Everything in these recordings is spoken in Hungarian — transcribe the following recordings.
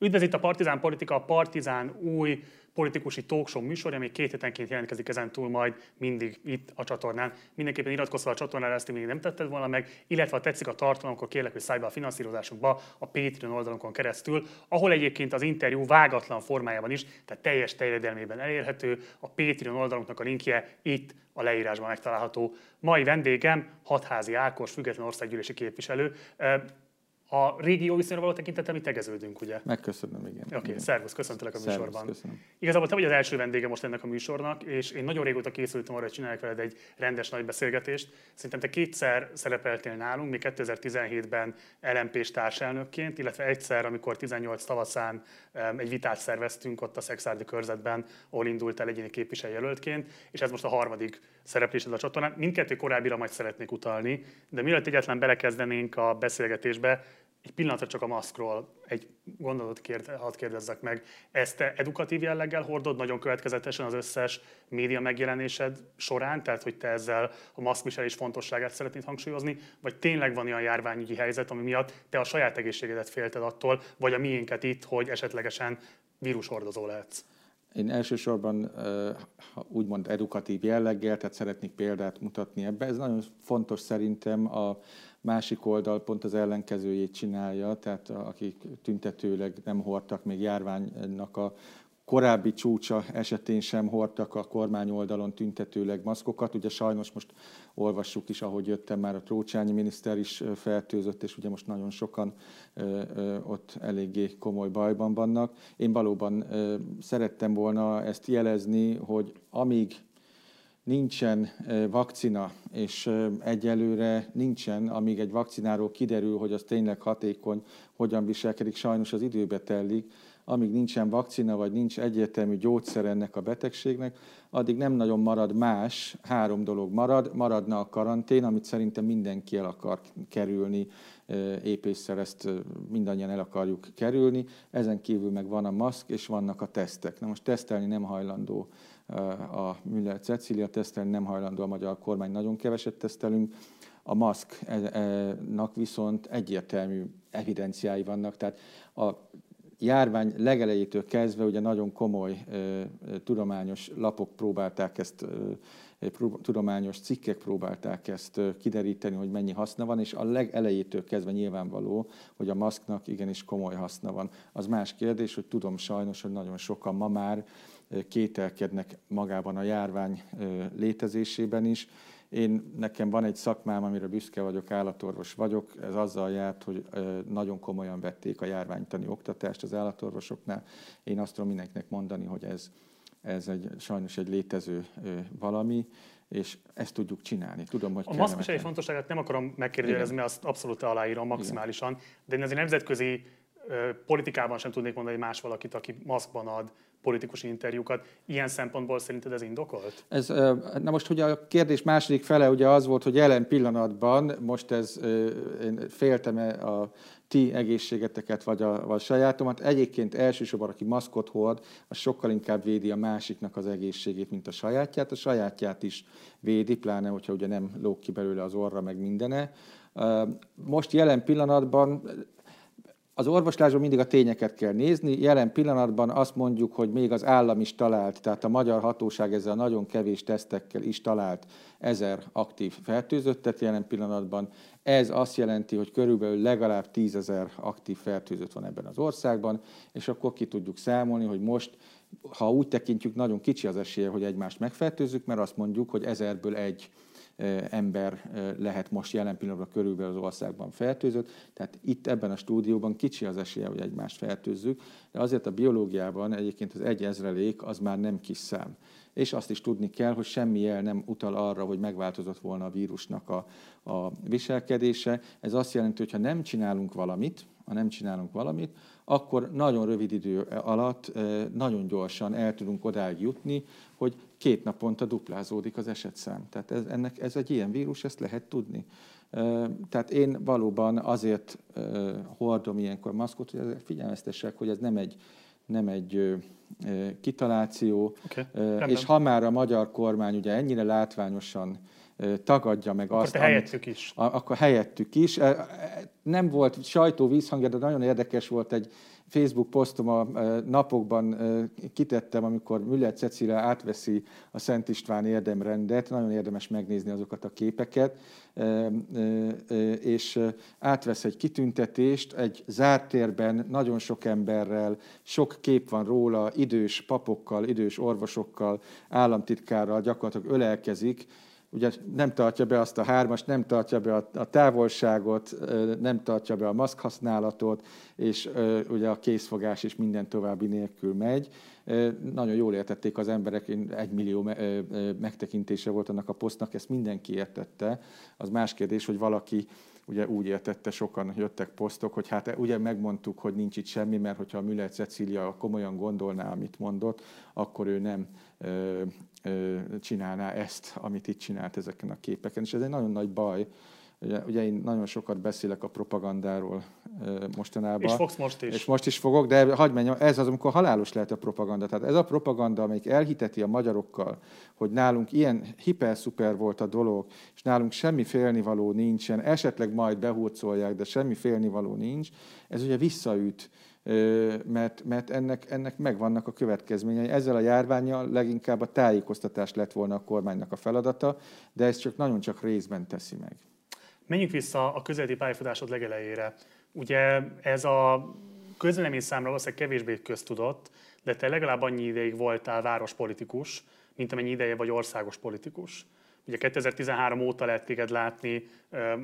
Itt a Partizán Politika, a Partizán új politikusi talkshow műsor, ami két hétenként jelentkezik ezen túl majd mindig itt a csatornán. Mindenképpen iratkozz a csatornára, ezt még nem tetted volna meg, illetve ha tetszik a tartalom, akkor kérlek, hogy szállj be a finanszírozásunkba a Patreon oldalunkon keresztül, ahol egyébként az interjú vágatlan formájában is, tehát teljes terjedelmében elérhető. A Patreon oldalunknak a linkje itt a leírásban megtalálható. Mai vendégem Hatházi Ákos, független országgyűlési képviselő. A régió viszonyra való tekintettel mi tegeződünk, ugye? Megköszönöm, igen. Oké, okay, szervusz, köszöntelek a szervusz, műsorban. Köszönöm. Igazából te vagy az első vendége most ennek a műsornak, és én nagyon régóta készültem arra, hogy csinálják veled egy rendes nagy beszélgetést. Szerintem te kétszer szerepeltél nálunk, mi 2017-ben LMP-s társelnökként, illetve egyszer, amikor 18 tavaszán egy vitát szerveztünk ott a Szexárdi körzetben, ahol indult el egyéni képviselőjelöltként, és ez most a harmadik szereplésed a csatornán. Mindkettő korábbira majd szeretnék utalni, de mielőtt egyetlen belekezdenénk a beszélgetésbe, egy pillanatra csak a maszkról egy gondolatot kérde, hadd kérdezzek meg. Ezt te edukatív jelleggel hordod nagyon következetesen az összes média megjelenésed során, tehát hogy te ezzel a maszkviselés fontosságát szeretnéd hangsúlyozni, vagy tényleg van olyan járványügyi helyzet, ami miatt te a saját egészségedet félted attól, vagy a miénket itt, hogy esetlegesen vírushordozó lehetsz? Én elsősorban úgymond edukatív jelleggel, tehát szeretnék példát mutatni ebbe. Ez nagyon fontos szerintem a másik oldal pont az ellenkezőjét csinálja, tehát akik tüntetőleg nem hordtak még járványnak a korábbi csúcsa esetén sem hordtak a kormány oldalon tüntetőleg maszkokat. Ugye sajnos most olvassuk is, ahogy jöttem, már a Trócsányi miniszter is fertőzött, és ugye most nagyon sokan ott eléggé komoly bajban vannak. Én valóban szerettem volna ezt jelezni, hogy amíg nincsen vakcina, és egyelőre nincsen, amíg egy vakcináról kiderül, hogy az tényleg hatékony, hogyan viselkedik, sajnos az időbe telik, amíg nincsen vakcina, vagy nincs egyértelmű gyógyszer ennek a betegségnek, addig nem nagyon marad más, három dolog marad. Maradna a karantén, amit szerintem mindenki el akar kerülni, épésszer ezt mindannyian el akarjuk kerülni. Ezen kívül meg van a maszk, és vannak a tesztek. Na most tesztelni nem hajlandó a Müller Cecília tesztelni, nem hajlandó a magyar kormány, nagyon keveset tesztelünk. A maszknak viszont egyértelmű evidenciái vannak, tehát a járvány legelejétől kezdve ugye nagyon komoly tudományos lapok próbálták ezt, tudományos cikkek próbálták ezt kideríteni, hogy mennyi haszna van, és a legelejétől kezdve nyilvánvaló, hogy a maszknak igenis komoly haszna van. Az más kérdés, hogy tudom sajnos, hogy nagyon sokan ma már kételkednek magában a járvány létezésében is. Én, nekem van egy szakmám, amire büszke vagyok, állatorvos vagyok. Ez azzal járt, hogy nagyon komolyan vették a járványtani oktatást az állatorvosoknál. Én azt tudom mindenkinek mondani, hogy ez, ez egy, sajnos egy létező valami, és ezt tudjuk csinálni. Tudom, hogy a maszkviselés fontosságát nem akarom megkérdezni, mert azt abszolút aláírom maximálisan, Igen. de én azért nemzetközi politikában sem tudnék mondani más valakit, aki maszkban ad politikus interjúkat. Ilyen szempontból szerinted ez indokolt? Ez, na most ugye a kérdés második fele ugye az volt, hogy jelen pillanatban, most ez, én féltem -e a ti egészségeteket, vagy a, vagy a sajátomat. Egyébként elsősorban, aki maszkot hord, az sokkal inkább védi a másiknak az egészségét, mint a sajátját. A sajátját is védi, pláne, hogyha ugye nem lóg ki belőle az orra, meg mindene. Most jelen pillanatban az orvoslásban mindig a tényeket kell nézni. Jelen pillanatban azt mondjuk, hogy még az állam is talált, tehát a magyar hatóság ezzel nagyon kevés tesztekkel is talált ezer aktív fertőzöttet jelen pillanatban. Ez azt jelenti, hogy körülbelül legalább tízezer aktív fertőzött van ebben az országban, és akkor ki tudjuk számolni, hogy most ha úgy tekintjük, nagyon kicsi az esélye, hogy egymást megfertőzzük, mert azt mondjuk, hogy ezerből egy ember lehet most jelen pillanatban körülbelül az országban fertőzött. Tehát itt ebben a stúdióban kicsi az esélye, hogy egymást fertőzzük, de azért a biológiában egyébként az egy ezrelék az már nem kis szám. És azt is tudni kell, hogy semmi jel nem utal arra, hogy megváltozott volna a vírusnak a, a viselkedése. Ez azt jelenti, hogy ha nem csinálunk valamit, ha nem csinálunk valamit, akkor nagyon rövid idő alatt nagyon gyorsan el tudunk odáig jutni, hogy két naponta duplázódik az esetszám. Tehát ez, ennek, ez egy ilyen vírus, ezt lehet tudni. Tehát én valóban azért hordom ilyenkor maszkot, hogy figyelmeztessek, hogy ez nem egy, nem egy kitaláció, okay. és ha már a magyar kormány ugye ennyire látványosan tagadja meg akkor azt, amit, helyettük is. A, akkor helyettük is. Nem volt sajtó vízhangja, de nagyon érdekes volt egy Facebook posztom a napokban kitettem, amikor Müller Cecilia átveszi a Szent István érdemrendet, nagyon érdemes megnézni azokat a képeket, és átvesz egy kitüntetést egy zárt térben, nagyon sok emberrel, sok kép van róla, idős papokkal, idős orvosokkal, államtitkárral gyakorlatilag ölelkezik, ugye nem tartja be azt a hármas, nem tartja be a, távolságot, nem tartja be a maszk használatot, és ugye a készfogás is minden további nélkül megy. Nagyon jól értették az emberek, egy millió megtekintése volt annak a posztnak, ezt mindenki értette. Az más kérdés, hogy valaki ugye úgy értette, sokan jöttek posztok, hogy hát ugye megmondtuk, hogy nincs itt semmi, mert hogyha a Müller Cecília komolyan gondolná, amit mondott, akkor ő nem ö, ö, csinálná ezt, amit itt csinált ezeken a képeken. És ez egy nagyon nagy baj, Ugye, ugye én nagyon sokat beszélek a propagandáról mostanában. És fogsz most is. És most is fogok, de hagyd menjem, ez az, amikor halálos lehet a propaganda. Tehát ez a propaganda, amelyik elhiteti a magyarokkal, hogy nálunk ilyen hiper-szuper volt a dolog, és nálunk semmi félnivaló nincsen, esetleg majd behurcolják, de semmi félnivaló nincs, ez ugye visszaüt mert, mert ennek, ennek megvannak a következményei. Ezzel a járványjal leginkább a tájékoztatás lett volna a kormánynak a feladata, de ez csak nagyon csak részben teszi meg. Menjünk vissza a közéleti pályafutásod legelejére. Ugye ez a közlemény számra valószínűleg kevésbé köztudott, de te legalább annyi ideig voltál várospolitikus, mint amennyi ideje vagy országos politikus. Ugye 2013 óta lehet téged látni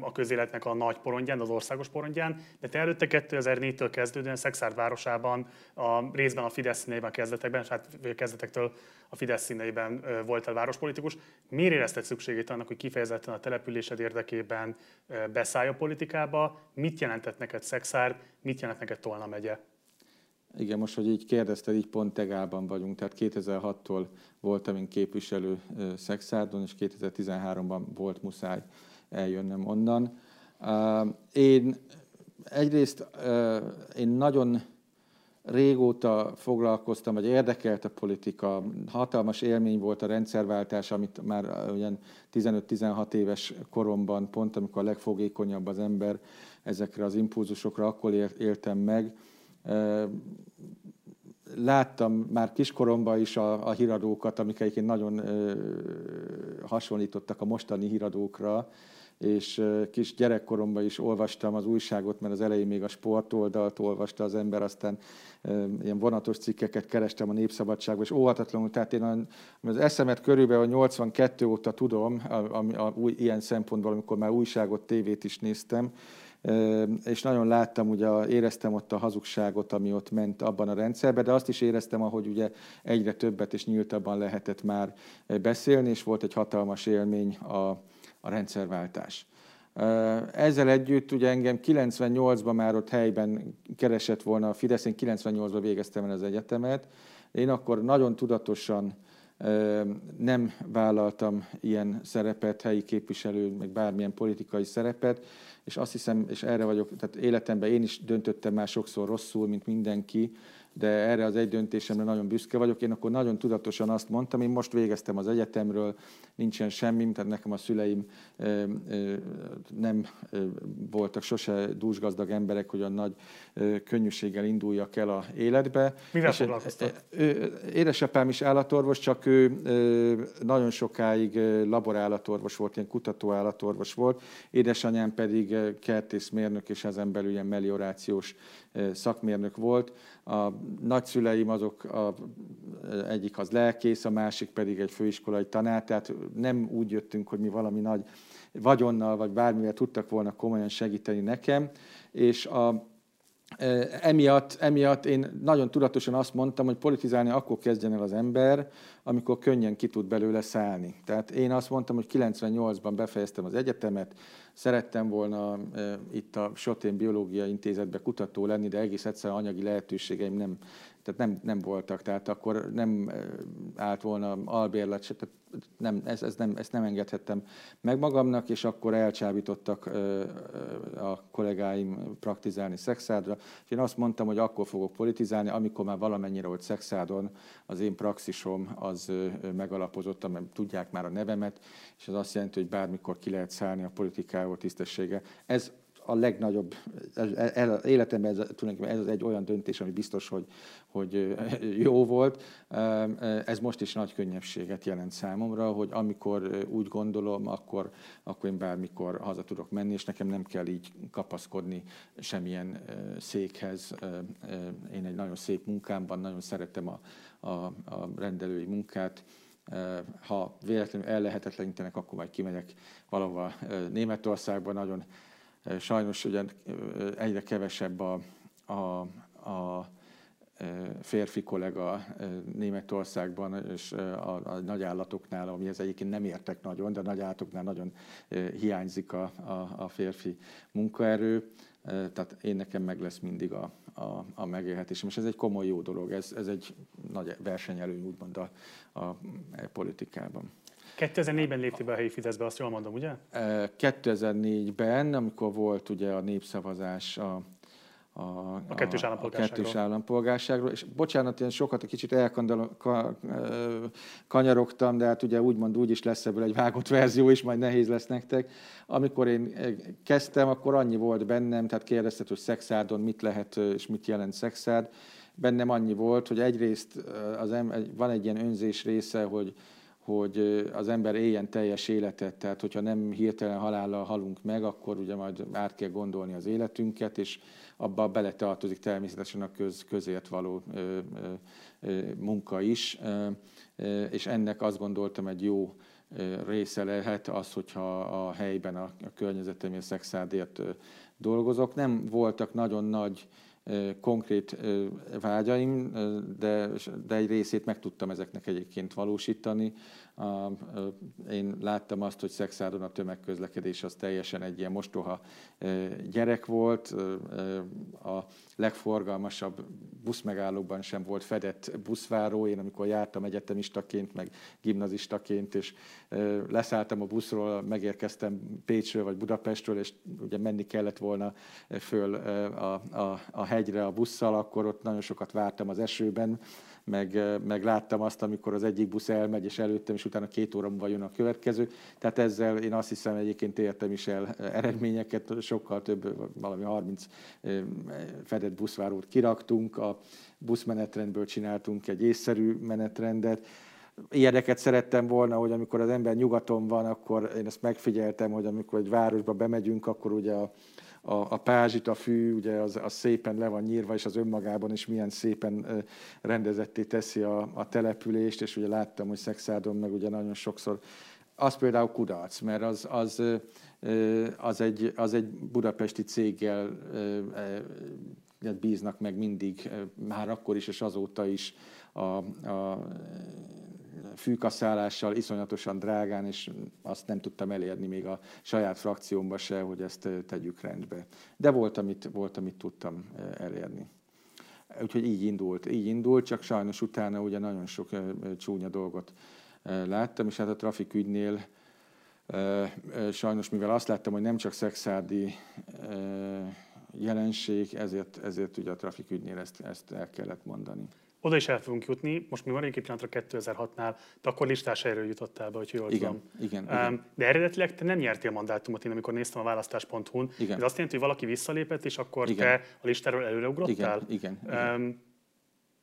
a közéletnek a nagy porondján, az országos porondján, de te előtte 2004-től kezdődően Szexárd városában, a részben a Fidesz színeiben, a kezdetekben, hát kezdetektől a Fidesz színeiben voltál várospolitikus. Miért érezted szükségét annak, hogy kifejezetten a településed érdekében beszállj a politikába? Mit jelentett neked Szexárd, mit jelent neked Tolna megye? Igen, most, hogy így kérdezted, így pont Tegában vagyunk, tehát 2006-tól voltam én képviselő Szexárdon, és 2013-ban volt muszáj eljönnem onnan. Én egyrészt én nagyon régóta foglalkoztam, vagy érdekelt a politika. Hatalmas élmény volt a rendszerváltás, amit már olyan 15-16 éves koromban, pont amikor a legfogékonyabb az ember ezekre az impulzusokra, akkor éltem meg láttam már kiskoromban is a, a híradókat, amik egyébként nagyon ö, hasonlítottak a mostani híradókra, és ö, kis gyerekkoromban is olvastam az újságot, mert az elején még a sportoldalt olvasta az ember, aztán ö, ilyen vonatos cikkeket kerestem a Népszabadságban, és óhatatlanul, tehát én az eszemet körülbelül 82 óta tudom, a, a, a, új, ilyen szempontból, amikor már újságot, tévét is néztem, és nagyon láttam, ugye éreztem ott a hazugságot, ami ott ment abban a rendszerben, de azt is éreztem, ahogy ugye egyre többet és nyíltabban lehetett már beszélni, és volt egy hatalmas élmény a, a rendszerváltás. Ezzel együtt ugye engem 98-ban már ott helyben keresett volna a Fidesz, én 98-ban végeztem el az egyetemet, én akkor nagyon tudatosan nem vállaltam ilyen szerepet, helyi képviselő, meg bármilyen politikai szerepet, és azt hiszem, és erre vagyok, tehát életemben én is döntöttem már sokszor rosszul, mint mindenki, de erre az egy döntésemre nagyon büszke vagyok. Én akkor nagyon tudatosan azt mondtam, én most végeztem az egyetemről, nincsen semmi, tehát nekem a szüleim nem voltak sose dúsgazdag emberek, hogy a nagy könnyűséggel induljak el a életbe. Mivel foglalkoztak? Édesapám is állatorvos, csak ő nagyon sokáig laborállatorvos volt, ilyen kutatóállatorvos volt, édesanyám pedig kertészmérnök, és ezen belül ilyen meliorációs szakmérnök volt. A nagyszüleim azok, a, egyik az lelkész, a másik pedig egy főiskolai tanár, tehát nem úgy jöttünk, hogy mi valami nagy vagyonnal vagy bármivel tudtak volna komolyan segíteni nekem, és a, Emiatt, emiatt én nagyon tudatosan azt mondtam, hogy politizálni akkor kezdjen el az ember, amikor könnyen ki tud belőle szállni. Tehát én azt mondtam, hogy 98-ban befejeztem az egyetemet, szerettem volna itt a Sotén Biológia Intézetbe kutató lenni, de egész egyszerűen anyagi lehetőségeim nem, tehát nem, nem voltak. Tehát akkor nem állt volna albérlet, tehát nem, ez, ez nem, ezt nem engedhettem meg magamnak, és akkor elcsábítottak a kollégáim praktizálni szexádra. És én azt mondtam, hogy akkor fogok politizálni, amikor már valamennyire volt szexádon, az én praxisom az megalapozottam, mert tudják már a nevemet, és az azt jelenti, hogy bármikor ki lehet szállni a politikából tisztessége. Ez a legnagyobb, életemben ez, tulajdonképpen ez egy olyan döntés, ami biztos, hogy, hogy jó volt. Ez most is nagy könnyebbséget jelent számomra, hogy amikor úgy gondolom, akkor, akkor én bármikor haza tudok menni, és nekem nem kell így kapaszkodni semmilyen székhez. Én egy nagyon szép munkámban, nagyon szeretem a, a, a rendelői munkát, ha véletlenül ellehetetlenítenek, akkor majd kimegyek valahova Németországban. Nagyon sajnos ugye egyre kevesebb a, a, a férfi kollega Németországban, és a, a nagyállatoknál, amihez egyébként nem értek nagyon, de a nagyállatoknál nagyon hiányzik a, a, a férfi munkaerő. Tehát én nekem meg lesz mindig a, a, a megélhetésem, és ez egy komoly jó dolog, ez, ez egy nagy versenyelőny úgymond a, a politikában. 2004-ben léptél be a helyi Fideszbe, azt jól mondom, ugye? 2004-ben, amikor volt ugye a népszavazás a, a, a kettős állampolgárságról. A kettős állampolgárságról. És bocsánat, én sokat egy kicsit elkanyarogtam, de hát ugye úgymond úgy is lesz ebből egy vágott verzió is, majd nehéz lesz nektek. Amikor én kezdtem, akkor annyi volt bennem, tehát kérdezted, hogy szexádon mit lehet és mit jelent szexád. Bennem annyi volt, hogy egyrészt az em- van egy ilyen önzés része, hogy hogy az ember éljen teljes életet, tehát hogyha nem hirtelen halállal halunk meg, akkor ugye majd át kell gondolni az életünket, és abba beletartozik természetesen a köz, közért való ö, ö, munka is, ö, és ennek azt gondoltam egy jó része lehet az, hogyha a helyben, a, a környezetemért szexádért dolgozok. Nem voltak nagyon nagy konkrét vágyaim, de, de egy részét meg tudtam ezeknek egyébként valósítani. Én láttam azt, hogy Szexádon a tömegközlekedés az teljesen egy ilyen mostoha gyerek volt. A legforgalmasabb buszmegállóban sem volt fedett buszváró. Én amikor jártam egyetemistaként, meg gimnazistaként, és leszálltam a buszról, megérkeztem Pécsről vagy Budapestről, és ugye menni kellett volna föl a, a, a hegyre a busszal, akkor ott nagyon sokat vártam az esőben, meg, meg láttam azt, amikor az egyik busz elmegy, és előttem, és utána két óra múlva jön a következő. Tehát ezzel én azt hiszem egyébként értem is el eredményeket, sokkal több, valami 30 fedett buszvárót kiraktunk, a buszmenetrendből csináltunk egy észszerű menetrendet, ilyeneket szerettem volna, hogy amikor az ember nyugaton van, akkor én ezt megfigyeltem, hogy amikor egy városba bemegyünk, akkor ugye a, a, a pázsit, a fű, ugye az, az szépen le van nyírva, és az önmagában is milyen szépen rendezetté teszi a, a települést, és ugye láttam, hogy Szexádon meg ugye nagyon sokszor, az például kudarc, mert az, az, az, egy, az egy budapesti céggel bíznak meg mindig, már akkor is és azóta is a, a fűkaszállással iszonyatosan drágán, és azt nem tudtam elérni még a saját frakciómba se, hogy ezt tegyük rendbe. De volt, amit, volt, amit tudtam elérni. Úgyhogy így indult, így indult, csak sajnos utána ugye nagyon sok csúnya dolgot láttam, és hát a trafikügynél sajnos, mivel azt láttam, hogy nem csak szexádi jelenség, ezért, ezért ugye a trafikügynél ezt, ezt el kellett mondani. Oda is el fogunk jutni. Most mi van egy pillanatra 2006-nál, de akkor listás helyről jutottál be, hogy jól igen, tudom. Igen, igen. De eredetileg te nem nyertél mandátumot, én amikor néztem a választás.hu-n. Igen. Ez azt jelenti, hogy valaki visszalépett, és akkor igen. te a listáról előreugrottál? Igen, igen, igen. Um,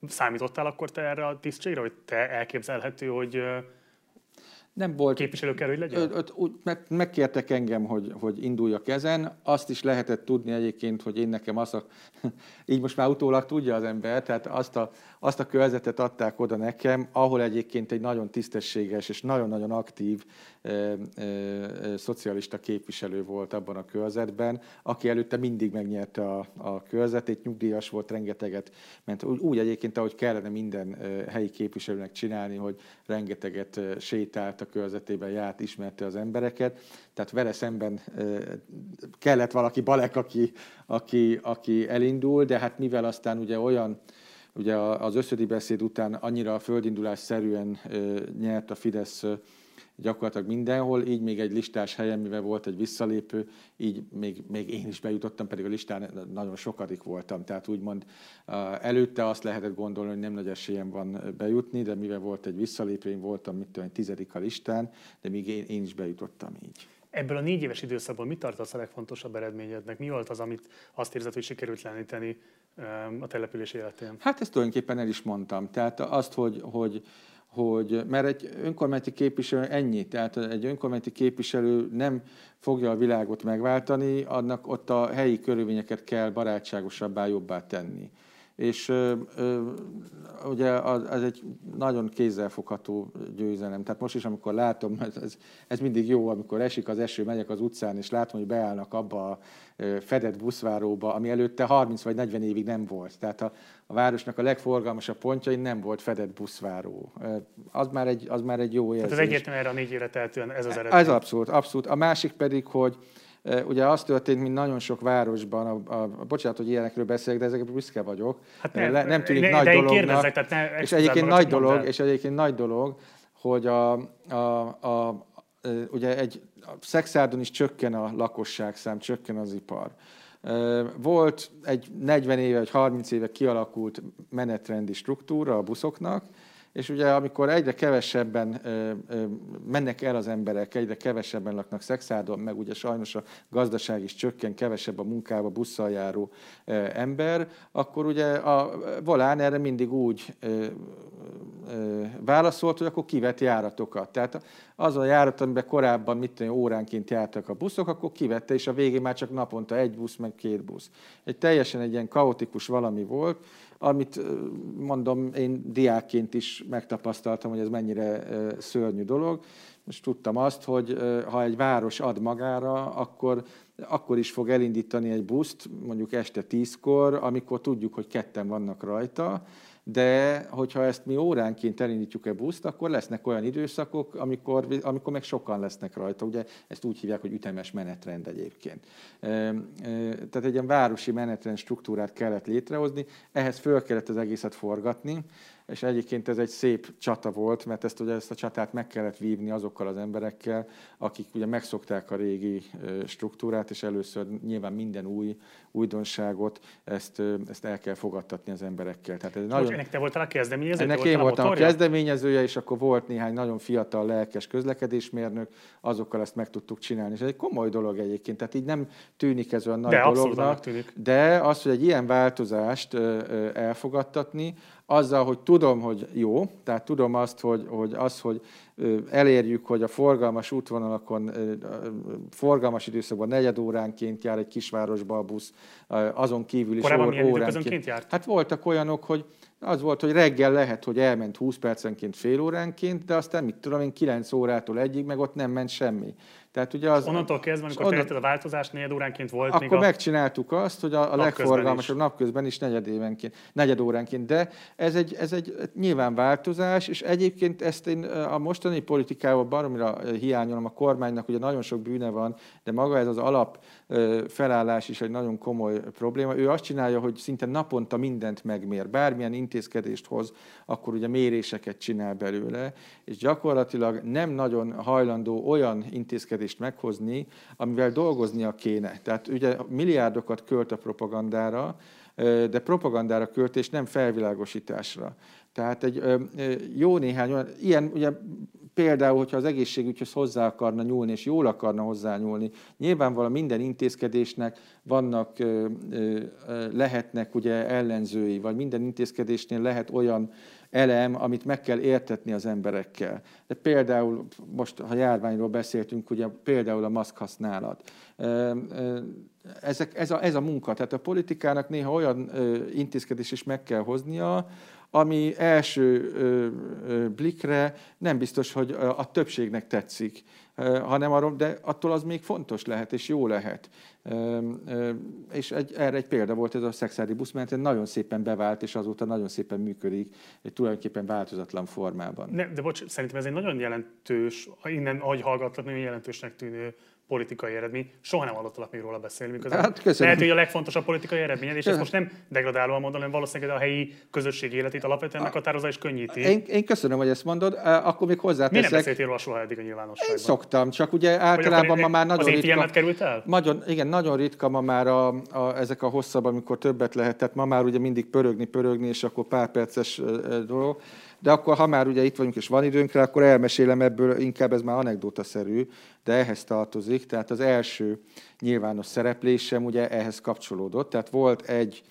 számítottál akkor te erre a tisztségre, hogy te elképzelhető, hogy nem volt. Képviselő kell, hogy legyen? Ö, ö, meg, megkértek engem, hogy, hogy induljak ezen. Azt is lehetett tudni egyébként, hogy én nekem az a, így most már utólag tudja az ember, tehát azt a, azt a körzetet adták oda nekem, ahol egyébként egy nagyon tisztességes és nagyon-nagyon aktív e, e, szocialista képviselő volt abban a körzetben, aki előtte mindig megnyerte a, a körzetét, nyugdíjas volt, rengeteget ment. Úgy, úgy egyébként, ahogy kellene minden helyi képviselőnek csinálni, hogy rengeteget sétált a körzetében, járt, ismerte az embereket. Tehát vele szemben kellett valaki Balek, aki, aki, aki elindul, de hát mivel aztán ugye olyan Ugye az összödi beszéd után annyira földindulás szerűen nyert a Fidesz gyakorlatilag mindenhol, így még egy listás helyen, mivel volt egy visszalépő, így még, még én is bejutottam, pedig a listán nagyon sokadik voltam. Tehát úgymond előtte azt lehetett gondolni, hogy nem nagy esélyem van bejutni, de mivel volt egy visszalépő, én voltam mit tudom, tizedik a listán, de még én, én is bejutottam így. Ebből a négy éves időszakból mit tartasz a legfontosabb eredményednek? Mi volt az, amit azt érzed, hogy sikerült leníteni a település életén? Hát ezt tulajdonképpen el is mondtam. Tehát azt, hogy, hogy hogy, mert egy önkormányzati képviselő ennyi, tehát egy önkormányzati képviselő nem fogja a világot megváltani, annak ott a helyi körülményeket kell barátságosabbá, jobbá tenni és ö, ö, ugye az, az egy nagyon kézzelfogható győzelem. Tehát most is, amikor látom, ez, ez mindig jó, amikor esik az eső, megyek az utcán, és látom, hogy beállnak abba a fedett buszváróba, ami előtte 30 vagy 40 évig nem volt. Tehát a, a városnak a legforgalmasabb pontjain nem volt fedett buszváró. Az már egy, az már egy jó érzés. Tehát ez egyértelműen erre a négy tehetően ez az eredmény. Ez abszolút, abszolút. A másik pedig, hogy Ugye az történt, mint nagyon sok városban, a, a, a bocsánat, hogy ilyenekről beszélek, de ezekre büszke vagyok. Hát ne, Le, nem tűnik ne, nagy dolognak. Tehát ne, és egyébként nagy dolog, és egyébként nagy dolog, hogy a, a, a, a, ugye egy a Szexárdon is csökken a lakosság szám, csökken az ipar. Volt egy 40 éve vagy 30 éve kialakult menetrendi struktúra a buszoknak, és ugye amikor egyre kevesebben mennek el az emberek, egyre kevesebben laknak szexádon, meg ugye sajnos a gazdaság is csökken, kevesebb a munkába busszal járó ember, akkor ugye a Volán erre mindig úgy válaszolt, hogy akkor kivet járatokat. Tehát az a járat, amiben korábban mit tudom, óránként jártak a buszok, akkor kivette, és a végén már csak naponta egy busz, meg két busz. Egy teljesen egy ilyen kaotikus valami volt, amit mondom, én diákként is megtapasztaltam, hogy ez mennyire szörnyű dolog. Most tudtam azt, hogy ha egy város ad magára, akkor, akkor is fog elindítani egy buszt, mondjuk este tízkor, amikor tudjuk, hogy ketten vannak rajta, de hogyha ezt mi óránként elindítjuk-e buszt, akkor lesznek olyan időszakok, amikor, amikor meg sokan lesznek rajta. Ugye ezt úgy hívják, hogy ütemes menetrend egyébként. Tehát egy ilyen városi menetrend struktúrát kellett létrehozni, ehhez föl kellett az egészet forgatni, és egyébként ez egy szép csata volt, mert ezt, ugye, ezt a csatát meg kellett vívni azokkal az emberekkel, akik ugye megszokták a régi struktúrát, és először nyilván minden új újdonságot, ezt, ezt el kell fogadtatni az emberekkel. Tehát ez nagyon... Ennek te voltál a kezdeményezője? Ennek én voltam a, a kezdeményezője, és akkor volt néhány nagyon fiatal, lelkes közlekedésmérnök, azokkal ezt meg tudtuk csinálni. És ez egy komoly dolog egyébként, tehát így nem tűnik ez olyan nagy de dolognak, de az, hogy egy ilyen változást elfogadtatni, azzal, hogy tudom, hogy jó, tehát tudom azt, hogy, hogy az, hogy elérjük, hogy a forgalmas útvonalakon, forgalmas időszakban negyed óránként jár egy kisvárosba a busz, azon kívül is Korábban óránként. járt? Hát voltak olyanok, hogy az volt, hogy reggel lehet, hogy elment 20 percenként fél óránként, de aztán mit tudom én, 9 órától egyig, meg ott nem ment semmi. Tehát ugye az, Onnantól kezdve, amikor onnan, a változást, negyed óránként volt Akkor még a megcsináltuk azt, hogy a, a legforgalmasabb napközben is negyed, évenként, negyed óránként. De ez egy, ez egy nyilván változás, és egyébként ezt én a mostani politikával baromira hiányolom a kormánynak, ugye nagyon sok bűne van, de maga ez az alap felállás is egy nagyon komoly probléma. Ő azt csinálja, hogy szinte naponta mindent megmér. Bármilyen intézkedést hoz, akkor ugye méréseket csinál belőle, és gyakorlatilag nem nagyon hajlandó olyan intézkedést meghozni, amivel dolgoznia kéne. Tehát ugye milliárdokat költ a propagandára, de propagandára költ, és nem felvilágosításra. Tehát egy jó néhány olyan, ilyen ugye például, hogyha az egészségügyhöz hozzá akarna nyúlni, és jól akarna hozzá nyúlni, nyilvánvalóan minden intézkedésnek vannak, lehetnek ugye ellenzői, vagy minden intézkedésnél lehet olyan elem, amit meg kell értetni az emberekkel. De például, most ha járványról beszéltünk, ugye például a maszk használat. Ezek, ez, a, ez a munka, tehát a politikának néha olyan intézkedés is meg kell hoznia, ami első blikre nem biztos, hogy a többségnek tetszik, hanem arról, de attól az még fontos lehet, és jó lehet. És egy, erre egy példa volt ez a szexári busz, mert nagyon szépen bevált, és azóta nagyon szépen működik, egy tulajdonképpen változatlan formában. Ne, de bocs, szerintem ez egy nagyon jelentős, innen ahogy hallgattak, nagyon jelentősnek tűnő politikai eredmény. Soha nem hallottalak még róla beszélni. Hát, lehet, hogy a legfontosabb politikai eredmény, és ezt most nem degradálóan mondom, hanem valószínűleg a helyi közösség életét alapvetően meghatározza és könnyíti. Én, én köszönöm, hogy ezt mondod. Akkor még hozzáteszek. Mi nem beszéltél róla soha eddig a nyilvánosságban? Én szoktam, csak ugye általában ma már nagyon ritka. került el? Nagyon, igen, nagyon ritka ma már a, a, ezek a hosszabb, amikor többet lehet. Tehát ma már ugye mindig pörögni, pörögni, és akkor pár perces dolog. De akkor, ha már ugye itt vagyunk és van időnk rá, akkor elmesélem ebből, inkább ez már anekdótaszerű, de ehhez tartozik. Tehát az első nyilvános szereplésem ugye ehhez kapcsolódott. Tehát volt egy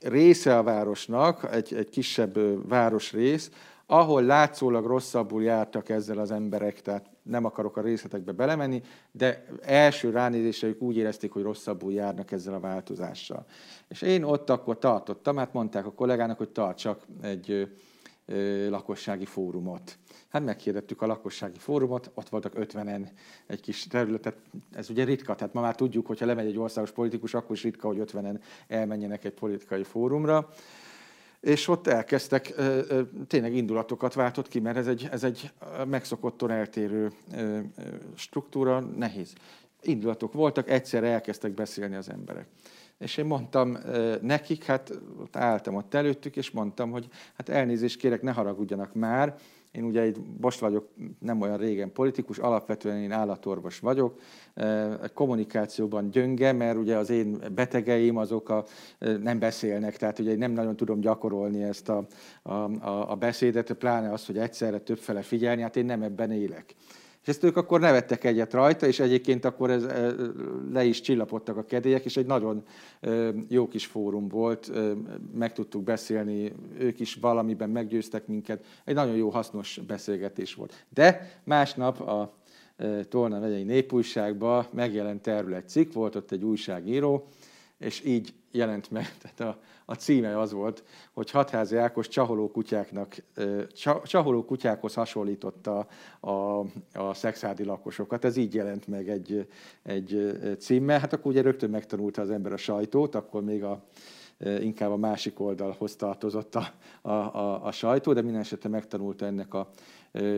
része a városnak, egy, egy kisebb városrész, ahol látszólag rosszabbul jártak ezzel az emberek, tehát nem akarok a részletekbe belemenni, de első ránézésre ők úgy érezték, hogy rosszabbul járnak ezzel a változással. És én ott akkor tartottam, hát mondták a kollégának, hogy tartsak egy lakossági fórumot. Hát meghirdettük a lakossági fórumot, ott voltak 50-en egy kis területet, ez ugye ritka, tehát ma már tudjuk, hogyha lemegy egy országos politikus, akkor is ritka, hogy 50-en elmenjenek egy politikai fórumra és ott elkezdtek, tényleg indulatokat váltott ki, mert ez egy, ez egy megszokottan eltérő struktúra, nehéz. Indulatok voltak, egyszerre elkezdtek beszélni az emberek. És én mondtam nekik, hát ott álltam ott előttük, és mondtam, hogy hát elnézést kérek, ne haragudjanak már, én ugye itt most vagyok, nem olyan régen politikus, alapvetően én állatorvos vagyok, kommunikációban gyönge, mert ugye az én betegeim azok a, nem beszélnek, tehát ugye nem nagyon tudom gyakorolni ezt a, a, a beszédet, pláne az, hogy egyszerre többfele figyelni, hát én nem ebben élek. És ezt ők akkor nevettek egyet rajta, és egyébként akkor ez, le is csillapodtak a kedélyek, és egy nagyon jó kis fórum volt, meg tudtuk beszélni, ők is valamiben meggyőztek minket, egy nagyon jó, hasznos beszélgetés volt. De másnap a Tolna megyei népújságban megjelent erről egy cikk, volt ott egy újságíró, és így jelent meg, tehát a, a címe az volt, hogy Hatházi Ákos csaholó kutyáknak, csaholó kutyákhoz hasonlította a, a szexádi lakosokat. Ez így jelent meg egy, egy címmel. Hát akkor ugye rögtön megtanulta az ember a sajtót, akkor még a, inkább a másik oldalhoz tartozott a, a, a, a sajtó, de minden esetre megtanulta ennek a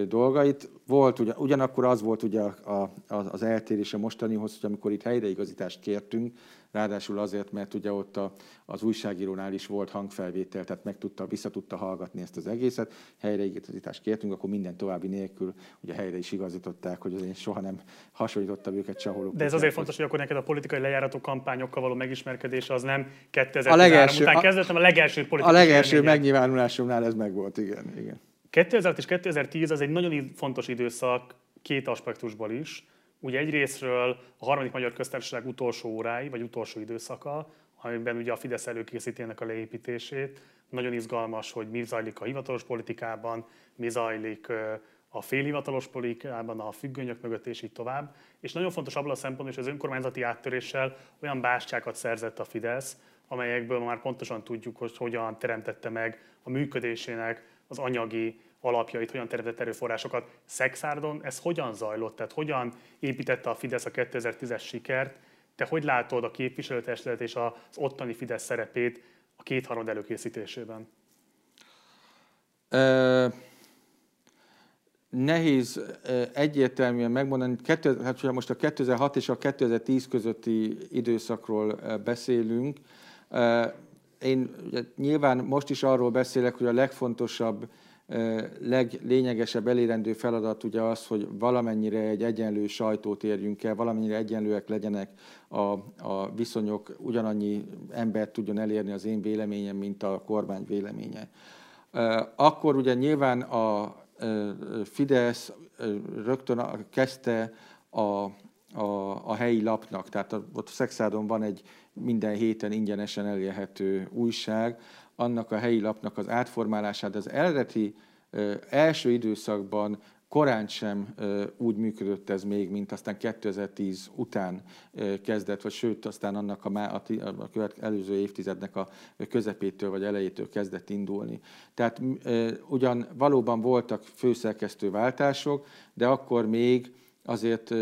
dolgait. Volt, ugyan, ugyanakkor az volt ugye a, a, az eltérés a mostanihoz, hogy amikor itt helyreigazítást kértünk, ráadásul azért, mert ugye ott a, az újságírónál is volt hangfelvétel, tehát meg tudta, vissza tudta hallgatni ezt az egészet, helyreigazítást kértünk, akkor minden további nélkül ugye helyre is igazították, hogy az én soha nem hasonlítottam őket sehol. De ez azért fontos, hogy akkor neked a politikai lejárató kampányokkal való megismerkedés az nem 2013 a legelső, után kezdett, a legelső politikai A legelső megnyilvánulásomnál ez megvolt, igen. igen. 2000 és 2010 az egy nagyon fontos időszak két aspektusból is. Ugye egyrésztről a harmadik magyar köztársaság utolsó órái, vagy utolsó időszaka, amiben ugye a Fidesz előkészíti ennek a leépítését. Nagyon izgalmas, hogy mi zajlik a hivatalos politikában, mi zajlik a félhivatalos politikában, a függönyök mögött, és így tovább. És nagyon fontos abban a szempontból, hogy az önkormányzati áttöréssel olyan bástyákat szerzett a Fidesz, amelyekből már pontosan tudjuk, hogy hogyan teremtette meg a működésének az anyagi alapjait, hogyan teremtett erőforrásokat. Szexárdon ez hogyan zajlott? Tehát hogyan építette a Fidesz a 2010-es sikert? Te hogy látod a képviselőtestület és az ottani Fidesz szerepét a kétharmad előkészítésében? Nehéz egyértelműen megmondani, hát most a 2006 és a 2010 közötti időszakról beszélünk. Én nyilván most is arról beszélek, hogy a legfontosabb leglényegesebb elérendő feladat ugye az, hogy valamennyire egy egyenlő sajtót érjünk el, valamennyire egyenlőek legyenek a, a viszonyok, ugyanannyi embert tudjon elérni az én véleményem, mint a kormány véleménye. Akkor ugye nyilván a Fidesz rögtön kezdte a, a, a helyi lapnak, tehát ott Szexádon van egy minden héten ingyenesen elérhető újság, annak a helyi lapnak az átformálását, az eredeti első időszakban korán sem úgy működött ez még, mint aztán 2010 után kezdett, vagy sőt, aztán annak a, a, a követ, előző évtizednek a közepétől vagy elejétől kezdett indulni. Tehát ugyan valóban voltak főszerkesztő váltások, de akkor még azért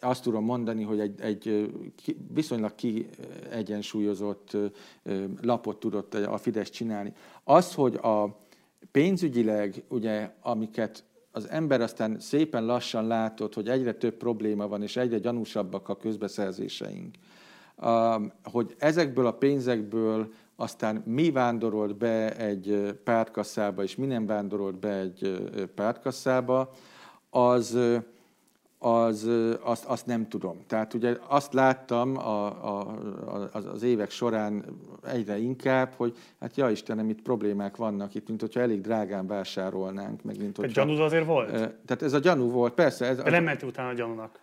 azt tudom mondani, hogy egy, egy viszonylag kiegyensúlyozott lapot tudott a Fidesz csinálni. Az, hogy a pénzügyileg, ugye, amiket az ember aztán szépen lassan látott, hogy egyre több probléma van, és egyre gyanúsabbak a közbeszerzéseink, hogy ezekből a pénzekből aztán mi vándorolt be egy pártkasszába, és mi nem vándorolt be egy pártkasszába, az az, azt, azt nem tudom. Tehát ugye azt láttam a, a, az, az évek során egyre inkább, hogy hát ja Istenem, itt problémák vannak itt, mint hogyha elég drágán vásárolnánk. Meg mint hogyha, gyanú azért volt? Tehát ez a gyanú volt, persze. Ez, De nem ment utána a gyanúnak.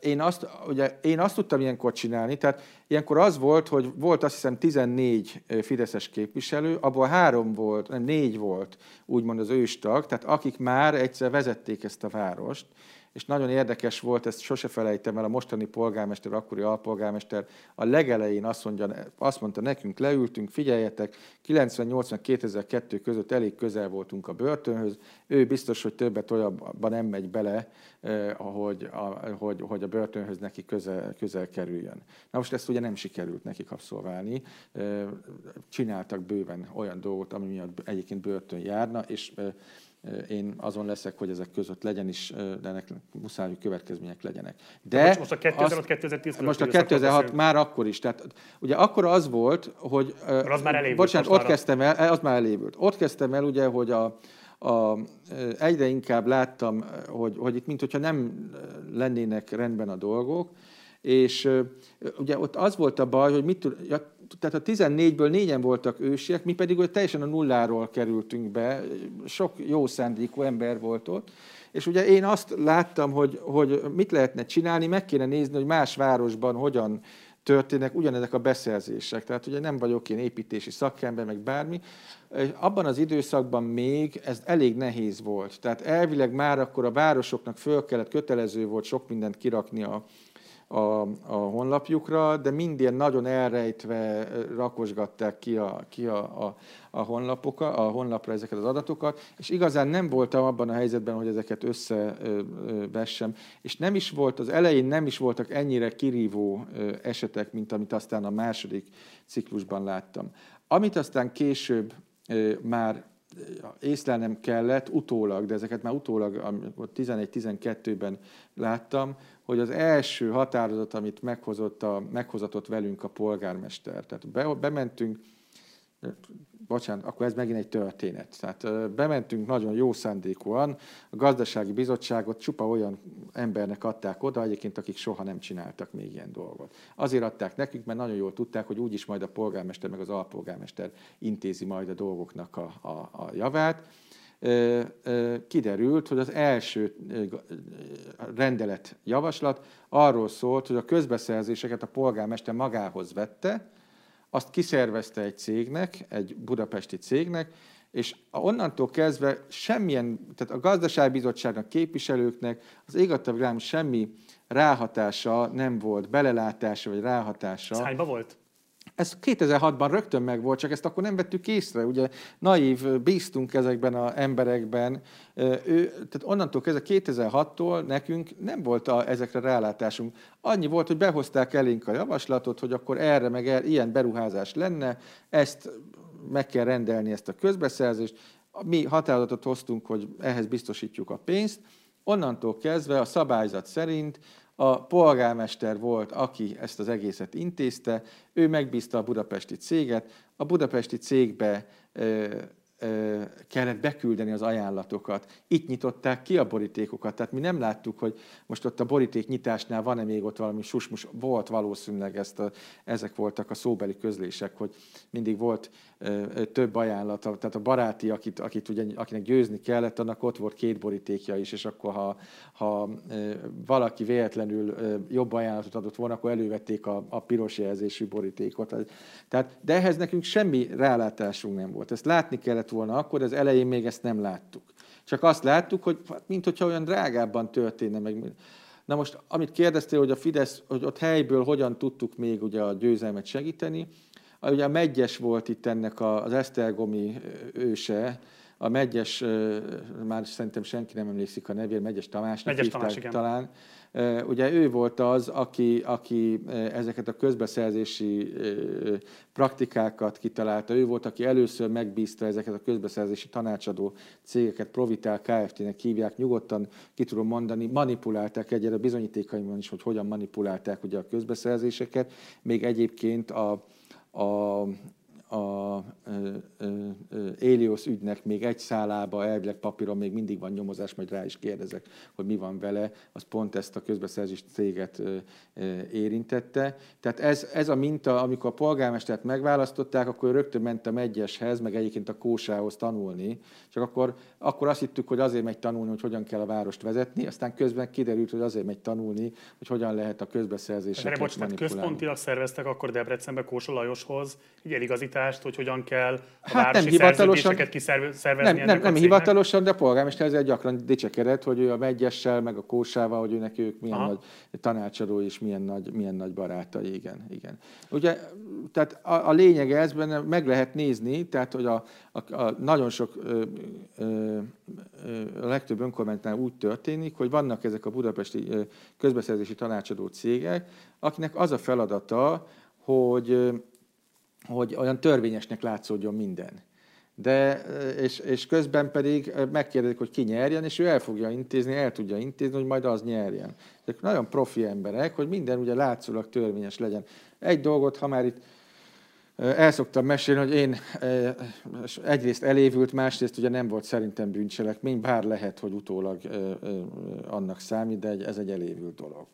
Én azt, ugye, én azt tudtam ilyenkor csinálni, tehát ilyenkor az volt, hogy volt azt hiszem 14 fideszes képviselő, abból három volt, nem négy volt úgymond az őstag, tehát akik már egyszer vezették ezt a várost, és nagyon érdekes volt, ezt sose felejtem el, a mostani polgármester, akkori alpolgármester a legelején azt, mondja, azt mondta nekünk, leültünk, figyeljetek, 98-2002 között elég közel voltunk a börtönhöz, ő biztos, hogy többet olyanban nem megy bele, eh, hogy, a, hogy, hogy a börtönhöz neki közel, közel kerüljön. Na most ezt ugye nem sikerült nekik abszolválni, eh, csináltak bőven olyan dolgot, ami miatt egyébként börtön járna, és eh, én azon leszek, hogy ezek között legyen is, de ennek muszáj, hogy következmények legyenek. De most, most a 2006-2010 Most a 2006 már akkor is. Tehát ugye akkor az volt, hogy... Az már elévült. Bocsánat, ott kezdtem el, az már elévült. Ott kezdtem el ugye, hogy a, a, egyre inkább láttam, hogy, hogy itt mintha nem lennének rendben a dolgok, és ugye ott az volt a baj, hogy mit ja, tehát a 14-ből négyen voltak ősiek, mi pedig hogy teljesen a nulláról kerültünk be, sok jó szándékú ember volt ott, és ugye én azt láttam, hogy, hogy mit lehetne csinálni, meg kéne nézni, hogy más városban hogyan történnek ugyanezek a beszerzések. Tehát ugye nem vagyok én építési szakember, meg bármi. Abban az időszakban még ez elég nehéz volt. Tehát elvileg már akkor a városoknak föl kellett, kötelező volt sok mindent kirakni a, a, a honlapjukra, de mind ilyen nagyon elrejtve rakosgatták ki a, ki a, a, a, honlapoka, a honlapra ezeket az adatokat, és igazán nem voltam abban a helyzetben, hogy ezeket összevessem, és nem is volt, az elején nem is voltak ennyire kirívó esetek, mint amit aztán a második ciklusban láttam. Amit aztán később már észlelnem kellett utólag, de ezeket már utólag 11-12-ben láttam, hogy az első határozat, amit meghozott a, meghozatott velünk a polgármester. Tehát be, bementünk, bocsánat, akkor ez megint egy történet. Tehát bementünk nagyon jó szándékúan, a gazdasági bizottságot csupa olyan embernek adták oda, egyébként akik soha nem csináltak még ilyen dolgot. Azért adták nekünk, mert nagyon jól tudták, hogy úgyis majd a polgármester meg az alpolgármester intézi majd a dolgoknak a, a, a javát kiderült, hogy az első rendelet javaslat arról szólt, hogy a közbeszerzéseket a polgármester magához vette, azt kiszervezte egy cégnek, egy budapesti cégnek, és onnantól kezdve semmilyen, tehát a gazdaságbizottságnak, képviselőknek az égattavrám semmi ráhatása nem volt, belelátása vagy ráhatása. Ez volt? Ez 2006-ban rögtön meg volt, csak ezt akkor nem vettük észre. Ugye naív, bíztunk ezekben az emberekben. Ő, tehát onnantól kezdve 2006-tól nekünk nem volt a, ezekre rálátásunk. Annyi volt, hogy behozták elénk a javaslatot, hogy akkor erre meg erre, ilyen beruházás lenne, ezt meg kell rendelni ezt a közbeszerzést. Mi határozatot hoztunk, hogy ehhez biztosítjuk a pénzt. Onnantól kezdve a szabályzat szerint a polgármester volt, aki ezt az egészet intézte, ő megbízta a budapesti céget, a budapesti cégbe kellett beküldeni az ajánlatokat. Itt nyitották ki a borítékokat, tehát mi nem láttuk, hogy most ott a boríték nyitásnál van-e még ott valami susmus, volt valószínűleg ezt a, ezek voltak a szóbeli közlések, hogy mindig volt több ajánlata, tehát a baráti, akit, akit ugye, akinek győzni kellett, annak ott volt két borítékja is, és akkor ha, ha valaki véletlenül jobb ajánlatot adott volna, akkor elővették a, a piros jelzésű borítékot. Tehát, de ehhez nekünk semmi rálátásunk nem volt. Ezt látni kellett volna akkor, az elején még ezt nem láttuk. Csak azt láttuk, hogy hát, mint hogyha olyan drágábban történne meg. Na most, amit kérdeztél, hogy a Fidesz, hogy ott helyből hogyan tudtuk még ugye a győzelmet segíteni, Ugye a Megyes volt itt ennek az Esztergomi őse, a Megyes, már szerintem senki nem emlékszik a nevére, Megyes Tamásnak Megyes Tamás, igen. talán. Ugye ő volt az, aki, aki ezeket a közbeszerzési praktikákat kitalálta. Ő volt, aki először megbízta ezeket a közbeszerzési tanácsadó cégeket, Provital Kft-nek hívják, nyugodtan ki tudom mondani, manipulálták egyre bizonyítékaimban is, hogy hogyan manipulálták ugye a közbeszerzéseket. Még egyébként a, a, a Élios ügynek még egy szálába, elvileg papíron még mindig van nyomozás, majd rá is kérdezek, hogy mi van vele, az pont ezt a közbeszerzés céget érintette. Tehát ez, ez a minta, amikor a polgármestert megválasztották, akkor rögtön ment a megyeshez, meg egyébként a kósához tanulni, csak akkor, akkor azt hittük, hogy azért megy tanulni, hogy hogyan kell a várost vezetni, aztán közben kiderült, hogy azért megy tanulni, hogy hogyan lehet a közbeszerzéseket manipulálni. Központilag szerveztek akkor Debrecenbe Kósa Lajoshoz egy eligazítást, hogy hogyan kell a hát városi nem hivatalosan, kiszervezni nem, nem, nem hivatalosan, de a polgármester ezzel gyakran dicsekedett, hogy ő a megyessel, meg a kósával, hogy őnek ők milyen Aha. nagy tanácsadó és milyen nagy, milyen nagy barátai, igen. igen. Ugye, tehát a, a lényeg ez, benne meg lehet nézni, tehát hogy a, a, a nagyon sok, ö, ö, a legtöbb önkormányzatnál úgy történik, hogy vannak ezek a budapesti közbeszerzési tanácsadó cégek, akinek az a feladata, hogy hogy olyan törvényesnek látszódjon minden. De, és, és közben pedig megkérdezik, hogy ki nyerjen, és ő el fogja intézni, el tudja intézni, hogy majd az nyerjen. Ezek nagyon profi emberek, hogy minden ugye látszólag törvényes legyen. Egy dolgot, ha már itt el szoktam mesélni, hogy én egyrészt elévült, másrészt ugye nem volt szerintem bűncselekmény, bár lehet, hogy utólag annak számít, de ez egy elévült dolog.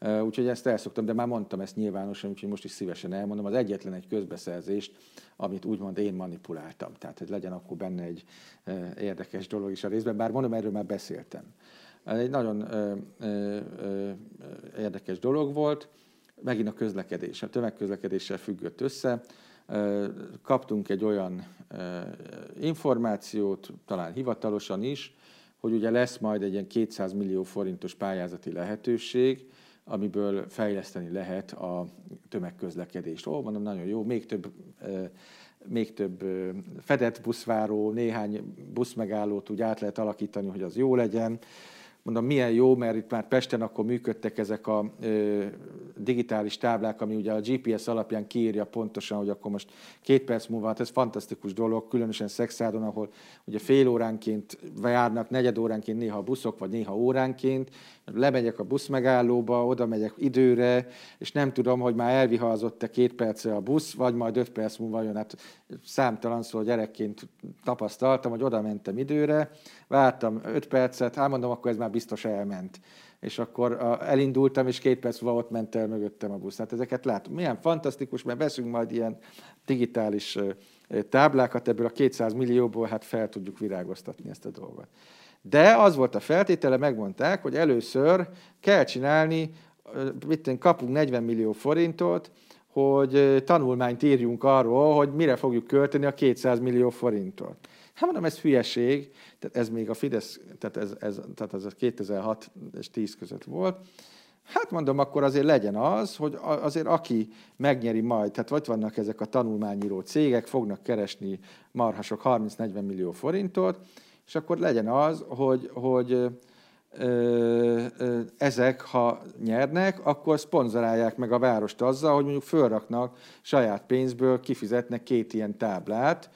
Úgyhogy ezt elszoktam, de már mondtam ezt nyilvánosan, úgyhogy most is szívesen elmondom. Az egyetlen egy közbeszerzést, amit úgymond én manipuláltam. Tehát, hogy legyen akkor benne egy érdekes dolog is a részben, bár mondom, erről már beszéltem. Egy nagyon érdekes dolog volt. Megint a közlekedés, a tömegközlekedéssel függött össze. Kaptunk egy olyan információt, talán hivatalosan is, hogy ugye lesz majd egy ilyen 200 millió forintos pályázati lehetőség, amiből fejleszteni lehet a tömegközlekedést. Ó, mondom, nagyon jó, még több, még több fedett buszváró, néhány buszmegállót úgy át lehet alakítani, hogy az jó legyen mondom, milyen jó, mert itt már Pesten akkor működtek ezek a ö, digitális táblák, ami ugye a GPS alapján kiírja pontosan, hogy akkor most két perc múlva, hát ez fantasztikus dolog, különösen Szexádon, ahol ugye fél óránként járnak, negyed óránként néha a buszok, vagy néha óránként, lemegyek a buszmegállóba, oda megyek időre, és nem tudom, hogy már elvihazott-e két perce a busz, vagy majd öt perc múlva jön. Hát számtalan szó gyerekként tapasztaltam, hogy oda mentem időre, vártam öt percet, hát mondom, akkor ez már biztos elment. És akkor elindultam, és két perc múlva ott ment el mögöttem a busz. Hát ezeket látom. Milyen fantasztikus, mert veszünk majd ilyen digitális táblákat, ebből a 200 millióból hát fel tudjuk virágoztatni ezt a dolgot. De az volt a feltétele, megmondták, hogy először kell csinálni, mit kapunk 40 millió forintot, hogy tanulmányt írjunk arról, hogy mire fogjuk költeni a 200 millió forintot. Hát mondom, ez hülyeség, tehát ez még a Fidesz, tehát ez, ez, tehát ez 2006 és 10 között volt. Hát mondom, akkor azért legyen az, hogy azért aki megnyeri majd, tehát vagy vannak ezek a tanulmányíró cégek, fognak keresni marhasok 30-40 millió forintot, és akkor legyen az, hogy, hogy ezek, ha nyernek, akkor szponzorálják meg a várost azzal, hogy mondjuk fölraknak saját pénzből, kifizetnek két ilyen táblát,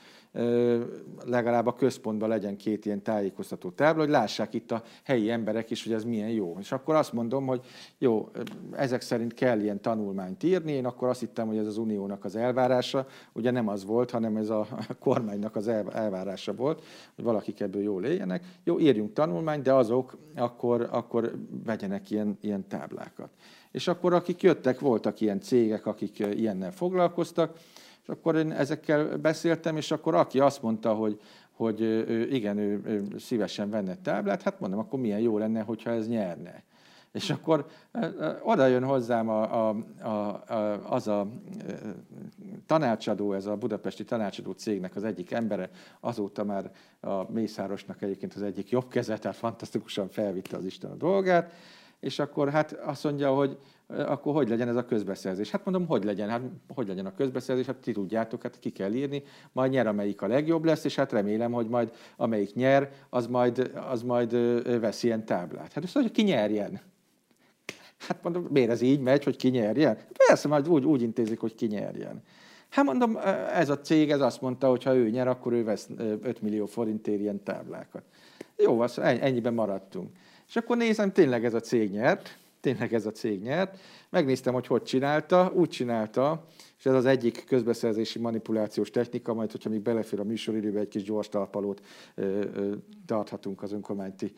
legalább a központban legyen két ilyen tájékoztató tábla, hogy lássák itt a helyi emberek is, hogy ez milyen jó. És akkor azt mondom, hogy jó, ezek szerint kell ilyen tanulmányt írni, én akkor azt hittem, hogy ez az uniónak az elvárása, ugye nem az volt, hanem ez a kormánynak az elvárása volt, hogy valakik ebből jól éljenek. Jó, írjunk tanulmányt, de azok akkor, akkor vegyenek ilyen, ilyen táblákat. És akkor akik jöttek, voltak ilyen cégek, akik ilyennel foglalkoztak, akkor én ezekkel beszéltem, és akkor aki azt mondta, hogy, hogy igen, ő, ő szívesen venne táblát, hát mondom, akkor milyen jó lenne, hogyha ez nyerne. És akkor oda jön hozzám a, a, a, a, az a tanácsadó, ez a budapesti tanácsadó cégnek az egyik embere, azóta már a Mészárosnak egyébként az egyik jobb keze, tehát fantasztikusan felvitte az Isten a dolgát, és akkor hát azt mondja, hogy akkor hogy legyen ez a közbeszerzés? Hát mondom, hogy legyen? Hát hogy legyen a közbeszerzés? Hát ti tudjátok, hát ki kell írni, majd nyer, amelyik a legjobb lesz, és hát remélem, hogy majd amelyik nyer, az majd, az majd vesz ilyen táblát. Hát azt mondja, ki nyerjen? Hát mondom, miért ez így megy, hogy ki nyerjen? Persze, majd úgy, úgy intézik, hogy ki nyerjen. Hát mondom, ez a cég, ez azt mondta, hogy ha ő nyer, akkor ő vesz 5 millió forintért ilyen táblákat. Jó, az, ennyiben maradtunk. És akkor nézem, tényleg ez a cég nyert, tényleg ez a cég nyert. Megnéztem, hogy hogy csinálta, úgy csinálta, és ez az egyik közbeszerzési manipulációs technika, majd hogyha még belefér a műsoridőbe, egy kis gyors talpalót tarthatunk az önkormányzati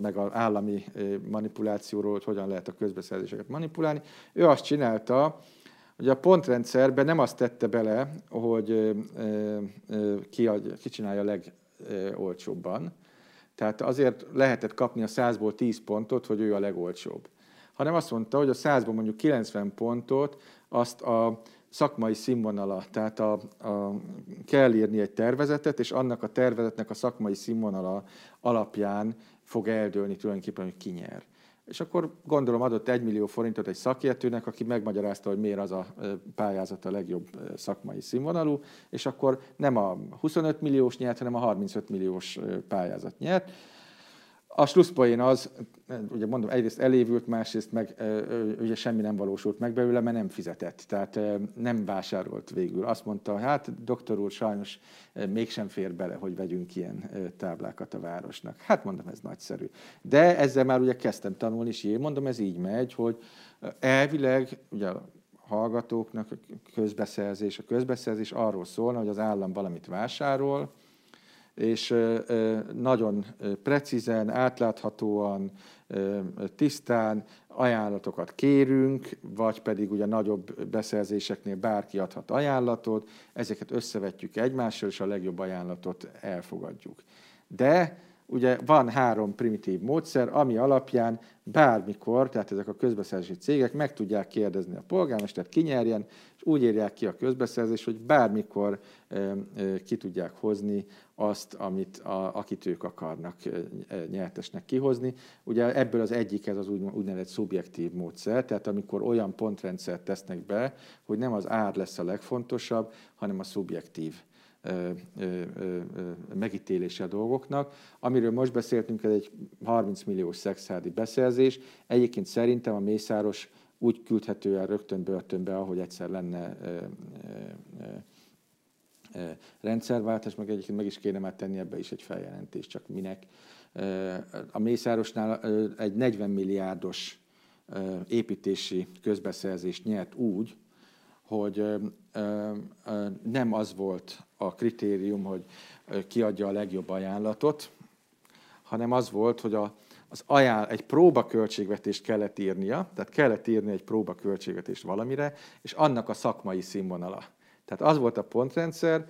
meg az állami manipulációról, hogy hogyan lehet a közbeszerzéseket manipulálni. Ő azt csinálta, hogy a pontrendszerben nem azt tette bele, hogy ki, ki csinálja a legolcsóbban, tehát azért lehetett kapni a 100-ból 10 pontot, hogy ő a legolcsóbb. Hanem azt mondta, hogy a 100-ból mondjuk 90 pontot azt a szakmai színvonala, tehát a, a, kell írni egy tervezetet, és annak a tervezetnek a szakmai színvonala alapján fog eldőlni tulajdonképpen, hogy ki nyer. És akkor gondolom adott egy millió forintot egy szakértőnek, aki megmagyarázta, hogy miért az a pályázat a legjobb szakmai színvonalú, és akkor nem a 25 milliós nyert, hanem a 35 milliós pályázat nyert. A slusszpoén az, ugye mondom, egyrészt elévült, másrészt meg ugye semmi nem valósult meg belőle, mert nem fizetett, tehát nem vásárolt végül. Azt mondta, hát doktor úr, sajnos mégsem fér bele, hogy vegyünk ilyen táblákat a városnak. Hát mondom, ez nagyszerű. De ezzel már ugye kezdtem tanulni, és én mondom, ez így megy, hogy elvileg ugye hallgatóknak a közbeszerzés, a közbeszerzés arról szólna, hogy az állam valamit vásárol, és nagyon precízen, átláthatóan, tisztán ajánlatokat kérünk, vagy pedig ugye nagyobb beszerzéseknél bárki adhat ajánlatot, ezeket összevetjük egymással, és a legjobb ajánlatot elfogadjuk. De ugye van három primitív módszer, ami alapján bármikor, tehát ezek a közbeszerzési cégek meg tudják kérdezni a polgármestert, kinyerjen, úgy írják ki a közbeszerzés, hogy bármikor ki tudják hozni azt, amit, a, akit ők akarnak nyertesnek kihozni. Ugye ebből az egyik ez az úgy, úgynevezett szubjektív módszer, tehát amikor olyan pontrendszert tesznek be, hogy nem az ár lesz a legfontosabb, hanem a szubjektív megítélése a dolgoknak. Amiről most beszéltünk, ez egy 30 milliós szexádi beszerzés. Egyébként szerintem a Mészáros úgy küldhető el rögtön börtönbe, ahogy egyszer lenne rendszerváltás, meg egyébként meg is kéne már tenni ebbe is egy feljelentést, csak minek. A Mészárosnál egy 40 milliárdos építési közbeszerzést nyert úgy, hogy nem az volt a kritérium, hogy kiadja a legjobb ajánlatot, hanem az volt, hogy a, az ajánl, egy próbaköltségvetést kellett írnia, tehát kellett írni egy próbaköltségvetést valamire, és annak a szakmai színvonala. Tehát az volt a pontrendszer,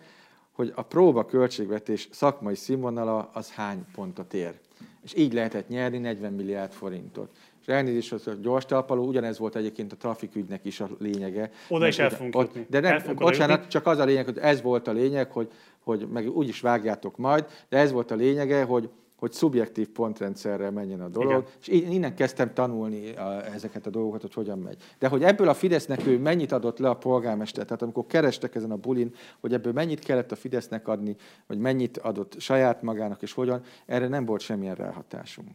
hogy a próba költségvetés szakmai színvonala az hány pontot ér. És így lehetett nyerni 40 milliárd forintot. És elnézést, hogy a gyors talpaló, ugyanez volt egyébként a trafikügynek is a lényege. Oda is el fogunk ott, De nem, bocsánat, jutni. csak az a lényeg, hogy ez volt a lényeg, hogy, hogy meg úgy is vágjátok majd, de ez volt a lényege, hogy hogy szubjektív pontrendszerrel menjen a dolog, Igen. és én innen kezdtem tanulni a, ezeket a dolgokat, hogy hogyan megy. De hogy ebből a Fidesznek ő mennyit adott le a polgármester, tehát amikor kerestek ezen a bulin, hogy ebből mennyit kellett a Fidesznek adni, vagy mennyit adott saját magának, és hogyan, erre nem volt semmilyen ráhatásunk.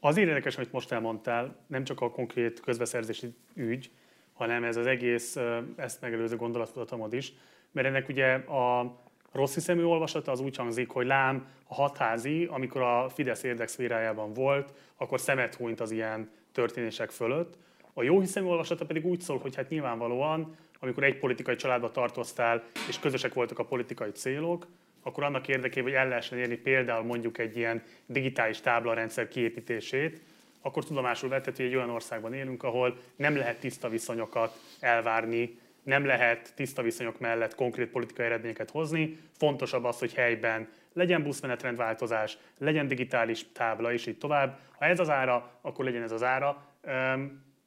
Az érdekes, amit most elmondtál, nem csak a konkrét közbeszerzési ügy, hanem ez az egész ezt megelőző gondolattudatomod is, mert ennek ugye a rossz hiszemű olvasata az úgy hangzik, hogy lám a hatházi, amikor a Fidesz érdekszférájában volt, akkor szemet hunyt az ilyen történések fölött. A jó hiszemű olvasata pedig úgy szól, hogy hát nyilvánvalóan, amikor egy politikai családba tartoztál, és közösek voltak a politikai célok, akkor annak érdekében, hogy el lehessen érni például mondjuk egy ilyen digitális táblarendszer kiépítését, akkor tudomásul vetett, hogy egy olyan országban élünk, ahol nem lehet tiszta viszonyokat elvárni nem lehet tiszta viszonyok mellett konkrét politikai eredményeket hozni. Fontosabb az, hogy helyben legyen buszmenetrendváltozás, legyen digitális tábla, és így tovább. Ha ez az ára, akkor legyen ez az ára.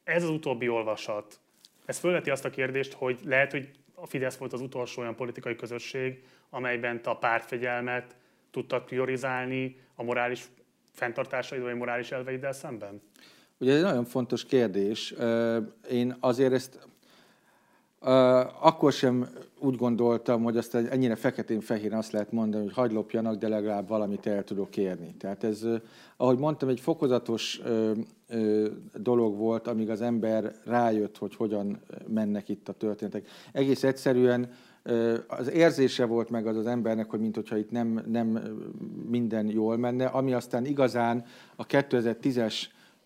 Ez az utóbbi olvasat. Ez fölveti azt a kérdést, hogy lehet, hogy a Fidesz volt az utolsó olyan politikai közösség, amelyben a pártfegyelmet tudtad priorizálni a morális fenntartásaid vagy morális elveiddel szemben? Ugye ez egy nagyon fontos kérdés. Én azért ezt akkor sem úgy gondoltam, hogy azt ennyire feketén-fehéren azt lehet mondani, hogy hagyd lopjanak, de legalább valamit el tudok érni. Tehát ez, ahogy mondtam, egy fokozatos dolog volt, amíg az ember rájött, hogy hogyan mennek itt a történetek. Egész egyszerűen az érzése volt meg az az embernek, hogy mintha itt nem, nem minden jól menne, ami aztán igazán a 2010-es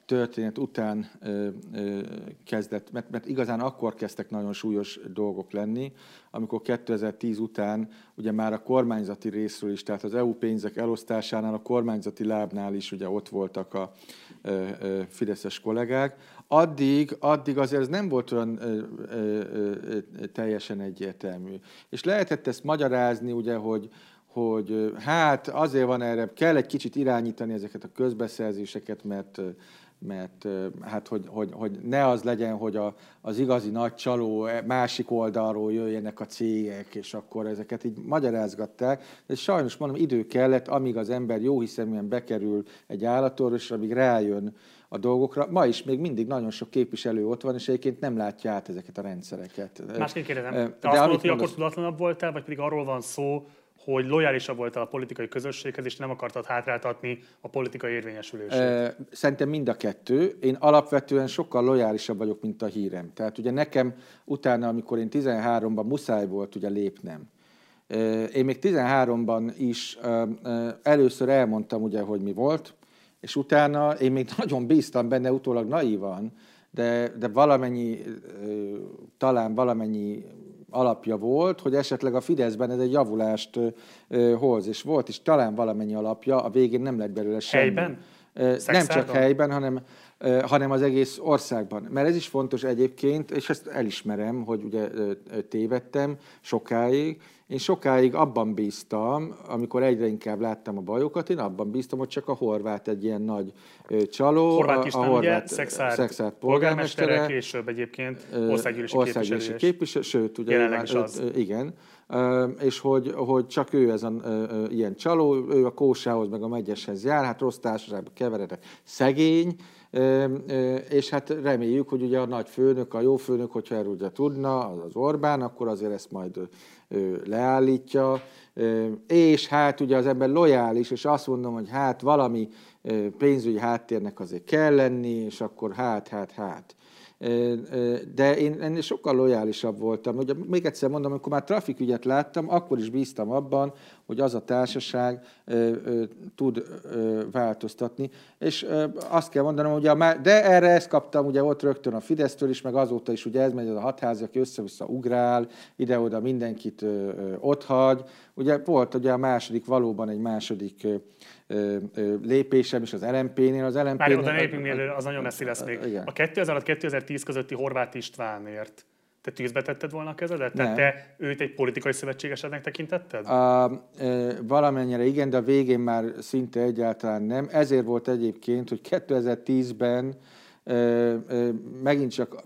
történet után kezdett, mert, mert igazán akkor kezdtek nagyon súlyos dolgok lenni, amikor 2010 után ugye már a kormányzati részről is, tehát az EU pénzek elosztásánál, a kormányzati lábnál is ugye ott voltak a fideszes kollégák. Addig, addig azért ez nem volt olyan ö, ö, ö, teljesen egyértelmű. És lehetett ezt magyarázni, ugye, hogy, hogy hát azért van erre, kell egy kicsit irányítani ezeket a közbeszerzéseket, mert mert hát hogy, hogy, hogy ne az legyen, hogy a, az igazi nagy csaló e, másik oldalról jöjjenek a cégek, és akkor ezeket így magyarázgatták. De sajnos mondom, idő kellett, amíg az ember jó hiszeműen bekerül egy állatorvosra, amíg rájön a dolgokra. Ma is még mindig nagyon sok képviselő ott van, és egyébként nem látja át ezeket a rendszereket. Másként kérdezem, te azt mondod, hogy akkor tudatlanabb voltál, vagy pedig arról van szó, hogy lojálisabb voltál a politikai közösséghez, és nem akartad hátráltatni a politikai érvényesülését? Szerintem mind a kettő. Én alapvetően sokkal lojálisabb vagyok, mint a hírem. Tehát ugye nekem utána, amikor én 13-ban muszáj volt ugye lépnem, én még 13-ban is először elmondtam ugye, hogy mi volt, és utána én még nagyon bíztam benne, utólag naívan, de, de valamennyi, talán valamennyi alapja volt, hogy esetleg a Fideszben ez egy javulást hoz, és volt is talán valamennyi alapja, a végén nem lett belőle semmi. Helyben? Nem csak helyben, hanem, hanem az egész országban. Mert ez is fontos egyébként, és ezt elismerem, hogy ugye tévedtem sokáig, én sokáig abban bíztam, amikor egyre inkább láttam a bajokat, én abban bíztam, hogy csak a horvát egy ilyen nagy csaló. Horvát István, a horvát ugye, szexárt, szexárt polgármestere, később egyébként országgyűlési, országgyűlési képviselő, képviselő, sőt, ugye jelenleg is az. igen, és hogy, hogy csak ő ez a ilyen csaló, ő a kósához meg a megyeshez jár, hát rossz társaságban keveredett, szegény, és hát reméljük, hogy ugye a nagy főnök, a jó főnök, hogyha erről ugye tudna, az Orbán, akkor azért ezt majd leállítja, és hát ugye az ember lojális, és azt mondom, hogy hát valami pénzügyi háttérnek azért kell lenni, és akkor hát, hát, hát de én ennél sokkal lojálisabb voltam. Ugye még egyszer mondom, amikor már trafikügyet láttam, akkor is bíztam abban, hogy az a társaság tud változtatni. És azt kell mondanom, a, de erre ezt kaptam, ugye ott rögtön a Fidesztől is, meg azóta is ugye ez megy, az a hatházi, aki össze-vissza ugrál, ide-oda mindenkit ott hagy. Ugye volt ugye a második, valóban egy második lépésem is az LMP-nél. Az LMP Várj, oda lépünk, az nagyon messzi lesz még. Igen. A 2000-2010 közötti Horváth Istvánért te tűzbe tetted volna a kezedet? Tehát te őt egy politikai szövetségesednek tekintetted? A, e, valamennyire igen, de a végén már szinte egyáltalán nem. Ezért volt egyébként, hogy 2010-ben megint csak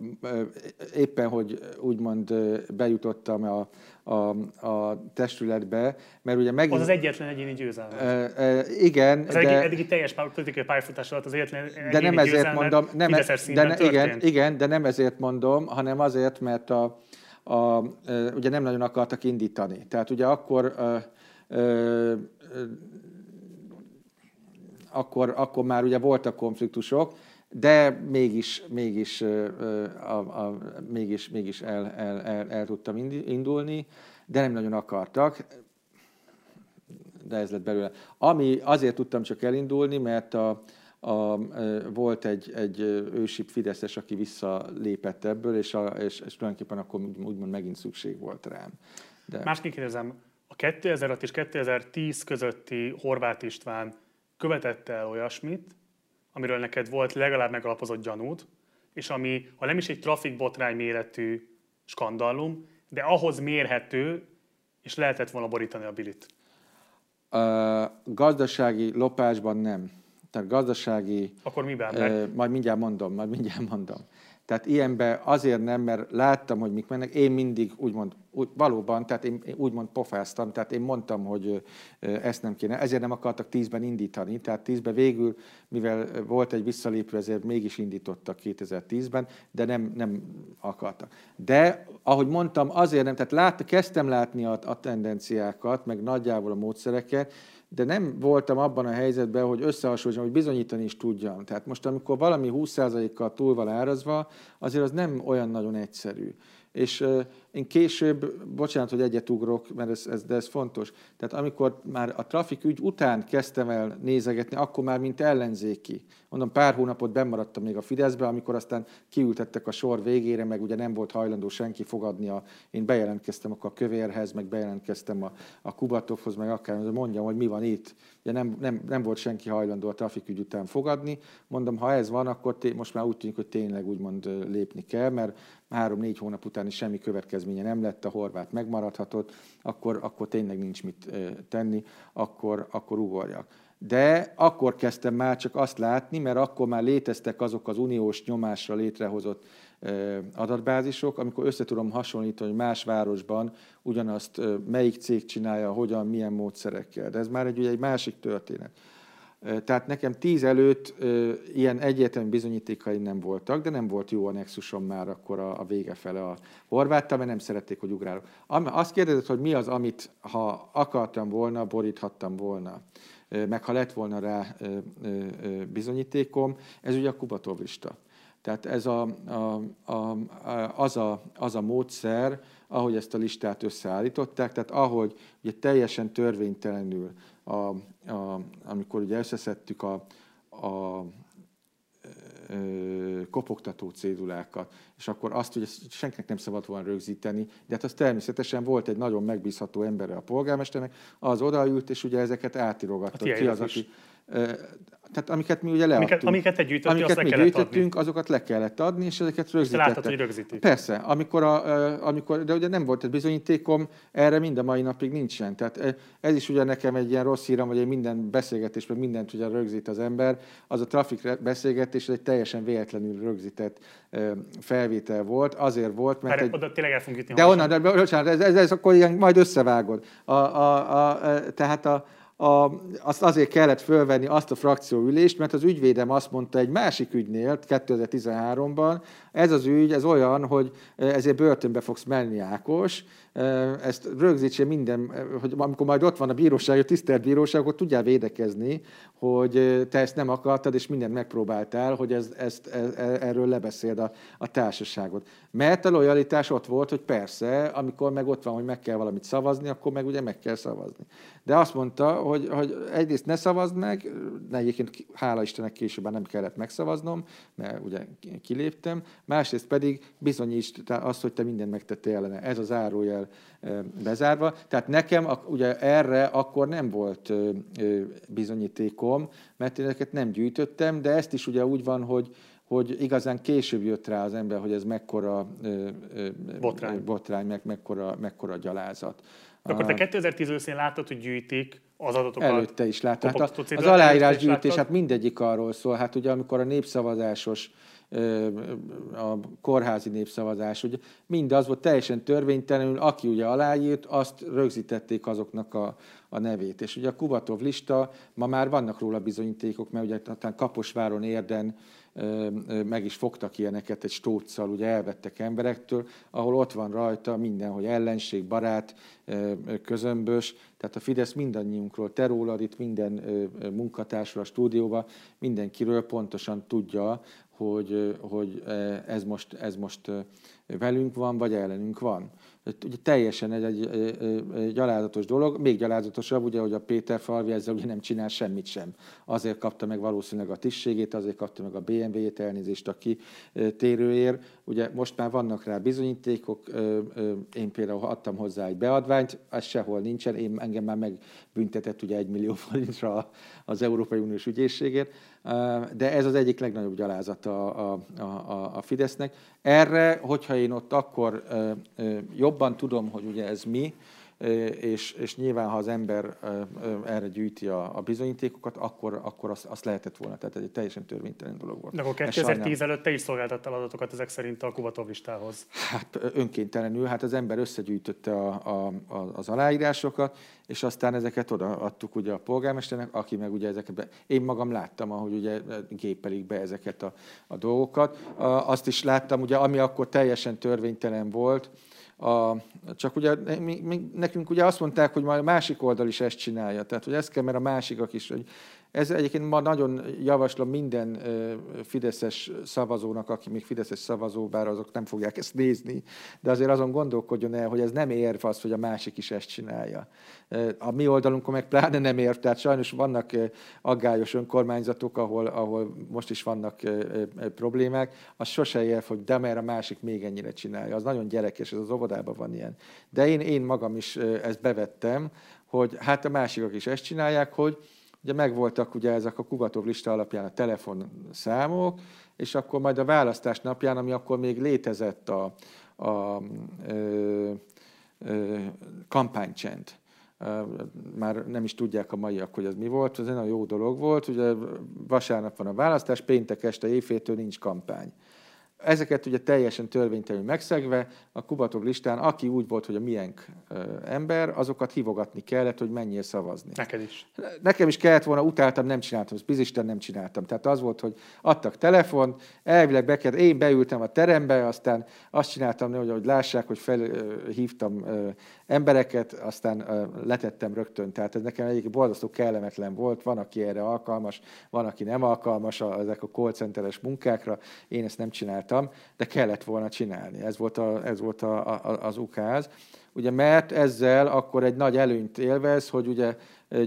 éppen, hogy úgymond bejutottam a, a, a testületbe, mert ugye megint... Az az egyetlen egyéni győzelem. E, e, igen, az de... Eddigi teljes politikai pályafutás alatt az egyetlen egyéni de nem ezért mondom, nem, e- de ne, igen, igen, de nem ezért mondom, hanem azért, mert a, a, ugye nem nagyon akartak indítani. Tehát ugye akkor akkor, akkor már ugye voltak konfliktusok, de mégis, mégis, a, a, mégis, mégis el, el, el, el tudtam indulni, de nem nagyon akartak, de ez lett belőle. Ami azért tudtam csak elindulni, mert a, a, volt egy, egy ősi Fideszes, aki visszalépett ebből, és, a, és, és tulajdonképpen akkor úgymond megint szükség volt rám. De... Másként kérdezem, a 2006 és 2010 közötti Horváth István követette el olyasmit, amiről neked volt legalább megalapozott gyanút, és ami, ha nem is egy trafikbotrány méretű skandalum, de ahhoz mérhető, és lehetett volna borítani a bilit. A gazdasági lopásban nem. Tehát gazdasági... Akkor miben? Mert... majd mindjárt mondom, majd mindjárt mondom. Tehát ilyenbe azért nem, mert láttam, hogy mik mennek. Én mindig úgymond, úgy, valóban, tehát én, én úgymond pofáztam, tehát én mondtam, hogy ezt nem kéne. Ezért nem akartak tízben indítani. Tehát tízben végül, mivel volt egy visszalépő, ezért mégis indítottak 2010-ben, de nem, nem akartak. De, ahogy mondtam, azért nem, tehát lát, kezdtem látni a, a tendenciákat, meg nagyjából a módszereket, de nem voltam abban a helyzetben, hogy összehasonlítsam, hogy bizonyítani is tudjam. Tehát most, amikor valami 20%-kal túl van árazva, azért az nem olyan nagyon egyszerű. És én később, bocsánat, hogy egyet ugrok, mert ez, ez, de ez fontos, tehát amikor már a trafik ügy után kezdtem el nézegetni, akkor már mint ellenzéki, mondom, pár hónapot bemaradtam még a Fideszbe, amikor aztán kiültettek a sor végére, meg ugye nem volt hajlandó senki fogadni, a, én bejelentkeztem akkor a Kövérhez, meg bejelentkeztem a, a Kubatovhoz, meg akár mondjam, hogy mi van itt. Ugye nem, nem, nem volt senki hajlandó a trafikügy után fogadni. Mondom, ha ez van, akkor té- most már úgy tűnik, hogy tényleg úgymond lépni kell, mert három-négy hónap után is semmi következménye nem lett, a horvát megmaradhatott, akkor, akkor tényleg nincs mit tenni, akkor, akkor ugorjak. De akkor kezdtem már csak azt látni, mert akkor már léteztek azok az uniós nyomásra létrehozott adatbázisok, amikor össze tudom hasonlítani, hogy más városban ugyanazt melyik cég csinálja, hogyan, milyen módszerekkel. De ez már egy, ugye egy másik történet. Tehát nekem tíz előtt ilyen egyértelmű bizonyítékai nem voltak, de nem volt jó a Nexuson már akkor a, a vége fele a horváttal, mert nem szerették, hogy ugrálok. Azt kérdezett, hogy mi az, amit ha akartam volna, boríthattam volna meg ha lett volna rá bizonyítékom, ez ugye a Kubatov lista. Tehát ez a, a, a, az, a, az a módszer, ahogy ezt a listát összeállították, tehát ahogy ugye teljesen törvénytelenül, a, a, amikor ugye összeszedtük a, a kopogtató cédulákat, és akkor azt, hogy ezt senkinek nem szabad volna rögzíteni, de hát az természetesen volt egy nagyon megbízható ember a polgármesternek, az odaült, és ugye ezeket átirogatta. Ki az, aki, tehát amiket mi ugye leadtunk. Amiket, amiket te gyűjtöttél, amiket mi gyűjtöttünk, adni. azokat le kellett adni, és ezeket rögzítettek. Láttad, hogy rögzítik. Persze, amikor, a, amikor, de ugye nem volt egy bizonyítékom, erre mind a mai napig nincsen. Tehát ez is ugye nekem egy ilyen rossz hírem, hogy minden beszélgetésben mindent ugye rögzít az ember. Az a trafik beszélgetés egy teljesen véletlenül rögzített felvétel volt. Azért volt, mert... Mert egy, oda tényleg el fogunk De onnan, de bocsánat, ez, ez, ez akkor ilyen, majd összevágod. A, a, a, tehát a, a, azt azért kellett fölvenni azt a frakcióülést, mert az ügyvédem azt mondta egy másik ügynél 2013-ban, ez az ügy, ez olyan, hogy ezért börtönbe fogsz menni Ákos, ezt rögzítse minden, hogy amikor majd ott van a bíróság, a tisztelt bíróság, akkor tudjál védekezni, hogy te ezt nem akartad, és mindent megpróbáltál, hogy ezt, ezt, e, e, erről lebeszéld a, a társaságot. Mert a lojalitás ott volt, hogy persze, amikor meg ott van, hogy meg kell valamit szavazni, akkor meg ugye meg kell szavazni. De azt mondta, hogy, hogy egyrészt ne szavazd meg, ne egyébként hála Istennek később nem kellett megszavaznom, mert ugye kiléptem, másrészt pedig bizonyítsd azt, hogy te mindent megtettél ellene. Ez az árójel bezárva. Tehát nekem ugye erre akkor nem volt bizonyítékom, mert én ezeket nem gyűjtöttem, de ezt is ugye úgy van, hogy, hogy igazán később jött rá az ember, hogy ez mekkora botrány, botrány meg, mekkora, mekkora gyalázat. Akkor te 2010 őszén láttad, hogy gyűjtik az adatokat? Előtte is láttam. Hát az aláírásgyűjtés, hát mindegyik arról szól. Hát ugye amikor a népszavazásos a kórházi népszavazás, ugye mindaz volt teljesen törvénytelenül, aki ugye aláírt, azt rögzítették azoknak a, a nevét. És ugye a Kubatov lista, ma már vannak róla bizonyítékok, mert ugye Kaposváron érden meg is fogtak ilyeneket egy stóccal, ugye elvettek emberektől, ahol ott van rajta minden, hogy ellenség, barát, közömbös, tehát a Fidesz mindannyiunkról, te rólad itt minden munkatársról a stúdióban, mindenkiről pontosan tudja, hogy, hogy ez, most, ez most velünk van, vagy ellenünk van. Ugye teljesen egy, egy, egy, gyalázatos dolog, még gyalázatosabb, ugye, hogy a Péter Falvi ezzel ugye nem csinál semmit sem. Azért kapta meg valószínűleg a tisztségét, azért kapta meg a BMW-jét, elnézést a kitérőért. Ugye most már vannak rá bizonyítékok, én például adtam hozzá egy beadványt, ez sehol nincsen, én engem már megbüntetett ugye egy millió forintra az Európai Uniós ügyészségért, de ez az egyik legnagyobb gyalázata a, a, a, a Fidesznek. Erre, hogyha én ott akkor jobban tudom, hogy ugye ez mi, és, és nyilván, ha az ember erre gyűjti a, a bizonyítékokat, akkor, akkor azt, azt lehetett volna. Tehát ez egy teljesen törvénytelen dolog volt. De akkor 2010 előtt te is szolgáltattál adatokat ezek szerint a Kubatov listához? Hát önkéntelenül, hát az ember összegyűjtötte a, a, a, az aláírásokat, és aztán ezeket odaadtuk ugye a polgármesternek, aki meg ugye ezeket, be, én magam láttam, ahogy ugye gépelik be ezeket a, a dolgokat. Azt is láttam, ugye ami akkor teljesen törvénytelen volt, a, csak ugye mi, mi, nekünk ugye azt mondták, hogy majd a másik oldal is ezt csinálja, tehát hogy ezt kell, mert a másikak is, hogy Ez egyébként ma nagyon javaslom minden Fideszes szavazónak, aki még Fideszes szavazó, bár azok nem fogják ezt nézni, de azért azon gondolkodjon el, hogy ez nem érv az, hogy a másik is ezt csinálja. A mi oldalunkon meg pláne nem ér, tehát sajnos vannak aggályos önkormányzatok, ahol, ahol most is vannak problémák, az sose ér, hogy de mert a másik még ennyire csinálja. Az nagyon gyerekes, ez az óvodában van ilyen. De én, én magam is ezt bevettem, hogy hát a másikak is ezt csinálják, hogy ugye megvoltak ugye ezek a Kubatov lista alapján a telefonszámok, és akkor majd a választás napján, ami akkor még létezett a, a, a, a kampánycsend, már nem is tudják a maiak, hogy ez mi volt, ez egy nagyon jó dolog volt, ugye vasárnap van a választás, péntek este éjféltől nincs kampány. Ezeket ugye teljesen törvénytelenül megszegve, a Kubatov listán, aki úgy volt, hogy a miénk ember, azokat hívogatni kellett, hogy menjél szavazni. Neked is. Nekem is kellett volna, utáltam, nem csináltam, ezt bizisten nem csináltam. Tehát az volt, hogy adtak telefon, elvileg be kellett, én beültem a terembe, aztán azt csináltam, hogy, hogy lássák, hogy felhívtam embereket, aztán letettem rögtön. Tehát ez nekem egyik borzasztó kellemetlen volt, van, aki erre alkalmas, van, aki nem alkalmas, ezek a call centeres munkákra, én ezt nem csináltam, de kellett volna csinálni. Ez volt, a, ez volt a, a, az ukáz. Ugye, mert ezzel akkor egy nagy előnyt élvez, hogy ugye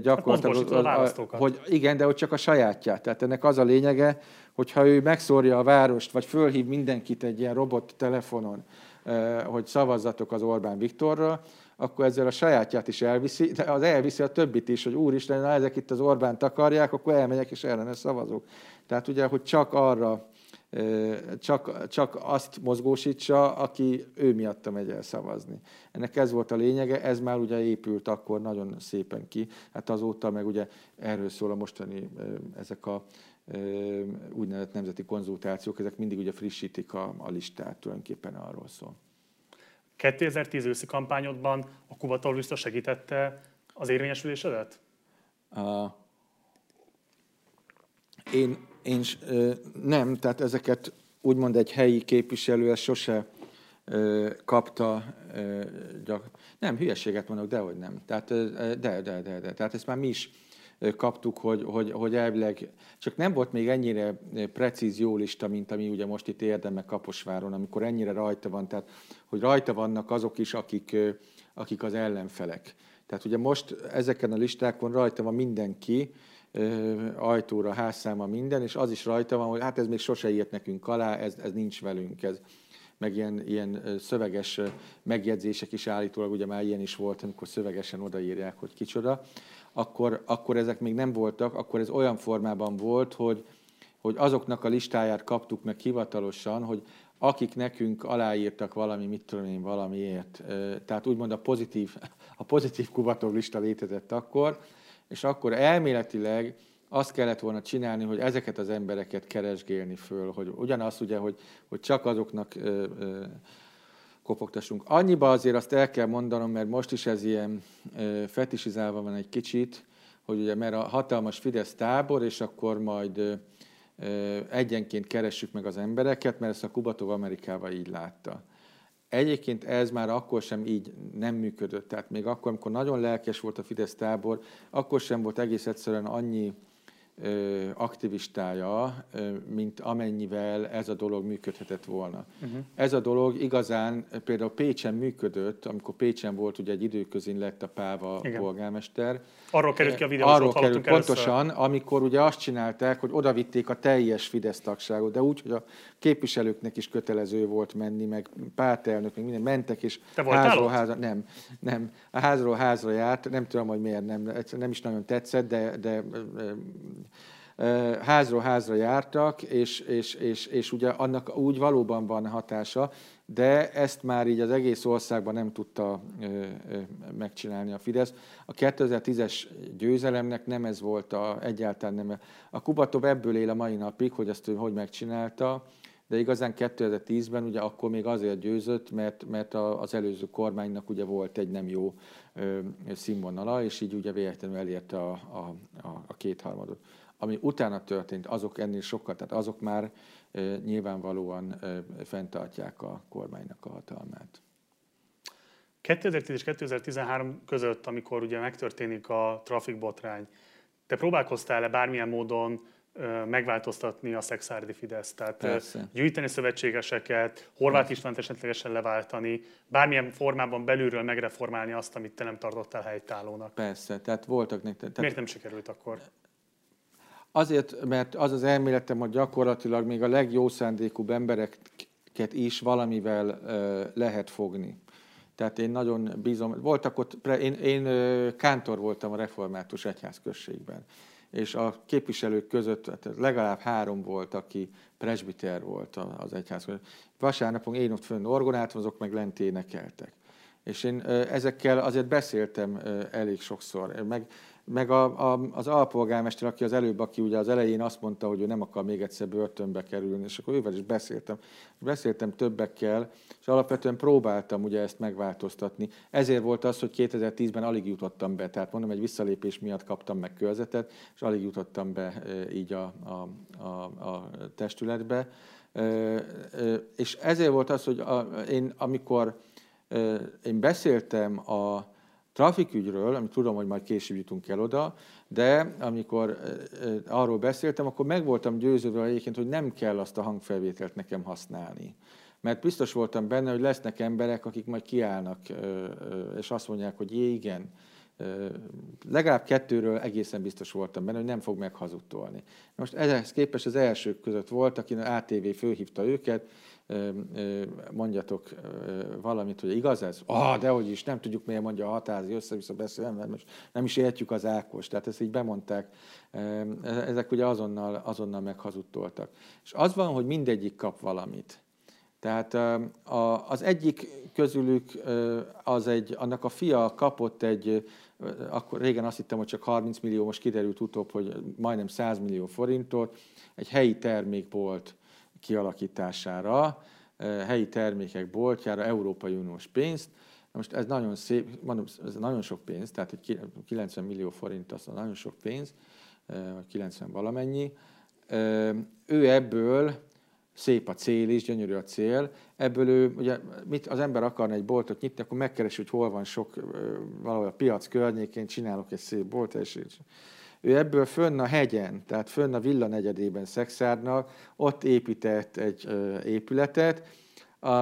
gyakorlatilag, a, a, hogy igen, de hogy csak a sajátját. Tehát ennek az a lényege, hogyha ő megszórja a várost, vagy fölhív mindenkit egy ilyen robot telefonon, hogy szavazzatok az Orbán Viktorra, akkor ezzel a sajátját is elviszi, de az elviszi a többit is, hogy úristen, ha ezek itt az Orbánt akarják, akkor elmegyek és ellene szavazok. Tehát ugye, hogy csak arra, csak, csak azt mozgósítsa, aki ő miatta megy el szavazni. Ennek ez volt a lényege, ez már ugye épült akkor nagyon szépen ki. Hát azóta meg ugye erről szól a mostani ezek a úgynevezett nemzeti konzultációk, ezek mindig ugye frissítik a, a listát, tulajdonképpen arról szól. 2010 őszi kampányodban a Kubatov lista segítette az érvényesülésedet? Uh, én, én nem, tehát ezeket úgymond egy helyi képviselő ezt sose kapta, gyak... nem, hülyeséget mondok, dehogy nem. Tehát, de, de, de, de. Tehát ezt már mi is kaptuk, hogy, hogy, hogy elvileg csak nem volt még ennyire precíz jó lista, mint ami ugye most itt érdeme Kaposváron, amikor ennyire rajta van, tehát hogy rajta vannak azok is, akik, akik az ellenfelek. Tehát ugye most ezeken a listákon rajta van mindenki, ajtóra, házszáma, minden, és az is rajta van, hogy hát ez még sose írt nekünk alá, ez, ez nincs velünk, ez, meg ilyen, ilyen szöveges megjegyzések is állítólag, ugye már ilyen is volt, amikor szövegesen odaírják, hogy kicsoda akkor, akkor ezek még nem voltak, akkor ez olyan formában volt, hogy, hogy azoknak a listáját kaptuk meg hivatalosan, hogy akik nekünk aláírtak valami, mit tudom én, valamiért. Tehát úgymond a pozitív, a pozitív kubatov lista létezett akkor, és akkor elméletileg azt kellett volna csinálni, hogy ezeket az embereket keresgélni föl, hogy ugyanaz ugye, hogy, hogy csak azoknak ö, ö, kopogtassunk. Annyiba azért azt el kell mondanom, mert most is ez ilyen fetisizálva van egy kicsit, hogy ugye mert a hatalmas Fidesz tábor, és akkor majd egyenként keressük meg az embereket, mert ezt a Kubatov Amerikával így látta. Egyébként ez már akkor sem így nem működött. Tehát még akkor, amikor nagyon lelkes volt a Fidesz tábor, akkor sem volt egész egyszerűen annyi aktivistája, mint amennyivel ez a dolog működhetett volna. Uh-huh. Ez a dolog igazán például Pécsen működött, amikor Pécsen volt, ugye egy időközén lett a Páva Igen. polgármester. Arról került ki a videó, Arról került pontosan, amikor ugye azt csinálták, hogy odavitték a teljes Fidesz tagságot, de úgy, hogy a képviselőknek is kötelező volt menni, meg pártelnök, meg minden mentek, és Te házról házra, nem, nem, a házról házra járt, nem tudom, hogy miért nem, nem is nagyon tetszett, de, de házról házra jártak, és, és, és, és ugye annak úgy valóban van hatása, de ezt már így az egész országban nem tudta megcsinálni a Fidesz. A 2010-es győzelemnek nem ez volt a, egyáltalán nem. A Kubatov ebből él a mai napig, hogy ezt ő hogy megcsinálta, de igazán 2010-ben ugye akkor még azért győzött, mert, mert az előző kormánynak ugye volt egy nem jó színvonala, és így ugye véletlenül elérte a, a, a, a kétharmadot ami utána történt, azok ennél sokkal, tehát azok már nyilvánvalóan fenntartják a kormánynak a hatalmát. 2010 és 2013 között, amikor ugye megtörténik a trafikbotrány, te próbálkoztál-e bármilyen módon megváltoztatni a szexárdi Fidesz. Tehát Persze. gyűjteni szövetségeseket, Horváth Istvánt esetlegesen leváltani, bármilyen formában belülről megreformálni azt, amit te nem tartottál helytállónak. Persze, tehát voltak nektek. Tehát... Miért nem sikerült akkor? Azért, mert az az elméletem, hogy gyakorlatilag még a legjó embereket is valamivel lehet fogni. Tehát én nagyon bízom. Voltak ott, én, én kántor voltam a református egyházközségben és a képviselők között hát legalább három volt, aki presbiter volt az egyház. Vasárnapon én ott fönn orgonáltam, azok meg lent énekeltek. És én ezekkel azért beszéltem elég sokszor. Meg meg a, a, az alpolgármester, aki az előbb, aki ugye az elején azt mondta, hogy ő nem akar még egyszer börtönbe kerülni, és akkor ővel is beszéltem. Beszéltem többekkel, és alapvetően próbáltam ugye ezt megváltoztatni. Ezért volt az, hogy 2010-ben alig jutottam be, tehát mondom, egy visszalépés miatt kaptam meg körzetet, és alig jutottam be így a, a, a, a testületbe. És ezért volt az, hogy a, én amikor én beszéltem a, trafikügyről, amit tudom, hogy majd később jutunk el oda, de amikor arról beszéltem, akkor meg voltam győződve egyébként, hogy nem kell azt a hangfelvételt nekem használni. Mert biztos voltam benne, hogy lesznek emberek, akik majd kiállnak, és azt mondják, hogy jé, igen, legalább kettőről egészen biztos voltam benne, hogy nem fog meghazudtolni. Most ehhez képest az elsők között volt, aki ATV főhívta őket, mondjatok valamit, hogy igaz ez? Ah, dehogy is, nem tudjuk miért mondja a hatázi, össze-vissza beszél, mert most nem is értjük az Ákos. Tehát ezt így bemondták. Ezek ugye azonnal, azonnal meghazudtoltak. És az van, hogy mindegyik kap valamit. Tehát az egyik közülük az egy, annak a fia kapott egy, akkor régen azt hittem, hogy csak 30 millió, most kiderült utóbb, hogy majdnem 100 millió forintot, egy helyi termékbolt kialakítására, helyi termékek boltjára Európai Uniós pénzt. Most ez nagyon szép, mondom, ez nagyon sok pénz, tehát egy 90 millió forint az nagyon sok pénz, vagy 90 valamennyi. Ő ebből szép a cél is, gyönyörű a cél. Ebből ő, ugye mit, az ember akarna egy boltot nyitni, akkor megkeresi, hogy hol van sok, valahol a piac környékén, csinálok egy szép bolt, és ő ebből fönn a hegyen, tehát fönn a villa negyedében Szexárnak, ott épített egy épületet,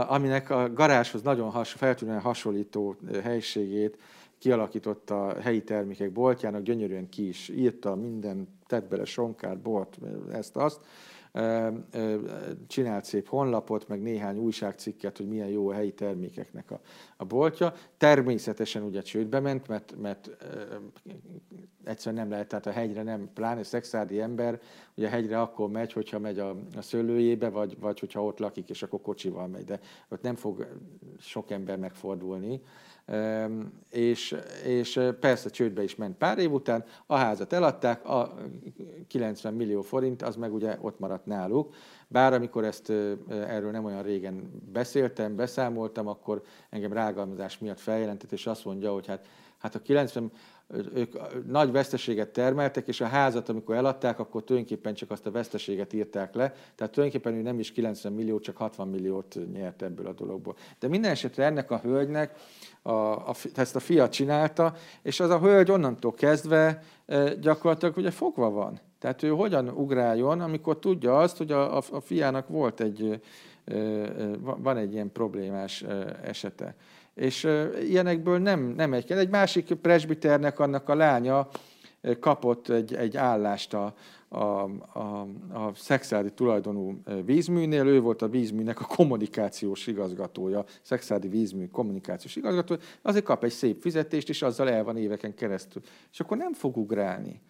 aminek a garázshoz nagyon has, feltűnően hasonlító helységét kialakította a helyi termékek boltjának, gyönyörűen ki is írta, minden, tett bele sonkát, bort, ezt-azt, csinált szép honlapot, meg néhány újságcikket, hogy milyen jó a helyi termékeknek a, a boltja. Természetesen ugye csődbe ment, mert, mert egyszerűen nem lehet, tehát a hegyre nem, pláne szexádi ember, ugye a hegyre akkor megy, hogyha megy a, a szőlőjébe, vagy, vagy hogyha ott lakik, és akkor kocsival megy, de ott nem fog sok ember megfordulni és, és persze csődbe is ment. Pár év után, a házat eladták, a 90 millió forint az meg ugye ott maradt náluk, bár amikor ezt erről nem olyan régen beszéltem, beszámoltam, akkor engem rágalmazás miatt feljelentett, és azt mondja, hogy hát, hát a 90, ők nagy veszteséget termeltek, és a házat, amikor eladták, akkor tulajdonképpen csak azt a veszteséget írták le, tehát tulajdonképpen ő nem is 90 millió, csak 60 milliót nyert ebből a dologból. De minden esetre ennek a hölgynek a, a, ezt a fiat csinálta, és az a hölgy onnantól kezdve e, gyakorlatilag ugye fogva van. Tehát ő hogyan ugráljon, amikor tudja azt, hogy a, a, a fiának volt egy, e, e, van egy ilyen problémás esete és ilyenekből nem, nem egy. Egy másik presbiternek annak a lánya kapott egy, egy állást a, a, a, a szexuális tulajdonú vízműnél, ő volt a vízműnek a kommunikációs igazgatója, szexuális vízmű kommunikációs igazgatója, azért kap egy szép fizetést, és azzal el van éveken keresztül. És akkor nem fog ugrálni.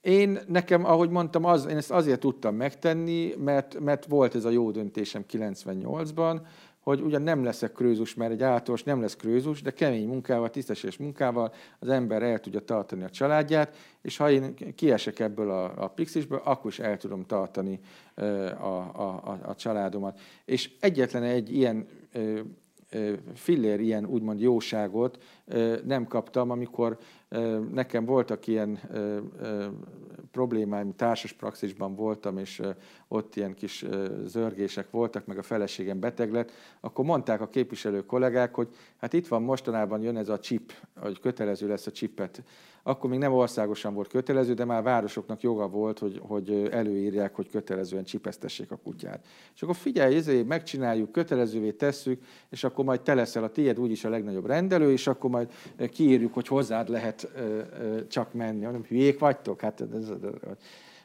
Én nekem, ahogy mondtam, az, én ezt azért tudtam megtenni, mert, mert volt ez a jó döntésem 98-ban, hogy ugyan nem leszek krőzus, mert egy általános nem lesz krőzus, de kemény munkával, tisztességes munkával az ember el tudja tartani a családját, és ha én kiesek ebből a, a pixisből, akkor is el tudom tartani a, a, a, a családomat. És egyetlen egy ilyen fillér ilyen úgymond jóságot nem kaptam, amikor nekem voltak ilyen problémáim, társas praxisban voltam, és ott ilyen kis zörgések voltak, meg a feleségem beteg lett, akkor mondták a képviselő kollégák, hogy hát itt van mostanában jön ez a chip, hogy kötelező lesz a chipet akkor még nem országosan volt kötelező, de már városoknak joga volt, hogy, hogy előírják, hogy kötelezően csipesztessék a kutyát. És akkor figyelj, ezért megcsináljuk, kötelezővé tesszük, és akkor majd te leszel a tiéd úgyis a legnagyobb rendelő, és akkor majd kiírjuk, hogy hozzád lehet csak menni. Nem hülyék vagytok? Hát ez,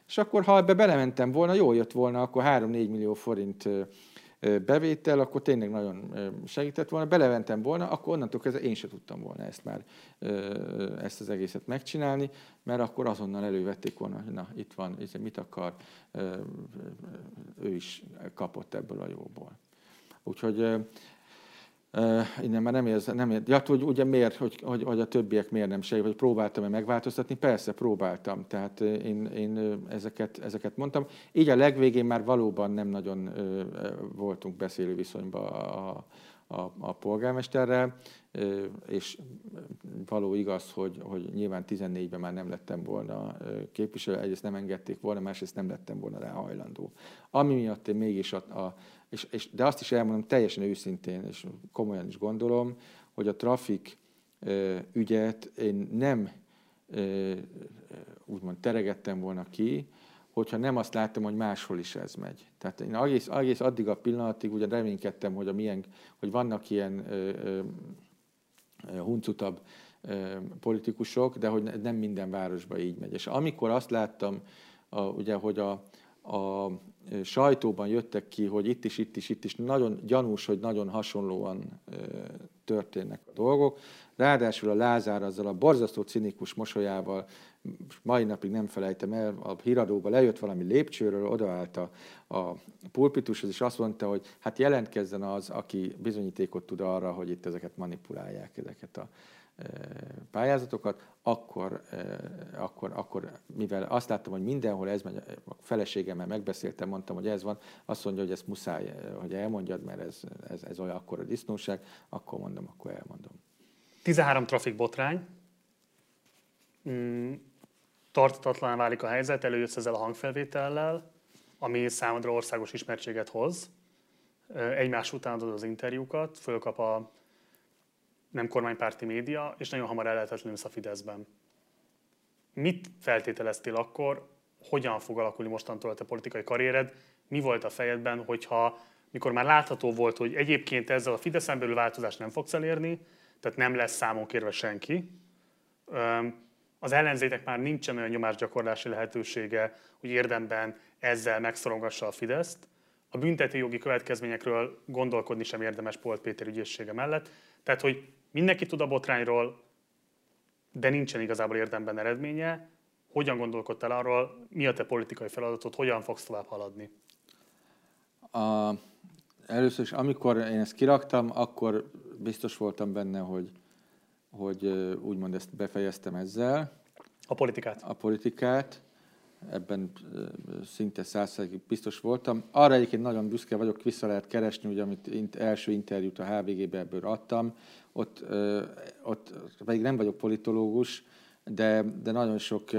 és akkor, ha ebbe belementem volna, jól jött volna, akkor 3-4 millió forint bevétel, akkor tényleg nagyon segített volna. Beleventem volna, akkor onnantól kezdve én sem tudtam volna ezt már, ezt az egészet megcsinálni, mert akkor azonnal elővették volna, hogy na, itt van, mit akar, ő is kapott ebből a jóból. Úgyhogy innen már nem érz, nem érz. Ja, hogy ugye miért, hogy, hogy, hogy a többiek miért nem segít, vagy próbáltam-e megváltoztatni? Persze, próbáltam. Tehát én, én ezeket, ezeket mondtam. Így a legvégén már valóban nem nagyon voltunk beszélő viszonyban a, a, a polgármesterrel, és való igaz, hogy, hogy nyilván 14-ben már nem lettem volna képviselő, egyrészt nem engedték volna, másrészt nem lettem volna rá hajlandó. Ami miatt én mégis a, a és, és, de azt is elmondom teljesen őszintén, és komolyan is gondolom, hogy a trafik ügyet én nem úgymond teregettem volna ki, hogyha nem azt láttam, hogy máshol is ez megy. Tehát én egész, egész addig a pillanatig ugye reménykedtem, hogy, a milyen, hogy vannak ilyen ö, ö, huncutabb ö, politikusok, de hogy nem minden városban így megy. És amikor azt láttam, a, ugye, hogy a, a sajtóban jöttek ki, hogy itt is, itt is, itt is nagyon gyanús, hogy nagyon hasonlóan történnek a dolgok. Ráadásul a Lázár azzal a borzasztó cinikus mosolyával, mai napig nem felejtem el, a híradóba lejött valami lépcsőről, odaállt a, a pulpitushoz, és azt mondta, hogy hát jelentkezzen az, aki bizonyítékot tud arra, hogy itt ezeket manipulálják, ezeket a pályázatokat, akkor, akkor, akkor, mivel azt láttam, hogy mindenhol ez megy, a feleségemmel megbeszéltem, mondtam, hogy ez van, azt mondja, hogy ezt muszáj, hogy elmondjad, mert ez, ez, ez olyan akkor a disznóság, akkor mondom, akkor elmondom. 13 trafik botrány, mm, tartatatlan válik a helyzet, előjössz ezzel a hangfelvétellel, ami számodra országos ismertséget hoz, egymás után adod az interjúkat, fölkap a nem kormánypárti média, és nagyon hamar el lehetetlenülsz a Fideszben. Mit feltételeztél akkor, hogyan fog alakulni mostantól a te politikai karriered, mi volt a fejedben, hogyha mikor már látható volt, hogy egyébként ezzel a Fideszen belül változást nem fogsz elérni, tehát nem lesz számon kérve senki, az ellenzéknek már nincsen olyan nyomásgyakorlási lehetősége, hogy érdemben ezzel megszorongassa a Fideszt. A büntető jogi következményekről gondolkodni sem érdemes Polt Péter ügyészsége mellett. Tehát, hogy Mindenki tud a botrányról, de nincsen igazából érdemben eredménye. Hogyan gondolkodtál arról, mi a te politikai feladatod, hogyan fogsz tovább haladni? A, először is, amikor én ezt kiraktam, akkor biztos voltam benne, hogy, hogy úgymond ezt befejeztem ezzel. A politikát? A politikát. Ebben szinte százszerzig biztos voltam. Arra egyébként nagyon büszke vagyok, vissza lehet keresni, ugye, amit első interjút a HVG-be ebből adtam, ott, ott pedig nem vagyok politológus, de, de nagyon sok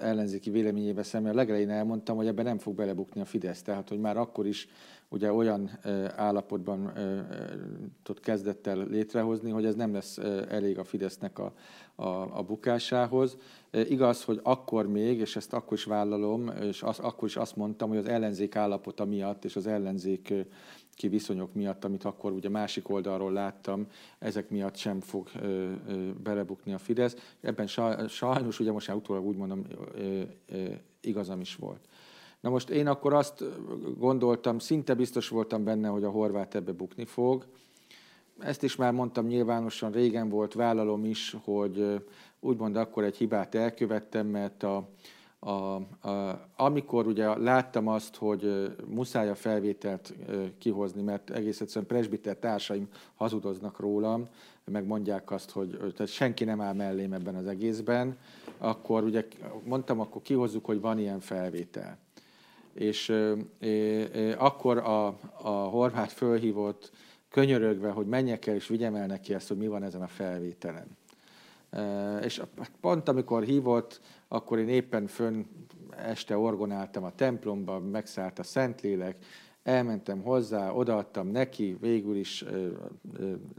ellenzéki véleményébe szemben legelején elmondtam, hogy ebben nem fog belebukni a Fidesz. Tehát, hogy már akkor is ugye olyan állapotban tud kezdett el létrehozni, hogy ez nem lesz elég a Fidesznek a, a, a bukásához. Igaz, hogy akkor még, és ezt akkor is vállalom, és az, akkor is azt mondtam, hogy az ellenzék állapota miatt és az ellenzék ki viszonyok miatt, amit akkor ugye másik oldalról láttam, ezek miatt sem fog ö, ö, belebukni a Fidesz. Ebben sajnos, ugye most már utólag úgy mondom, ö, ö, igazam is volt. Na most én akkor azt gondoltam, szinte biztos voltam benne, hogy a horvát ebbe bukni fog. Ezt is már mondtam nyilvánosan, régen volt, vállalom is, hogy úgymond akkor egy hibát elkövettem, mert a, a, a, amikor ugye láttam azt, hogy muszáj a felvételt kihozni, mert egész egyszerűen presbiter társaim hazudoznak rólam, meg mondják azt, hogy tehát senki nem áll mellém ebben az egészben, akkor ugye mondtam, akkor kihozzuk, hogy van ilyen felvétel. És akkor a, a horvát fölhívott könyörögve, hogy menjek el és vigyem el neki ezt, hogy mi van ezen a felvételen. És pont amikor hívott, akkor én éppen fönn este orgonáltam a templomba, megszállt a Szentlélek, elmentem hozzá, odaadtam neki, végül is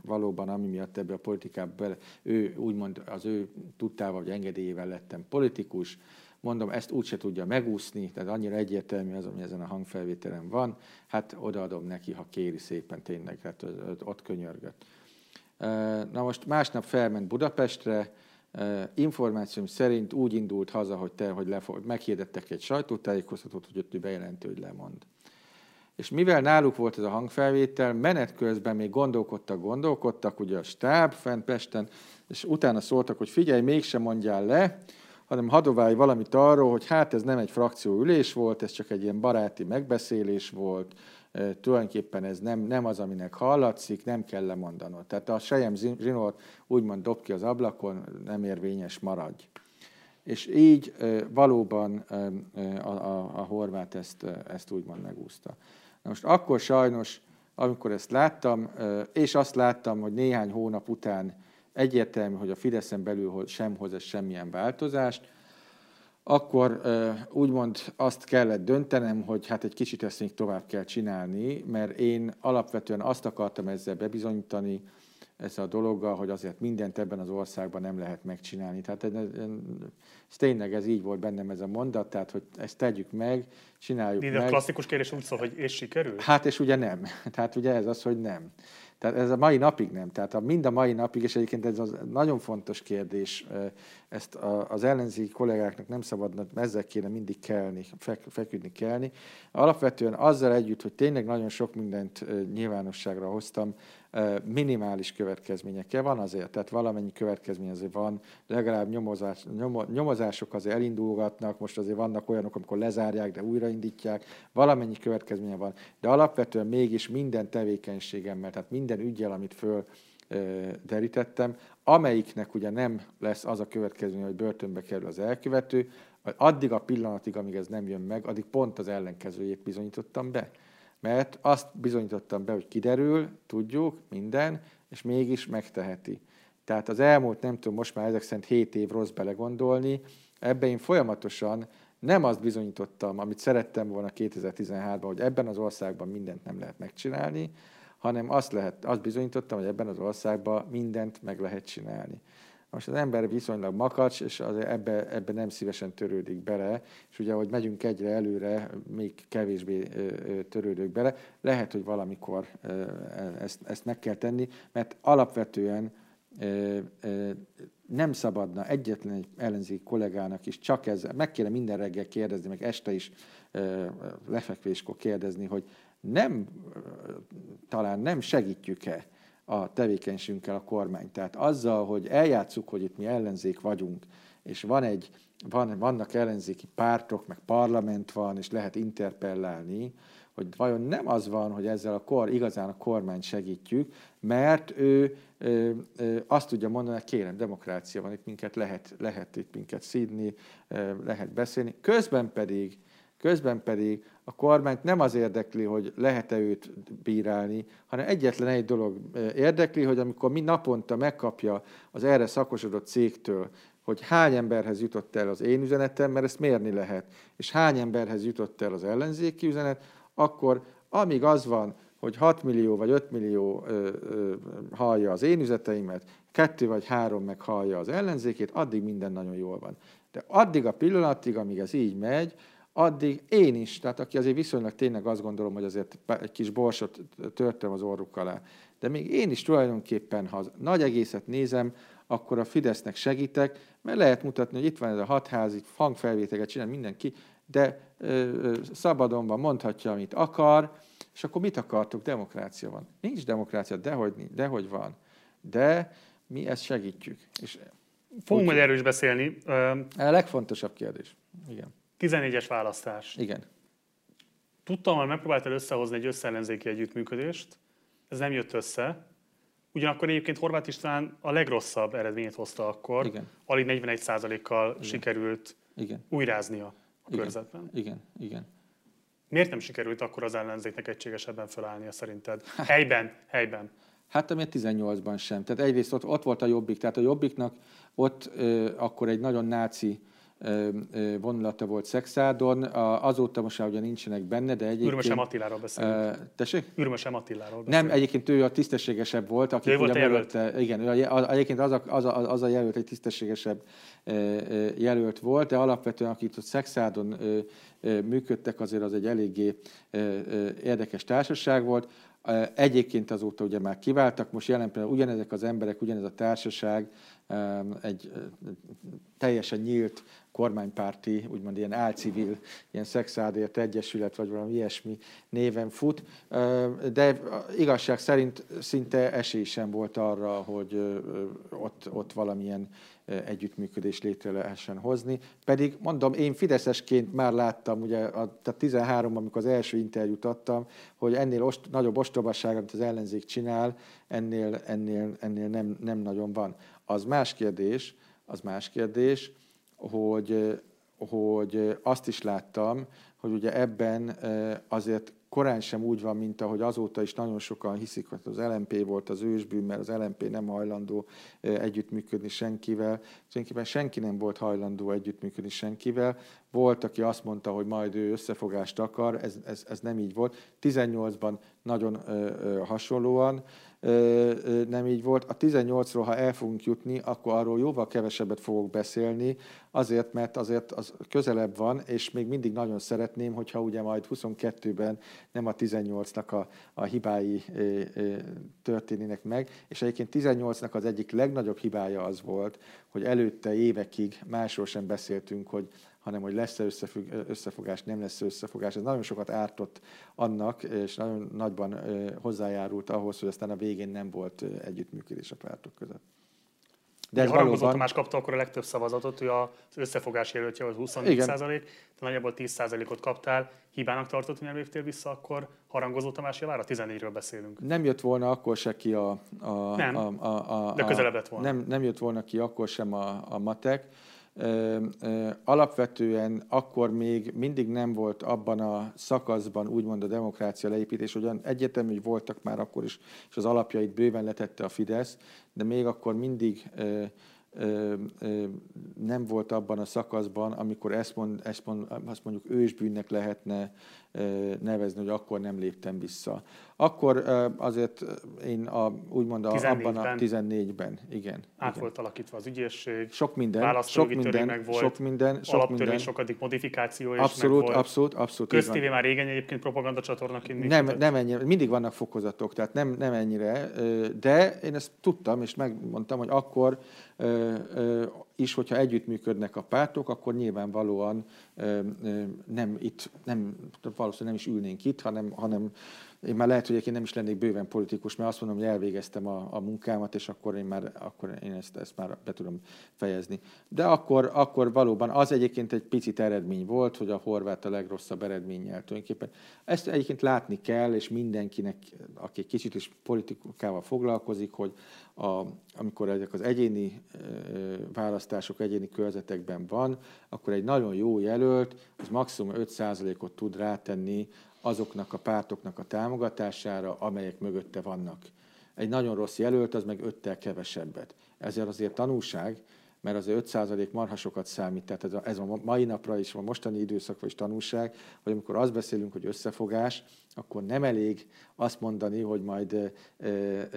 valóban, ami miatt ebbe a politikába ő úgymond az ő tudtával vagy engedélyével lettem politikus, mondom, ezt úgyse tudja megúszni, tehát annyira egyértelmű az, ami ezen a hangfelvételen van, hát odaadom neki, ha kéri szépen tényleg, hát ott könyörgött. Na most másnap felment Budapestre, információm szerint úgy indult haza, hogy te, hogy lefog, meghirdettek egy sajtótájékoztatót, hogy ott ő bejelentő, hogy lemond. És mivel náluk volt ez a hangfelvétel, menet közben még gondolkodtak, gondolkodtak, ugye a stáb fent Pesten, és utána szóltak, hogy figyelj, mégsem mondjál le, hanem hadoválj valamit arról, hogy hát ez nem egy frakcióülés volt, ez csak egy ilyen baráti megbeszélés volt, tulajdonképpen ez nem, nem az, aminek hallatszik, nem kell lemondanod. Tehát a sejem zsinort úgymond dob ki az ablakon, nem érvényes, maradj. És így valóban a, a, a horvát ezt, ezt úgymond megúszta. Na most akkor sajnos, amikor ezt láttam, és azt láttam, hogy néhány hónap után egyértelmű, hogy a Fideszen belül sem hoz ez semmilyen változást, akkor úgymond azt kellett döntenem, hogy hát egy kicsit ezt még tovább kell csinálni, mert én alapvetően azt akartam ezzel bebizonyítani, ezzel a dologgal, hogy azért mindent ebben az országban nem lehet megcsinálni. Tehát ez, ez tényleg ez így volt bennem ez a mondat, tehát hogy ezt tegyük meg, csináljuk De meg. a klasszikus kérdés úgy szól, hogy és sikerül? Hát és ugye nem. Tehát ugye ez az, hogy nem. Tehát ez a mai napig nem. Tehát a, mind a mai napig, és egyébként ez az nagyon fontos kérdés, ezt az ellenzéki kollégáknak nem szabadna, ezzel kéne mindig kelni, fek, feküdni, kelni. Alapvetően azzal együtt, hogy tényleg nagyon sok mindent nyilvánosságra hoztam, minimális következményekkel van azért, tehát valamennyi következmény azért van, legalább nyomozás, nyomo, nyomozások azért elindulgatnak, most azért vannak olyanok, amikor lezárják, de újraindítják, valamennyi következménye van, de alapvetően mégis minden tevékenységemmel, tehát minden ügyel, amit föl derítettem, amelyiknek ugye nem lesz az a következmény, hogy börtönbe kerül az elkövető, addig a pillanatig, amíg ez nem jön meg, addig pont az ellenkezőjét bizonyítottam be. Mert azt bizonyítottam be, hogy kiderül, tudjuk, minden, és mégis megteheti. Tehát az elmúlt, nem tudom, most már ezek szerint 7 év rossz belegondolni, ebben én folyamatosan nem azt bizonyítottam, amit szerettem volna 2013-ban, hogy ebben az országban mindent nem lehet megcsinálni, hanem azt, lehet, azt bizonyítottam, hogy ebben az országban mindent meg lehet csinálni. Most az ember viszonylag makacs, és az ebbe, ebbe nem szívesen törődik bele, és ugye, hogy megyünk egyre előre, még kevésbé törődök bele, lehet, hogy valamikor ezt, ezt meg kell tenni, mert alapvetően nem szabadna egyetlen egy ellenzéki kollégának is csak ezzel, meg kéne minden reggel kérdezni, meg este is lefekvéskor kérdezni, hogy nem, talán nem segítjük-e a tevékenységünkkel a kormány. Tehát azzal, hogy eljátszuk, hogy itt mi ellenzék vagyunk, és van egy, van, vannak ellenzéki pártok, meg parlament van, és lehet interpellálni, hogy vajon nem az van, hogy ezzel a kor, igazán a kormányt segítjük, mert ő ö, ö, azt tudja mondani, hogy kérem, demokrácia van, itt minket lehet, lehet itt minket szídni, ö, lehet beszélni. Közben pedig Közben pedig a kormányt nem az érdekli, hogy lehet-e őt bírálni, hanem egyetlen egy dolog érdekli, hogy amikor mi naponta megkapja az erre szakosodott cégtől, hogy hány emberhez jutott el az én üzenetem, mert ezt mérni lehet, és hány emberhez jutott el az ellenzéki üzenet, akkor amíg az van, hogy 6 millió vagy 5 millió ö, ö, hallja az én üzeteimet, kettő vagy három meg hallja az ellenzékét, addig minden nagyon jól van. De addig a pillanatig, amíg ez így megy, addig én is, tehát aki azért viszonylag tényleg azt gondolom, hogy azért egy kis borsot törtem az orruk alá, de még én is tulajdonképpen, ha az nagy egészet nézem, akkor a Fidesznek segítek, mert lehet mutatni, hogy itt van ez a hatházi, hangfelvéteket csinál mindenki, de ö, ö, szabadon van, mondhatja, amit akar, és akkor mit akartok? Demokrácia van. Nincs demokrácia, dehogy, dehogy van. De mi ezt segítjük. És Fogunk majd erről is beszélni. A legfontosabb kérdés. Igen. 14-es választás. Igen. Tudtam, hogy megpróbáltál összehozni egy összeellenzéki együttműködést, ez nem jött össze. Ugyanakkor egyébként Horváth István a legrosszabb eredményt hozta akkor. Igen. Alig 41%-kal sikerült Igen. újráznia a Igen. körzetben. Igen. Igen. Miért nem sikerült akkor az ellenzéknek egységesebben felállnia szerinted? Helyben, helyben. Hát ami 18-ban sem. Tehát egyrészt ott, ott volt a Jobbik, tehát a Jobbiknak ott akkor egy nagyon náci vonulata volt Szexádon. Azóta most már ugye nincsenek benne, de egyébként... Ürmösem Attiláról beszélünk. Tessék? Ürmösem Attiláról beszélünk. Nem, egyébként ő a tisztességesebb volt. Aki ő volt a jelölt. Mögötte, igen, ő a, egyébként az a, az, a, az a jelölt egy tisztességesebb jelölt volt, de alapvetően akik ott Szexádon működtek, azért az egy eléggé érdekes társaság volt. Egyébként azóta ugye már kiváltak, most jelen pillanatban ugyanezek az emberek, ugyanez a társaság egy teljesen nyílt kormánypárti, úgymond ilyen álcivil, ilyen szexádért egyesület, vagy valami ilyesmi néven fut, de igazság szerint szinte esély sem volt arra, hogy ott, ott valamilyen együttműködést létre lehessen hozni. Pedig mondom, én Fideszesként már láttam, ugye a, a 13 amikor az első interjút adtam, hogy ennél ost, nagyobb ostobaság, amit az ellenzék csinál, ennél, ennél, ennél nem, nem nagyon van. Az más kérdés, az más kérdés, hogy, hogy azt is láttam, hogy ugye ebben azért korán sem úgy van, mint ahogy azóta is nagyon sokan hiszik, hogy az LMP volt az ősbűn, mert az LMP nem hajlandó együttműködni senkivel. Senkivel senki nem volt hajlandó együttműködni senkivel. Volt, aki azt mondta, hogy majd ő összefogást akar, ez, ez, ez nem így volt. 18-ban nagyon ö, ö, hasonlóan nem így volt. A 18-ról, ha el fogunk jutni, akkor arról jóval kevesebbet fogok beszélni, azért, mert azért az közelebb van, és még mindig nagyon szeretném, hogyha ugye majd 22-ben nem a 18-nak a, a hibái történnének meg, és egyébként 18-nak az egyik legnagyobb hibája az volt, hogy előtte évekig másról sem beszéltünk, hogy hanem hogy lesz-e összefogás, nem lesz összefogás. Ez nagyon sokat ártott annak, és nagyon nagyban hozzájárult ahhoz, hogy aztán a végén nem volt együttműködés a pártok között. De ez valóban... Tamás kapta akkor a legtöbb szavazatot, hogy az összefogás jelöltje az 24 százalék, te nagyjából 10 százalékot kaptál. Hibának tartott, nem léptél vissza, akkor harangozó Tamás javára? 14-ről beszélünk. Nem jött volna akkor se ki a... a nem, a, a, a, de közelebb lett volna. Nem, nem jött volna ki akkor sem a, a matek alapvetően akkor még mindig nem volt abban a szakaszban úgymond a demokrácia leépítés, ugyan egyetemű, hogy voltak már akkor is, és az alapjait bőven letette a Fidesz, de még akkor mindig nem volt abban a szakaszban, amikor ezt, mond, ezt mond, azt mondjuk ősbűnnek lehetne nevezni, hogy akkor nem léptem vissza. Akkor azért én a, úgymond a, abban a 14-ben, igen. Át igen. volt alakítva az ügyészség, sok minden, sok minden, meg volt, sok minden, sok minden. sokadik modifikáció is abszolút, meg volt. Abszolút, abszolút. Köztévé már régen egyébként propaganda csatornaként Nem, nem ennyire, mindig vannak fokozatok, tehát nem, nem ennyire, de én ezt tudtam, és megmondtam, hogy akkor is, hogyha együttműködnek a pártok, akkor nyilvánvalóan nem itt, nem, valószínűleg nem is ülnénk itt, hanem, hanem én már lehet, hogy én nem is lennék bőven politikus, mert azt mondom, hogy elvégeztem a, a munkámat, és akkor én már akkor én ezt, ezt már be tudom fejezni. De akkor, akkor valóban az egyébként egy picit eredmény volt, hogy a horvát a legrosszabb eredménnyel tulajdonképpen. Ezt egyébként látni kell, és mindenkinek, aki kicsit is politikával foglalkozik, hogy a, amikor ezek az egyéni választások egyéni körzetekben van, akkor egy nagyon jó jelölt, az maximum 5%-ot tud rátenni azoknak a pártoknak a támogatására, amelyek mögötte vannak. Egy nagyon rossz jelölt, az meg öttel kevesebbet. Ezért azért tanulság, mert azért 5% marhasokat számít, tehát ez a, ez a mai napra is, a mostani időszakra is tanulság, hogy amikor azt beszélünk, hogy összefogás, akkor nem elég azt mondani, hogy majd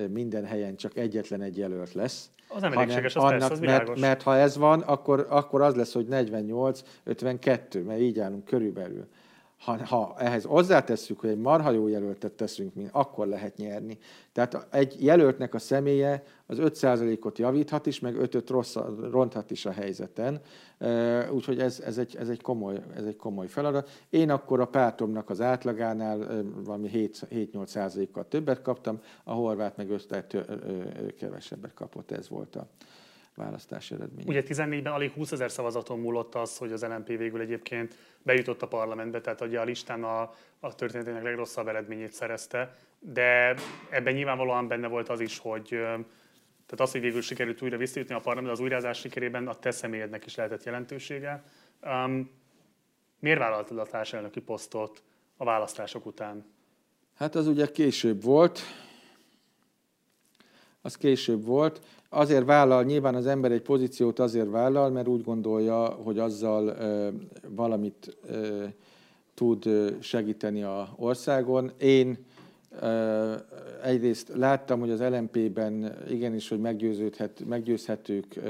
minden helyen csak egyetlen egy jelölt lesz. Az nem elégséges, az annak, persze, az mert, mert ha ez van, akkor, akkor az lesz, hogy 48-52, mert így állunk körülbelül ha, ha ehhez hozzátesszük, hogy egy marha jó jelöltet teszünk, mint, akkor lehet nyerni. Tehát egy jelöltnek a személye az 5%-ot javíthat is, meg 5-öt rossz, ronthat is a helyzeten. Úgyhogy ez, ez, egy, ez, egy komoly, ez egy komoly feladat. Én akkor a pártomnak az átlagánál valami 7-8%-kal többet kaptam, a horvát meg 5 kevesebbet kapott, ez volt a, választási eredmény. Ugye 14-ben alig 20 ezer szavazaton múlott az, hogy az LNP végül egyébként bejutott a parlamentbe, tehát ugye a listán a, a történetének legrosszabb eredményét szerezte, de ebben nyilvánvalóan benne volt az is, hogy tehát az, hogy végül sikerült újra visszajutni a parlament, az újrázás sikerében a te személyednek is lehetett jelentősége. Um, miért vállaltad a társelnöki posztot a választások után? Hát az ugye később volt, az később volt. Azért vállal, nyilván az ember egy pozíciót azért vállal, mert úgy gondolja, hogy azzal valamit tud segíteni a országon. Én egyrészt láttam, hogy az LMP-ben igenis, hogy meggyőződhet, meggyőzhetők,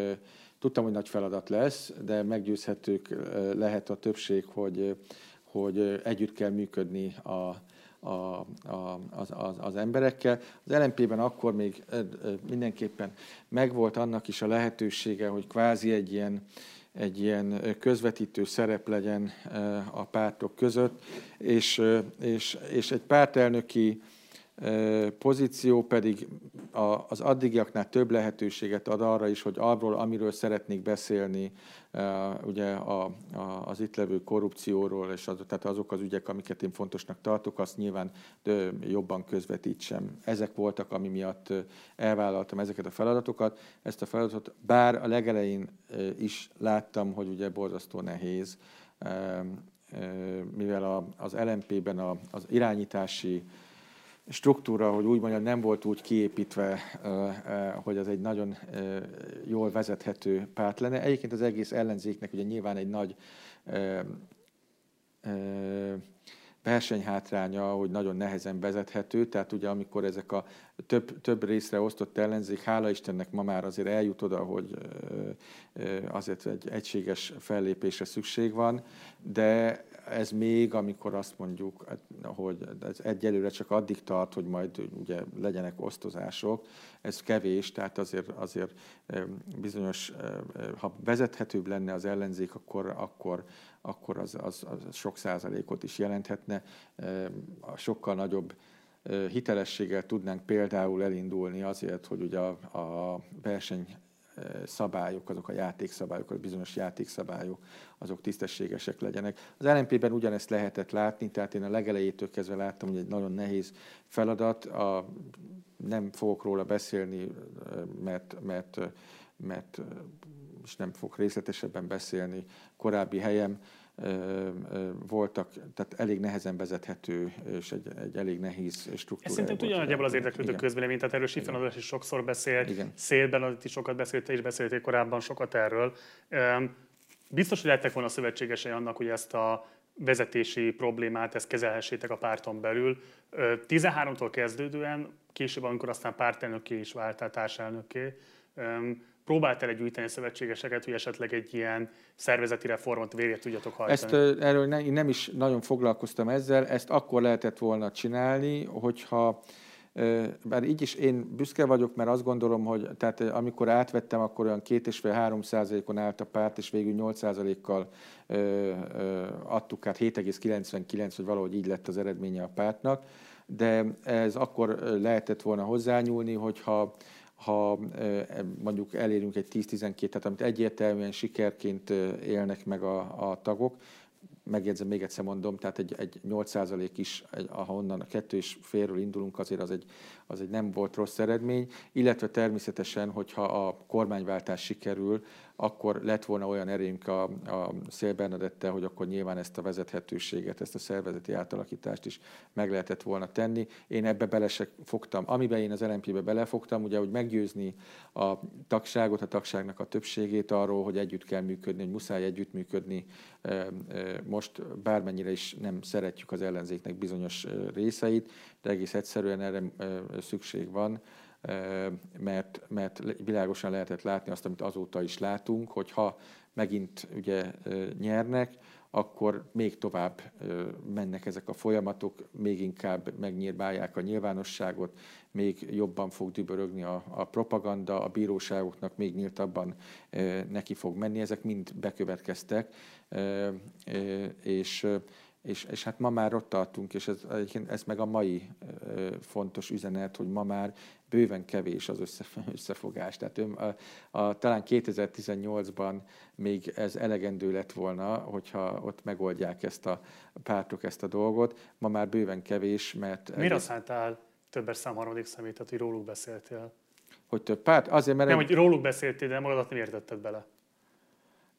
tudtam, hogy nagy feladat lesz, de meggyőzhetők lehet a többség, hogy, hogy együtt kell működni a, a, a, az, az, az emberekkel. Az LMP-ben akkor még mindenképpen megvolt annak is a lehetősége, hogy kvázi egy ilyen, egy ilyen közvetítő szerep legyen a pártok között, és, és, és egy pártelnöki pozíció pedig az addigiaknál több lehetőséget ad arra is, hogy arról, amiről szeretnék beszélni, ugye a, a, az itt levő korrupcióról, és az, tehát azok az ügyek, amiket én fontosnak tartok, azt nyilván jobban közvetítsem. Ezek voltak, ami miatt elvállaltam ezeket a feladatokat. Ezt a feladatot, bár a legelején is láttam, hogy ugye borzasztó nehéz, mivel az LMP-ben az irányítási struktúra, hogy úgy mondjam, nem volt úgy kiépítve, hogy az egy nagyon jól vezethető párt lenne. Egyébként az egész ellenzéknek ugye nyilván egy nagy versenyhátránya, hogy nagyon nehezen vezethető, tehát ugye amikor ezek a több, több részre osztott ellenzék, hála Istennek ma már azért eljut oda, hogy azért egy egységes fellépésre szükség van, de ez még, amikor azt mondjuk, hogy ez egyelőre csak addig tart, hogy majd ugye legyenek osztozások, ez kevés, tehát azért, azért bizonyos, ha vezethetőbb lenne az ellenzék, akkor, akkor, akkor az, az, az sok százalékot is jelenthetne. A sokkal nagyobb hitelességgel tudnánk például elindulni azért, hogy ugye a, a verseny szabályok, azok a játékszabályok, a bizonyos játékszabályok, azok tisztességesek legyenek. Az LNP-ben ugyanezt lehetett látni, tehát én a legelejétől kezdve láttam, hogy egy nagyon nehéz feladat. A, nem fogok róla beszélni, mert, mert, mert és nem fogok részletesebben beszélni korábbi helyem, voltak, tehát elég nehezen vezethető, és egy, egy elég nehéz struktúra. Ez szerintem tudja nagyjából az érdeklődő közvélemény, tehát erről Sifren is sokszor beszélt, Igen. Szélben is sokat beszélt, és beszéltél korábban sokat erről. Biztos, hogy lettek volna szövetségesei annak, hogy ezt a vezetési problémát, ezt kezelhessétek a párton belül. 13-tól kezdődően, később, amikor aztán pártelnökké is váltál, társelnökké, próbáltál gyűjteni szövetségeseket, hogy esetleg egy ilyen szervezeti reformot végre tudjatok hajtani? Ezt, erről ne, én nem is nagyon foglalkoztam ezzel, ezt akkor lehetett volna csinálni, hogyha bár így is én büszke vagyok, mert azt gondolom, hogy tehát amikor átvettem, akkor olyan két és fél három százalékon állt a párt, és végül 8 százalékkal adtuk át 7,99, vagy valahogy így lett az eredménye a pártnak. De ez akkor lehetett volna hozzányúlni, hogyha ha mondjuk elérünk egy 10-12, tehát amit egyértelműen sikerként élnek meg a, a tagok, megjegyzem, még egyszer mondom, tehát egy, egy 8% is, egy, ahonnan a kettő és félről indulunk, azért az egy, az egy nem volt rossz eredmény, illetve természetesen, hogyha a kormányváltás sikerül, akkor lett volna olyan erőnk a, a Szél Bernadette, hogy akkor nyilván ezt a vezethetőséget, ezt a szervezeti átalakítást is meg lehetett volna tenni. Én ebbe bele se fogtam. Amiben én az LNP-be belefogtam, ugye, hogy meggyőzni a tagságot, a tagságnak a többségét arról, hogy együtt kell működni, hogy muszáj együttműködni. Most bármennyire is nem szeretjük az ellenzéknek bizonyos részeit, de egész egyszerűen erre szükség van mert, mert világosan lehetett látni azt, amit azóta is látunk, hogy ha megint ugye nyernek, akkor még tovább mennek ezek a folyamatok, még inkább megnyírbálják a nyilvánosságot, még jobban fog dübörögni a, a propaganda, a bíróságoknak még nyíltabban neki fog menni. Ezek mind bekövetkeztek, és és, és hát ma már ott tartunk, és ez, ez meg a mai fontos üzenet, hogy ma már bőven kevés az összefogás. Tehát a, a, talán 2018-ban még ez elegendő lett volna, hogyha ott megoldják ezt a pártok ezt a dolgot. Ma már bőven kevés, mert... Mire egész... szántál többes szám harmadik szemét, tehát hogy róluk beszéltél? Hogy több párt? Azért, mert... Nem, hogy róluk beszéltél, de magadat nem értetted bele.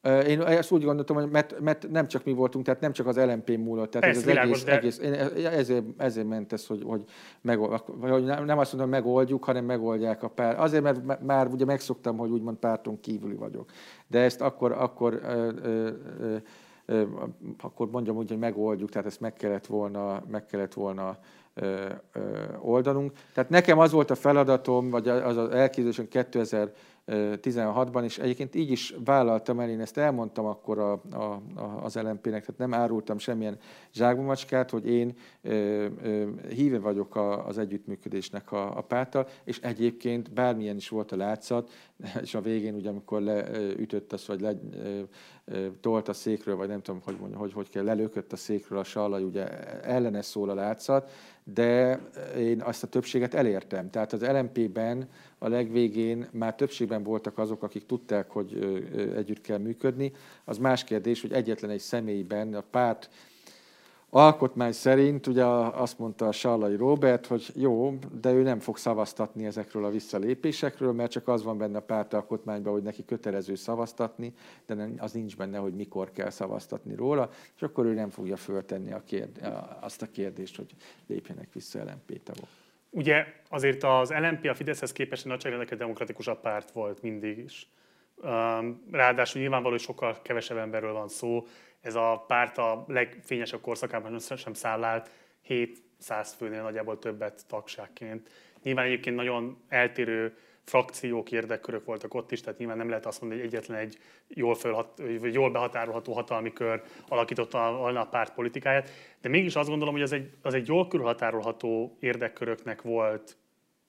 Én ezt úgy gondoltam, hogy mert, mert nem csak mi voltunk, tehát nem csak az LMP múlott. Tehát Persze, ez az világos, egész, de... egész én ezért, ezért ment ez, hogy, hogy, megold, hogy nem azt mondom, megoldjuk, hanem megoldják a pár. Azért, mert már ugye megszoktam, hogy úgymond párton kívüli vagyok. De ezt akkor, akkor ö, ö, ö, akkor mondjam úgy, hogy megoldjuk, tehát ezt meg kellett volna, meg kellett volna oldanunk. Tehát nekem az volt a feladatom, vagy az az elképzelésem 2000 16-ban, és egyébként így is vállaltam el, én ezt elmondtam akkor a, a, a, az LMP-nek, tehát nem árultam semmilyen zsákbamacskát, hogy én ö, ö, híve vagyok a, az együttműködésnek a, a párttal, és egyébként bármilyen is volt a látszat, és a végén ugye amikor leütött az, vagy le, tolt a székről, vagy nem tudom, hogy, mondja, hogy, hogy kell, lelökött a székről a sallaj, ugye ellene szól a látszat, de én azt a többséget elértem. Tehát az LMP-ben a legvégén már többségben voltak azok, akik tudták, hogy együtt kell működni. Az más kérdés, hogy egyetlen egy személyben a párt alkotmány szerint ugye azt mondta a Sallai Robert, hogy jó, de ő nem fog szavaztatni ezekről a visszalépésekről, mert csak az van benne a pártalkotmányban, hogy neki kötelező szavaztatni, de az nincs benne, hogy mikor kell szavaztatni róla, és akkor ő nem fogja föltenni a kérd, azt a kérdést, hogy lépjenek vissza LMP tagok. Ugye azért az LMP a Fideszhez képest egy demokratikusabb párt volt mindig is. Ráadásul nyilvánvaló, hogy sokkal kevesebb emberről van szó. Ez a párt a legfényesebb korszakában sem szállált, 700 főnél nagyjából többet tagságként. Nyilván egyébként nagyon eltérő frakciók, érdekkörök voltak ott is, tehát nyilván nem lehet azt mondani, hogy egyetlen egy jól, fölhat, vagy jól behatárolható hatalmi kör alakította volna a párt politikáját, de mégis azt gondolom, hogy az egy, az egy jól körülhatárolható érdekköröknek volt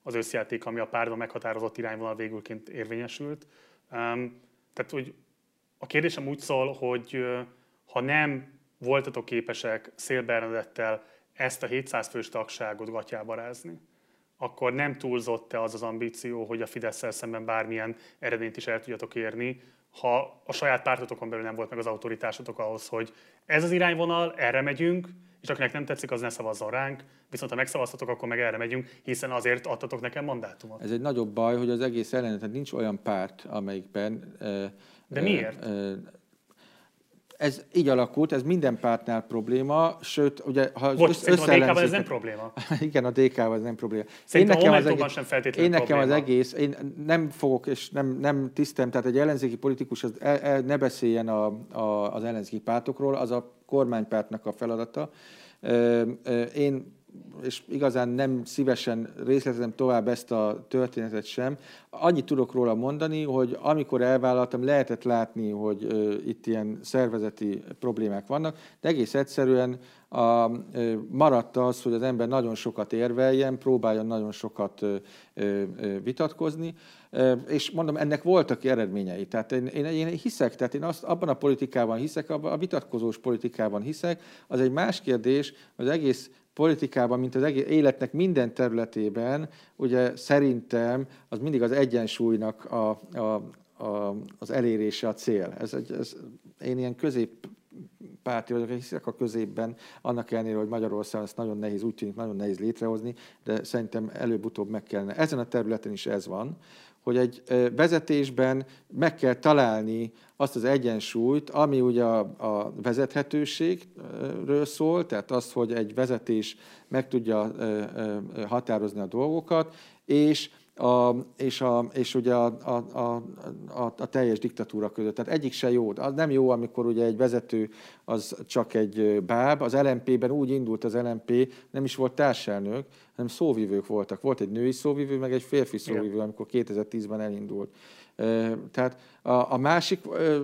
az összjáték, ami a pártban meghatározott irányvonal végülként érvényesült. Um, tehát, hogy a kérdésem úgy szól, hogy ha nem voltatok képesek Szél Bernadettel ezt a 700 fős tagságot gatyába rázni, akkor nem túlzott-e az az ambíció, hogy a fidesz szemben bármilyen eredményt is el tudjatok érni, ha a saját pártotokon belül nem volt meg az autoritásotok ahhoz, hogy ez az irányvonal, erre megyünk, és akinek nem tetszik, az ne szavazzon ránk, viszont ha megszavaztatok, akkor meg erre megyünk, hiszen azért adtatok nekem mandátumot. Ez egy nagyobb baj, hogy az egész ellen, tehát nincs olyan párt, amelyikben... De miért? Ez így alakult, ez minden pártnál probléma, sőt, ugye, ha Bocs, össze, a DK-val ez nem probléma. Igen, a DK-val ez nem probléma. Szerintem én nekem, az egész, sem feltétlenül én nekem probléma. az egész, én nem fogok, és nem, nem tisztem, tehát egy ellenzéki politikus az el, el, ne beszéljen a, a, az ellenzéki pártokról, az a kormánypártnak a feladata. Én és igazán nem szívesen részletezem tovább ezt a történetet sem. Annyit tudok róla mondani, hogy amikor elvállaltam, lehetett látni, hogy itt ilyen szervezeti problémák vannak, de egész egyszerűen a, maradt az, hogy az ember nagyon sokat érveljen, próbáljon nagyon sokat vitatkozni, és mondom, ennek voltak eredményei. Tehát én, én, én hiszek, tehát én azt, abban a politikában hiszek, abban a vitatkozós politikában hiszek. Az egy más kérdés, az egész politikában, mint az egész életnek minden területében, ugye szerintem az mindig az egyensúlynak a, a, a, az elérése a cél. Ez, ez, én ilyen közép párti vagyok, hiszek a középben, annak ellenére, hogy Magyarországon ezt nagyon nehéz, úgy tűnik nagyon nehéz létrehozni, de szerintem előbb-utóbb meg kellene. Ezen a területen is ez van, hogy egy vezetésben meg kell találni azt az egyensúlyt, ami ugye a, a vezethetőségről szól, tehát az, hogy egy vezetés meg tudja határozni a dolgokat, és a, és, a, és ugye a, a, a, a, a teljes diktatúra között. Tehát egyik se jó. Az nem jó, amikor ugye egy vezető az csak egy báb. Az LMP-ben úgy indult az LMP, nem is volt társelnök, hanem szóvivők voltak. Volt egy női szóvivő, meg egy férfi szóvivő, amikor 2010-ben elindult. Tehát a, a másik ö,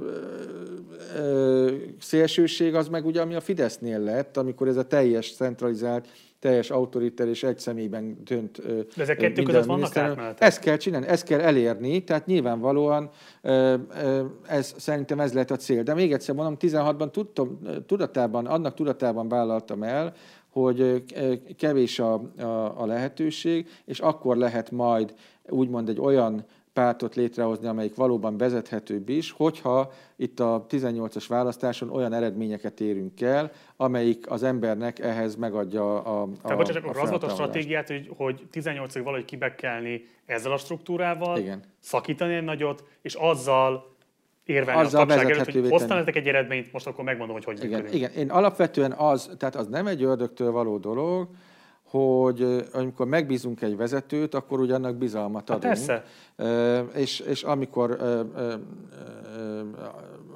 ö, szélsőség az meg ugye, ami a Fidesznél lett, amikor ez a teljes centralizált teljes autoritár és egy személyben dönt De ezek kettő között vannak átmenetek? Ezt kell csinálni, ezt kell elérni, tehát nyilvánvalóan ez, szerintem ez lehet a cél. De még egyszer mondom, 16-ban tudtam, tudatában, annak tudatában vállaltam el, hogy kevés a, a, a lehetőség, és akkor lehet majd úgymond egy olyan pártot létrehozni, amelyik valóban vezethetőbb is, hogyha itt a 18-as választáson olyan eredményeket érünk el, amelyik az embernek ehhez megadja a, a Tehát bocsánat, akkor az volt a stratégiát, hogy, hogy 18-ig valahogy kibekkelni ezzel a struktúrával, Igen. szakítani egy nagyot, és azzal érvelni a tagság előtt, hogy hoztam egy eredményt, most akkor megmondom, hogy hogy igen, igen, én alapvetően az, tehát az nem egy ördögtől való dolog, hogy amikor megbízunk egy vezetőt, akkor ugye annak bizalmat adunk. Hát persze. És, és amikor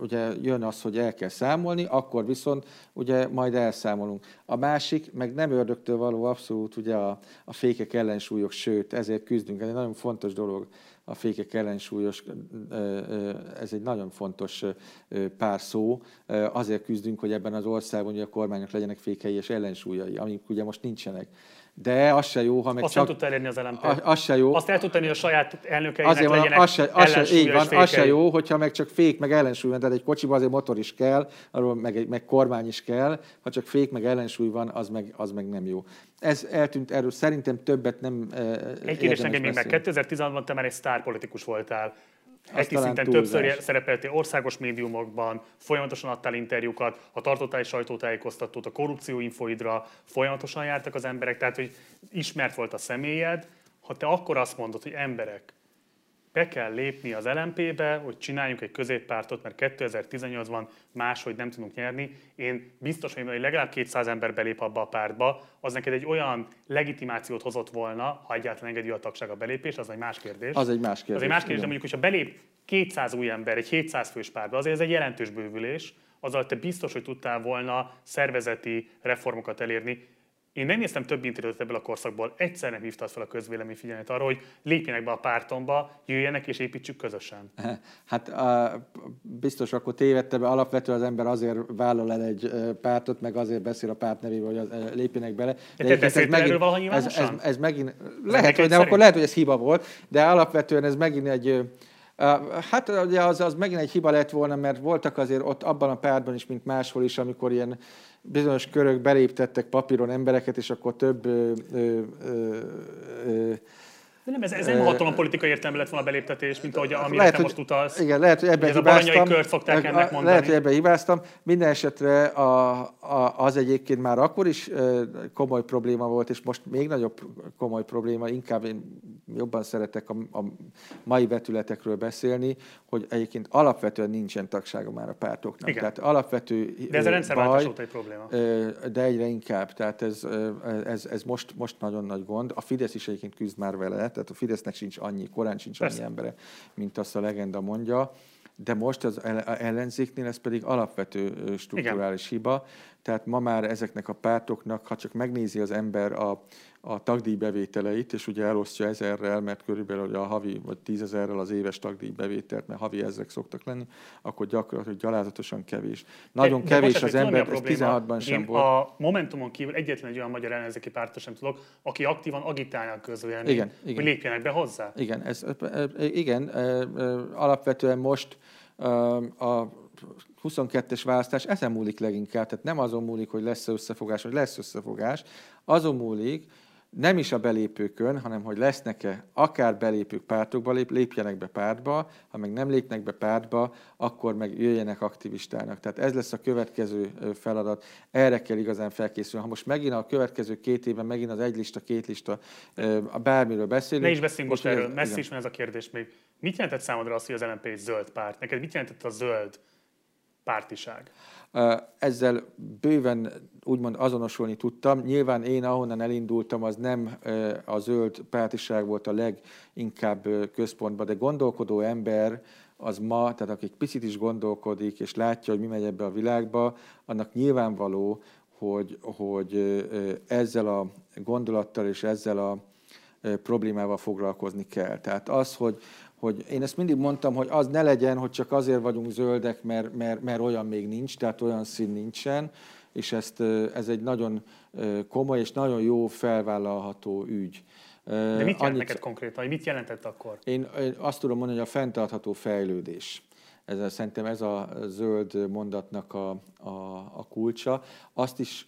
ugye jön az, hogy el kell számolni, akkor viszont ugye majd elszámolunk. A másik, meg nem ördögtől való abszolút ugye a, a fékek ellensúlyok, sőt, ezért küzdünk. Ez egy nagyon fontos dolog a fékek ellensúlyos, ez egy nagyon fontos pár szó. Azért küzdünk, hogy ebben az országban ugye a kormányok legyenek fékei és ellensúlyai, amik ugye most nincsenek de az se jó, ha meg Azt csak... nem tudta elérni az LMP. Az, az se jó. Azt el tudta a saját elnökeinek azért van, legyenek az se, az se, így van, az se jó, hogyha meg csak fék, meg ellensúly van, tehát egy kocsiban azért motor is kell, arról meg, meg kormány is kell, ha csak fék, meg ellensúly van, az meg, az meg nem jó. Ez eltűnt, erről szerintem többet nem Egy kérdés nekem még meg, 2016-ban te már egy sztárpolitikus voltál. Heti szinten többször szerepeltél országos médiumokban, folyamatosan adtál interjúkat, ha tartottál egy sajtótájékoztatót, a korrupció infoidra folyamatosan jártak az emberek, tehát hogy ismert volt a személyed. Ha te akkor azt mondod, hogy emberek, be kell lépni az LMP-be, hogy csináljunk egy középpártot, mert 2018-ban máshogy nem tudunk nyerni. Én biztos hogy legalább 200 ember belép abba a pártba, az neked egy olyan legitimációt hozott volna, ha egyáltalán engedi a tagság a belépés, az egy más kérdés. Az egy más kérdés. Az egy más kérdés, de mondjuk, hogyha belép 200 új ember egy 700 fős pártba, azért ez egy jelentős bővülés, azzal te biztos, hogy tudtál volna szervezeti reformokat elérni. Én megnéztem több interjút ebből a korszakból, egyszer nem hívtad fel a közvélemény figyelmet arra, hogy lépjenek be a pártomba, jöjjenek és építsük közösen. Hát biztos akkor tévedte be, alapvetően az ember azért vállal el egy pártot, meg azért beszél a párt nevével, hogy az, lépjenek bele. De, de te ez megint, erről ez, ez, ez, megint, lehet, hogy nem, akkor lehet, hogy ez hiba volt, de alapvetően ez megint egy Hát ugye az, az megint egy hiba lett volna, mert voltak azért ott abban a pártban is, mint máshol is, amikor ilyen bizonyos körök beléptettek papíron embereket, és akkor több ö, ö, ö, de nem, ez, ez nem hatalompolitikai értelme lett volna a beléptetés, mint ahogy amire lehet, te most utalsz. Igen, lehet, hogy ebben hibáztam. Ez a kört szokták ennek mondani. Lehet, hogy ebben hibáztam. Minden esetre a, a, az egyébként már akkor is komoly probléma volt, és most még nagyobb komoly probléma, inkább én jobban szeretek a, a mai vetületekről beszélni, hogy egyébként alapvetően nincsen tagsága már a pártoknak. Igen. Tehát alapvető De ez a rendszerváltás óta egy probléma. De egyre inkább. Tehát ez, ez, ez most, most nagyon nagy gond. A Fidesz is egyébként küzd már vele, tehát a Fidesznek sincs annyi, korán sincs annyi Persze. embere, mint azt a legenda mondja de most az ellenzéknél ez pedig alapvető strukturális Igen. hiba. Tehát ma már ezeknek a pártoknak, ha csak megnézi az ember a, a tagdíjbevételeit, és ugye elosztja ezerrel, mert körülbelül a havi vagy tízezerrel az éves tagdíjbevételt, mert havi ezek szoktak lenni, akkor gyakorlatilag gyalázatosan kevés. Nagyon de, kevés de az ember, ez 16-ban sem Én volt. A Momentumon kívül egyetlen egy olyan magyar ellenzéki pártot sem tudok, aki aktívan agitálja a közvéleményt, igen, hogy igen. lépjenek be hozzá. Igen, ez, igen, alapvetően most a 22-es választás ezen múlik leginkább, tehát nem azon múlik, hogy lesz összefogás, vagy lesz összefogás, azon múlik, nem is a belépőkön, hanem hogy lesznek-e akár belépők pártokba, lép, lépjenek be pártba, ha meg nem lépnek be pártba, akkor meg jöjjenek aktivistának. Tehát ez lesz a következő feladat, erre kell igazán felkészülni. Ha most megint a következő két évben megint az egy lista, két lista, bármiről beszélünk. Ne is beszéljünk most erről, messzi is van ez a kérdés még. Mit jelentett számodra az, hogy az LNP egy zöld párt? Neked mit jelentett a zöld pártiság? Ezzel bőven úgymond azonosulni tudtam. Nyilván én, ahonnan elindultam, az nem a zöld pártiság volt a leginkább központban, de gondolkodó ember az ma, tehát aki picit is gondolkodik, és látja, hogy mi megy ebbe a világba, annak nyilvánvaló, hogy, hogy ezzel a gondolattal és ezzel a problémával foglalkozni kell. Tehát az, hogy, hogy én ezt mindig mondtam, hogy az ne legyen, hogy csak azért vagyunk zöldek, mert, mert, mert olyan még nincs, tehát olyan szín nincsen, és ezt, ez egy nagyon komoly és nagyon jó felvállalható ügy. De mit jelent Annyit, neked konkrétan? Mit jelentett akkor? Én, én azt tudom mondani, hogy a fenntartható fejlődés. Ez, szerintem ez a zöld mondatnak a, a, a kulcsa. Azt is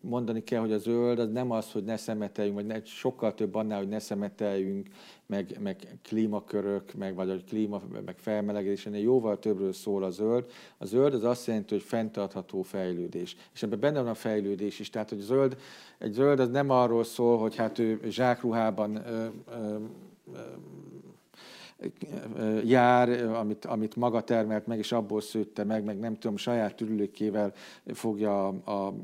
mondani kell, hogy a zöld az nem az, hogy ne szemeteljünk, vagy ne, sokkal több annál, hogy ne szemeteljünk, meg, meg klímakörök, meg vagy hogy klíma, meg felmelegedés, ennél jóval többről szól a zöld. A zöld az azt jelenti, hogy fenntartható fejlődés. És ebben benne van a fejlődés is. Tehát, hogy zöld, egy zöld az nem arról szól, hogy hát ő zsákruhában ö, ö, ö, jár, amit, amit maga termelt meg, és abból szőtte meg, meg nem tudom, saját tüdülőkével fogja a, a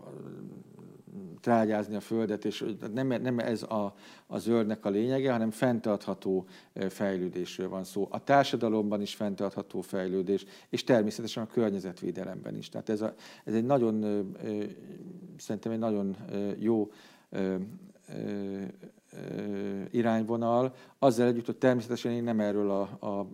trágyázni a földet, és nem, nem ez a, a zöldnek a lényege, hanem fenntartható fejlődésről van szó. A társadalomban is fenntartható fejlődés, és természetesen a környezetvédelemben is. Tehát ez, a, ez egy nagyon, szerintem egy nagyon jó irányvonal, azzal együtt, hogy természetesen én nem erről a, a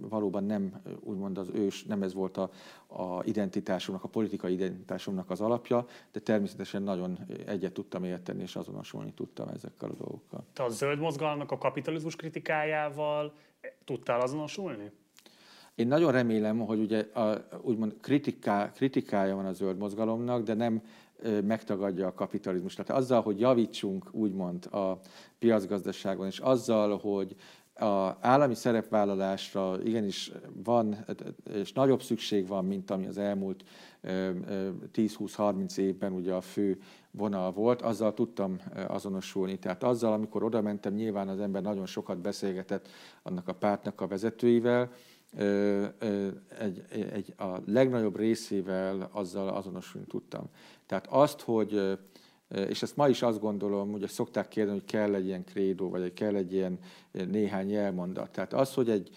valóban nem, úgymond az ős, nem ez volt a, a identitásomnak, a politikai identitásomnak az alapja, de természetesen nagyon egyet tudtam érteni, és azonosulni tudtam ezekkel a dolgokkal. Te a zöld mozgalomnak a kapitalizmus kritikájával tudtál azonosulni? Én nagyon remélem, hogy ugye a, úgymond kritiká, kritikája van a zöld mozgalomnak, de nem megtagadja a kapitalizmus. Tehát azzal, hogy javítsunk úgymond a piacgazdaságon, és azzal, hogy a állami szerepvállalásra igenis van, és nagyobb szükség van, mint ami az elmúlt 10-20-30 évben ugye a fő vonal volt, azzal tudtam azonosulni. Tehát azzal, amikor oda mentem, nyilván az ember nagyon sokat beszélgetett annak a pártnak a vezetőivel, egy, egy, a legnagyobb részével azzal azonosulni tudtam. Tehát azt, hogy, és ezt ma is azt gondolom, hogy szokták kérdeni, hogy kell egy ilyen krédó, vagy kell egy ilyen néhány jelmondat. Tehát az, hogy egy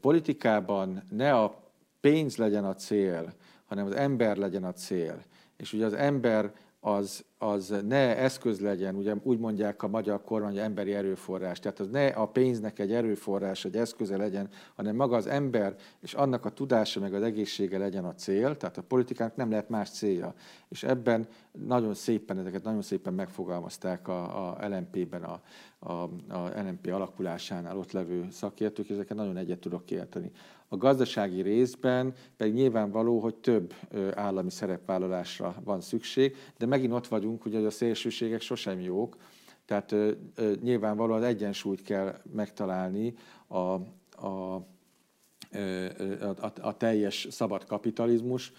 politikában ne a pénz legyen a cél, hanem az ember legyen a cél. És ugye az ember az, az ne eszköz legyen, ugye úgy mondják a magyar kormány, emberi erőforrás, tehát az ne a pénznek egy erőforrás, egy eszköze legyen, hanem maga az ember és annak a tudása meg az egészsége legyen a cél, tehát a politikának nem lehet más célja. És ebben nagyon szépen, ezeket nagyon szépen megfogalmazták a, a LMP-ben, a, a, a LMP alakulásánál ott levő szakértők, és ezeket nagyon egyet tudok érteni. A gazdasági részben pedig nyilvánvaló, hogy több állami szerepvállalásra van szükség, de megint ott vagyunk, hogy a szélsőségek sosem jók, tehát nyilvánvalóan egyensúlyt kell megtalálni a, a, a, a teljes szabad kapitalizmus,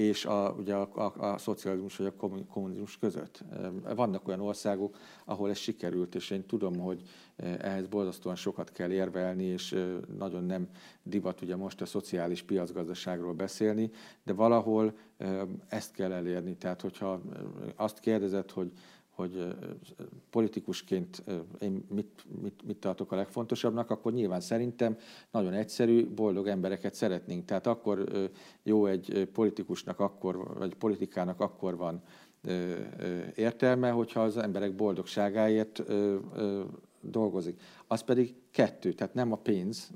és a, ugye a, a, a szocializmus vagy a kommunizmus között. Vannak olyan országok, ahol ez sikerült, és én tudom, hogy ehhez borzasztóan sokat kell érvelni, és nagyon nem divat ugye most a szociális piacgazdaságról beszélni, de valahol ezt kell elérni. Tehát, hogyha azt kérdezed, hogy hogy politikusként én mit, mit, mit tartok a legfontosabbnak, akkor nyilván szerintem nagyon egyszerű, boldog embereket szeretnénk. Tehát akkor jó egy politikusnak, akkor, vagy politikának akkor van értelme, hogyha az emberek boldogságáért dolgozik. Az pedig kettő, tehát nem a pénz,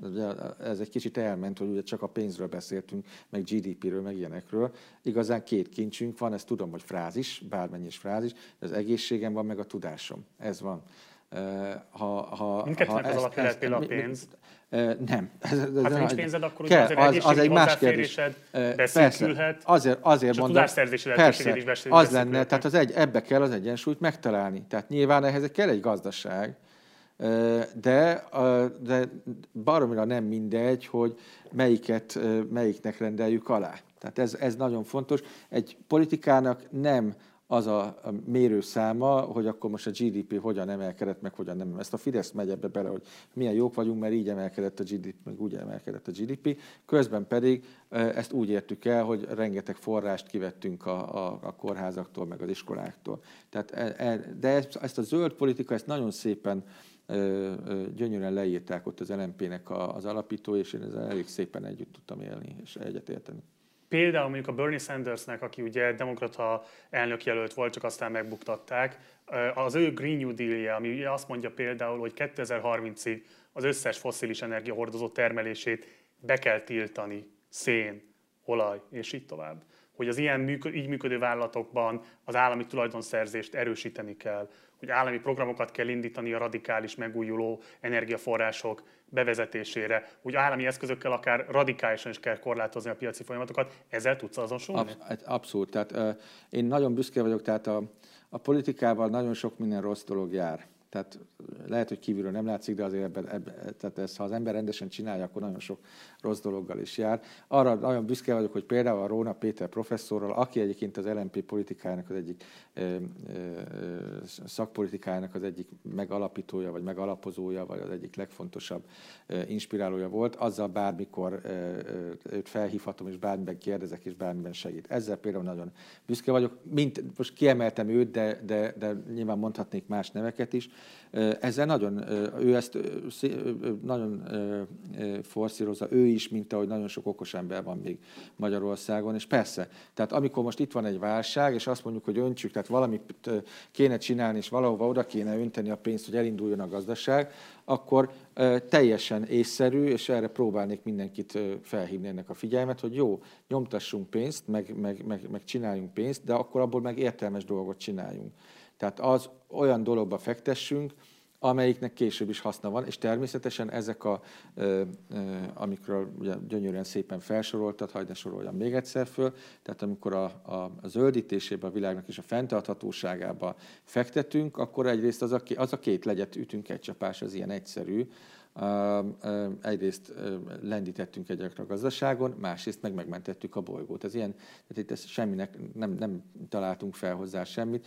ez egy kicsit elment, hogy ugye csak a pénzről beszéltünk, meg GDP-ről, meg ilyenekről. Igazán két kincsünk van, ezt tudom, hogy frázis, bármennyi is frázis, de az egészségem van, meg a tudásom. Ez van. Ha, ha, Mindkettőnek az alapja lehet például a pénz. Nem. Ez, ez hát ha nincs pénzed, akkor kell, az, az egy más kérdés. Persze, azért, azért mondom, persze, is az lenne, tehát az egy, ebbe kell az egyensúlyt megtalálni. Tehát nyilván ehhez kell egy gazdaság, de, de baromira nem mindegy, hogy melyiket, melyiknek rendeljük alá. Tehát ez, ez nagyon fontos. Egy politikának nem az a mérőszáma, hogy akkor most a GDP hogyan emelkedett, meg hogyan nem. Ezt a Fidesz megy ebbe bele, hogy milyen jók vagyunk, mert így emelkedett a GDP, meg úgy emelkedett a GDP. Közben pedig ezt úgy értük el, hogy rengeteg forrást kivettünk a, a, a kórházaktól, meg az iskoláktól. Tehát, e, e, de ezt, ezt a zöld politika, ezt nagyon szépen gyönyörűen leírták ott az LMP-nek az alapító, és én ezzel elég szépen együtt tudtam élni, és egyetérteni. Például mondjuk a Bernie Sandersnek, aki ugye demokrata elnökjelölt volt, csak aztán megbuktatták, az ő Green New Deal-je, ami ugye azt mondja például, hogy 2030-ig az összes foszilis energiahordozó termelését be kell tiltani, szén, olaj, és így tovább. Hogy az ilyen így működő vállalatokban az állami tulajdonszerzést erősíteni kell, hogy állami programokat kell indítani a radikális megújuló energiaforrások bevezetésére, hogy állami eszközökkel akár radikálisan is kell korlátozni a piaci folyamatokat. Ezzel tudsz azonosulni? Abszolút. Tehát, uh, én nagyon büszke vagyok, tehát a, a politikával nagyon sok minden rossz dolog jár. Tehát lehet, hogy kívülről nem látszik, de azért ebben, ebben tehát ezt, ha az ember rendesen csinálja, akkor nagyon sok rossz dologgal is jár. Arra nagyon büszke vagyok, hogy például a Róna Péter professzorral, aki egyébként az LMP politikájának az egyik ö, ö, szakpolitikájának az egyik megalapítója, vagy megalapozója, vagy az egyik legfontosabb ö, inspirálója volt, azzal bármikor ö, őt felhívhatom, és bármiben kérdezek, és bármiben segít. Ezzel például nagyon büszke vagyok. Mint, most kiemeltem őt, de, de, de nyilván mondhatnék más neveket is. Ezzel nagyon, ő ezt nagyon forszírozza, ő is, mint ahogy nagyon sok okos ember van még Magyarországon, és persze, tehát amikor most itt van egy válság, és azt mondjuk, hogy öntsük, tehát valamit kéne csinálni, és valahova oda kéne önteni a pénzt, hogy elinduljon a gazdaság, akkor teljesen észszerű, és erre próbálnék mindenkit felhívni ennek a figyelmet, hogy jó, nyomtassunk pénzt, meg, meg, meg, meg csináljunk pénzt, de akkor abból meg értelmes dolgot csináljunk. Tehát az olyan dologba fektessünk, amelyiknek később is haszna van, és természetesen ezek, a, amikről ugye gyönyörűen szépen felsoroltad, hagyd ne soroljam még egyszer föl, tehát amikor a, a, a zöldítésébe a világnak és a fenntarthatóságába fektetünk, akkor egyrészt az a, az a két legyet ütünk egy csapás, az ilyen egyszerű, egyrészt lendítettünk egyet a gazdaságon, másrészt meg megmentettük a bolygót. Ez ilyen, tehát itt ezt semminek nem, nem találtunk fel hozzá semmit,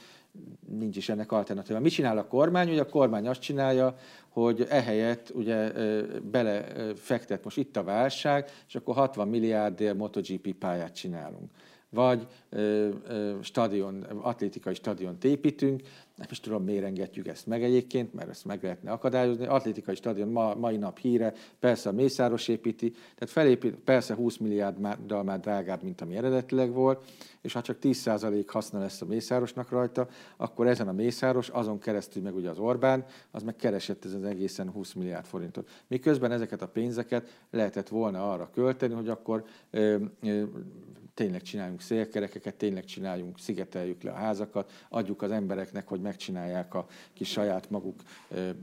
nincs is ennek alternatíva. Mit csinál a kormány? Ugye a kormány azt csinálja, hogy ehelyett ugye bele fektet most itt a válság, és akkor 60 milliárdért MotoGP pályát csinálunk vagy ö, ö, stadion, atlétikai stadiont építünk, nem is tudom, miért engedjük ezt meg egyébként, mert ezt meg lehetne akadályozni. Atlétikai stadion ma, mai nap híre, persze a Mészáros építi, tehát felépít, persze 20 milliárddal már drágább, mint ami eredetileg volt, és ha csak 10% haszna lesz a Mészárosnak rajta, akkor ezen a Mészáros, azon keresztül meg ugye az Orbán, az meg keresett ez az egészen 20 milliárd forintot. Miközben ezeket a pénzeket lehetett volna arra költeni, hogy akkor ö, ö, tényleg csináljunk szélkerekeket, tényleg csináljunk, szigeteljük le a házakat, adjuk az embereknek, hogy megcsinálják a kis saját maguk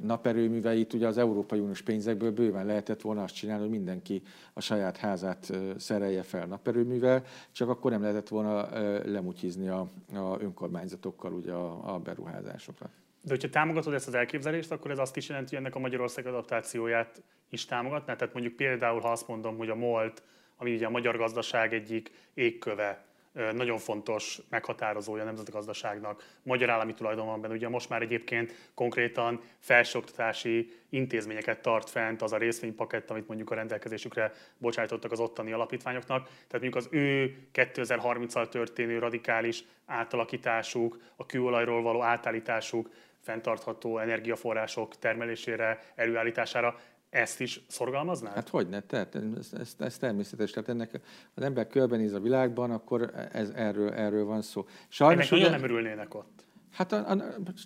naperőműveit. Ugye az Európai Uniós pénzekből bőven lehetett volna azt csinálni, hogy mindenki a saját házát szerelje fel naperőművel, csak akkor nem lehetett volna lemutyizni a, a önkormányzatokkal ugye a, a beruházásokat. De hogyha támogatod ezt az elképzelést, akkor ez azt is jelenti, hogy ennek a Magyarország adaptációját is támogatná? Tehát mondjuk például, ha azt mondom, hogy a MOLT ami ugye a magyar gazdaság egyik égköve, nagyon fontos meghatározója a nemzetgazdaságnak, magyar állami tulajdon van benne. Ugye most már egyébként konkrétan felsőoktatási intézményeket tart fent az a részvénypakett, amit mondjuk a rendelkezésükre bocsájtottak az ottani alapítványoknak. Tehát mondjuk az ő 2030-al történő radikális átalakításuk, a kőolajról való átállításuk, fenntartható energiaforrások termelésére, előállítására ezt is szorgalmaznád? Hát hogy ne, tehát ez, ez, ez természetes. Tehát ennek az ember körbenéz a világban, akkor ez, erről, erről van szó. Sajnos, Ennek nem örülnének ott. Hát a, a,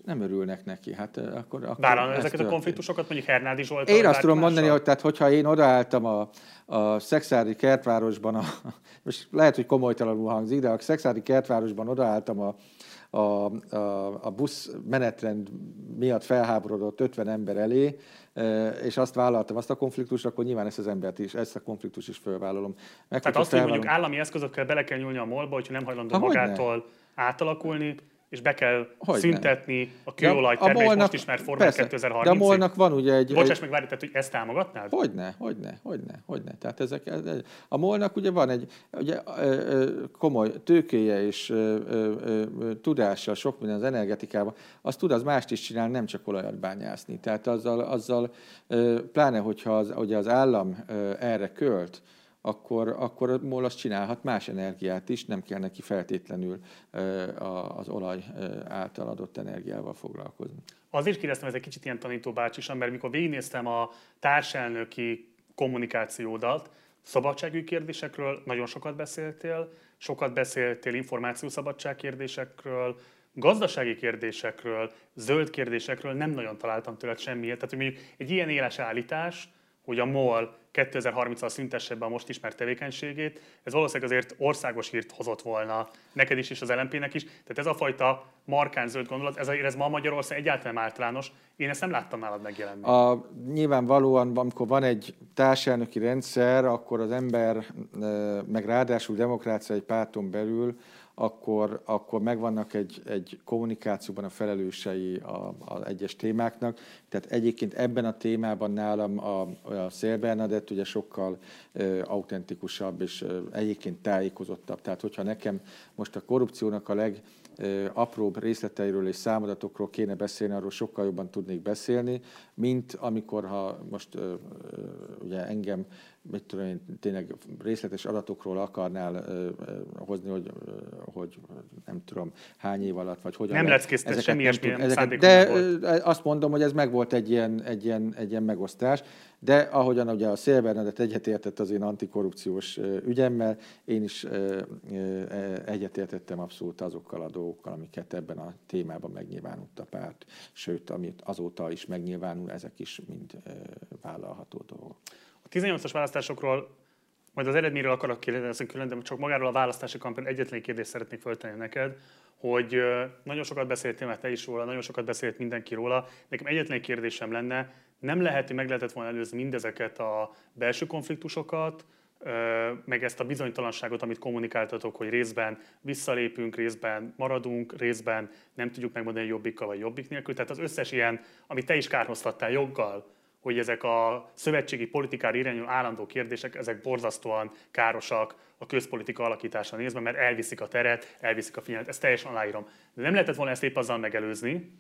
nem örülnek neki. Hát akkor, akkor Vállalna ezeket történt. a konfliktusokat, mondjuk Hernádi Zsolt? Én azt tudom mondani, hogy tehát, hogyha én odaálltam a, a Szexádi kertvárosban, a, most lehet, hogy komolytalanul hangzik, de a Szexádi kertvárosban odaálltam a, a, a, a busz menetrend miatt felháborodott 50 ember elé, és azt vállaltam, azt a konfliktust, akkor nyilván ezt az embert is, ezt a konfliktus is fölvállalom. Meg Tehát azt, hogy mondjuk állami eszközökkel bele kell nyúlni a molba, hogyha nem hajlandó ha, magától átalakulni, és be kell hogy szüntetni ne. a kőolaj termelés most is már formát 2030 De a molnak van ugye egy... Bocsáss meg, várj, tehát, hogy ezt támogatnád? Hogyne, hogyne, hogyne, hogyne. Tehát ezek, a molnak ugye van egy ugye, komoly tőkéje és tudása sok minden az energetikában, az tud az mást is csinálni, nem csak olajat bányászni. Tehát azzal, azzal pláne, hogyha az, ugye az állam erre költ, akkor, akkor MOL azt csinálhat más energiát is, nem kell neki feltétlenül az olaj által adott energiával foglalkozni. Azért kérdeztem, ez egy kicsit ilyen tanító bácsisan, mert mikor végignéztem a társelnöki kommunikációdat, szabadságügyi kérdésekről nagyon sokat beszéltél, sokat beszéltél információszabadság kérdésekről, gazdasági kérdésekről, zöld kérdésekről nem nagyon találtam tőled semmiért. Tehát, hogy mondjuk egy ilyen éles állítás, hogy a MOL 2030-al szüntesse be a most ismert tevékenységét, ez valószínűleg azért országos hírt hozott volna neked is és az LMP-nek is. Tehát ez a fajta markáns zöld gondolat, ez, ez ma Magyarország egyáltalán nem általános. Én ezt nem láttam nálad megjelenni. A, nyilvánvalóan, amikor van egy társelnöki rendszer, akkor az ember, meg ráadásul demokrácia egy párton belül, akkor, akkor megvannak egy, egy kommunikációban a felelősei az egyes témáknak. Tehát egyébként ebben a témában nálam a, a Szél Bernadett ugye sokkal ö, autentikusabb és ö, egyébként tájékozottabb. Tehát hogyha nekem most a korrupciónak a leg apróbb részleteiről és számadatokról kéne beszélni, arról sokkal jobban tudnék beszélni, mint amikor, ha most ugye engem mit tudom én, tényleg részletes adatokról akarnál hozni, hogy, hogy nem tudom hány év alatt, vagy hogyan. Nem leckészte semmi ezeket, De volt. azt mondom, hogy ez meg volt egy ilyen, egy, ilyen, egy ilyen megosztás, de ahogyan ugye a Szél Bernadett egyetértett az én antikorrupciós ügyemmel, én is egyetértettem abszolút azokkal a dolgokkal, amiket ebben a témában megnyilvánult a párt, sőt, amit azóta is megnyilvánul, ezek is mind vállalható dolgok. A 18-as választásokról majd az eredményről akarok kérdezni külön, de csak magáról a választási kampány egyetlen kérdést szeretnék föltenni neked, hogy nagyon sokat beszéltél már te is róla, nagyon sokat beszélt mindenki róla. Nekem egyetlen kérdésem lenne, nem lehet, hogy meg lehetett volna előzni mindezeket a belső konfliktusokat, meg ezt a bizonytalanságot, amit kommunikáltatok, hogy részben visszalépünk, részben maradunk, részben nem tudjuk megmondani jobbikkal vagy jobbik nélkül. Tehát az összes ilyen, amit te is kárhoztattál joggal, hogy ezek a szövetségi politikára irányuló állandó kérdések, ezek borzasztóan károsak a közpolitika alakítása nézve, mert elviszik a teret, elviszik a figyelmet, ezt teljesen aláírom. De nem lehetett volna ezt épp azzal megelőzni,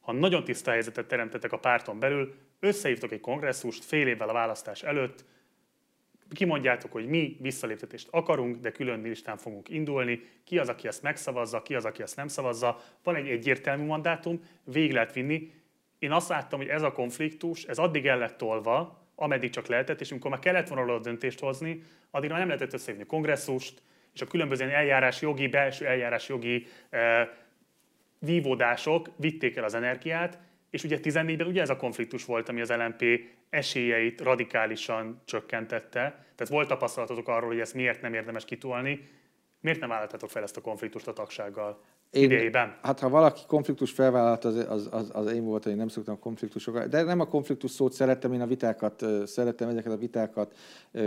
ha nagyon tiszta helyzetet teremtettek a párton belül, összehívtok egy kongresszust fél évvel a választás előtt, kimondjátok, hogy mi visszaléptetést akarunk, de külön listán fogunk indulni, ki az, aki ezt megszavazza, ki az, aki ezt nem szavazza. Van egy egyértelmű mandátum, végig lehet vinni, én azt láttam, hogy ez a konfliktus, ez addig el lett tolva, ameddig csak lehetett, és amikor már kellett volna a döntést hozni, addig már nem lehetett összehívni kongresszust, és a különböző eljárás jogi, belső eljárás jogi eh, vívódások vitték el az energiát, és ugye 14-ben ugye ez a konfliktus volt, ami az LNP esélyeit radikálisan csökkentette. Tehát volt tapasztalatotok arról, hogy ezt miért nem érdemes kitolni. Miért nem vállaltatok fel ezt a konfliktust a tagsággal? Én, idejében. Hát ha valaki konfliktus felvállalt, az, az, az, az én voltam, én nem szoktam konfliktusokat, de nem a konfliktus szót szerettem, én a vitákat szerettem, ezeket a vitákat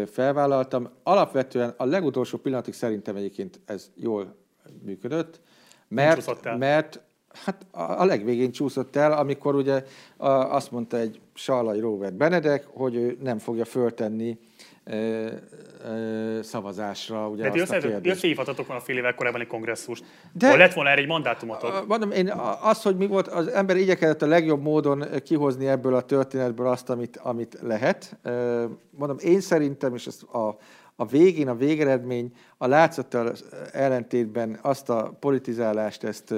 felvállaltam. Alapvetően a legutolsó pillanatig szerintem egyébként ez jól működött, mert, mert hát a legvégén csúszott el, amikor ugye azt mondta egy Sallai Robert Benedek, hogy ő nem fogja föltenni szavazásra. Ugye De ti összehívhatatok volna fél évvel korábban egy kongresszust, De, hol lett volna erre egy mandátumotok. Mondom, én az, hogy mi volt, az ember igyekezett a legjobb módon kihozni ebből a történetből azt, amit, amit lehet. Mondom, én szerintem, és ez a, a végén, a végeredmény a látszattal ellentétben azt a politizálást, ezt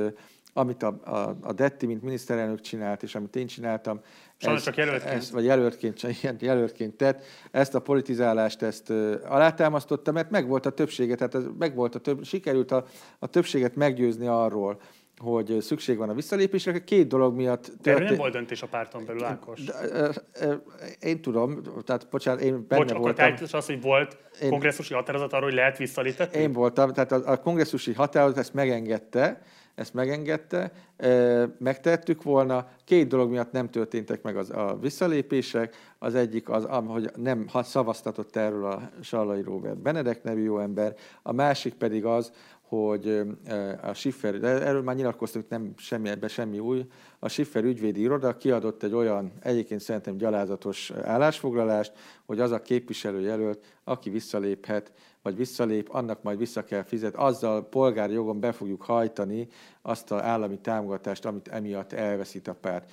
amit a, a, a Detti, mint miniszterelnök csinált, és amit én csináltam, Sajnos csak jelöltként. Ezt, vagy jelöltként, ilyen jelöltként tett, ezt a politizálást ezt alátámasztotta, mert megvolt a többsége, tehát ez megvolt a több, sikerült a, a többséget meggyőzni arról, hogy szükség van a visszalépésre. Két dolog miatt... Történt... De nem volt döntés a párton belül, Ákos. De, én tudom, tehát bocsánat, én benne Bocs, voltam. Bocs, az, hogy volt én, kongresszusi határozat arról, hogy lehet visszaléptetni? Én voltam, tehát a, a kongresszusi határozat ezt megengedte, ezt megengedte, megtettük volna. Két dolog miatt nem történtek meg az, a visszalépések. Az egyik az, hogy nem szavaztatott erről a Sallai Robert Benedek nevű jó ember, a másik pedig az, hogy a Schiffer, de erről már nyilatkoztunk, nem semmi, ebben semmi új, a Schiffer ügyvédi iroda kiadott egy olyan, egyébként szerintem gyalázatos állásfoglalást, hogy az a képviselőjelölt, aki visszaléphet, vagy visszalép, annak majd vissza kell fizet, azzal polgári jogon be fogjuk hajtani azt az állami támogatást, amit emiatt elveszít a párt.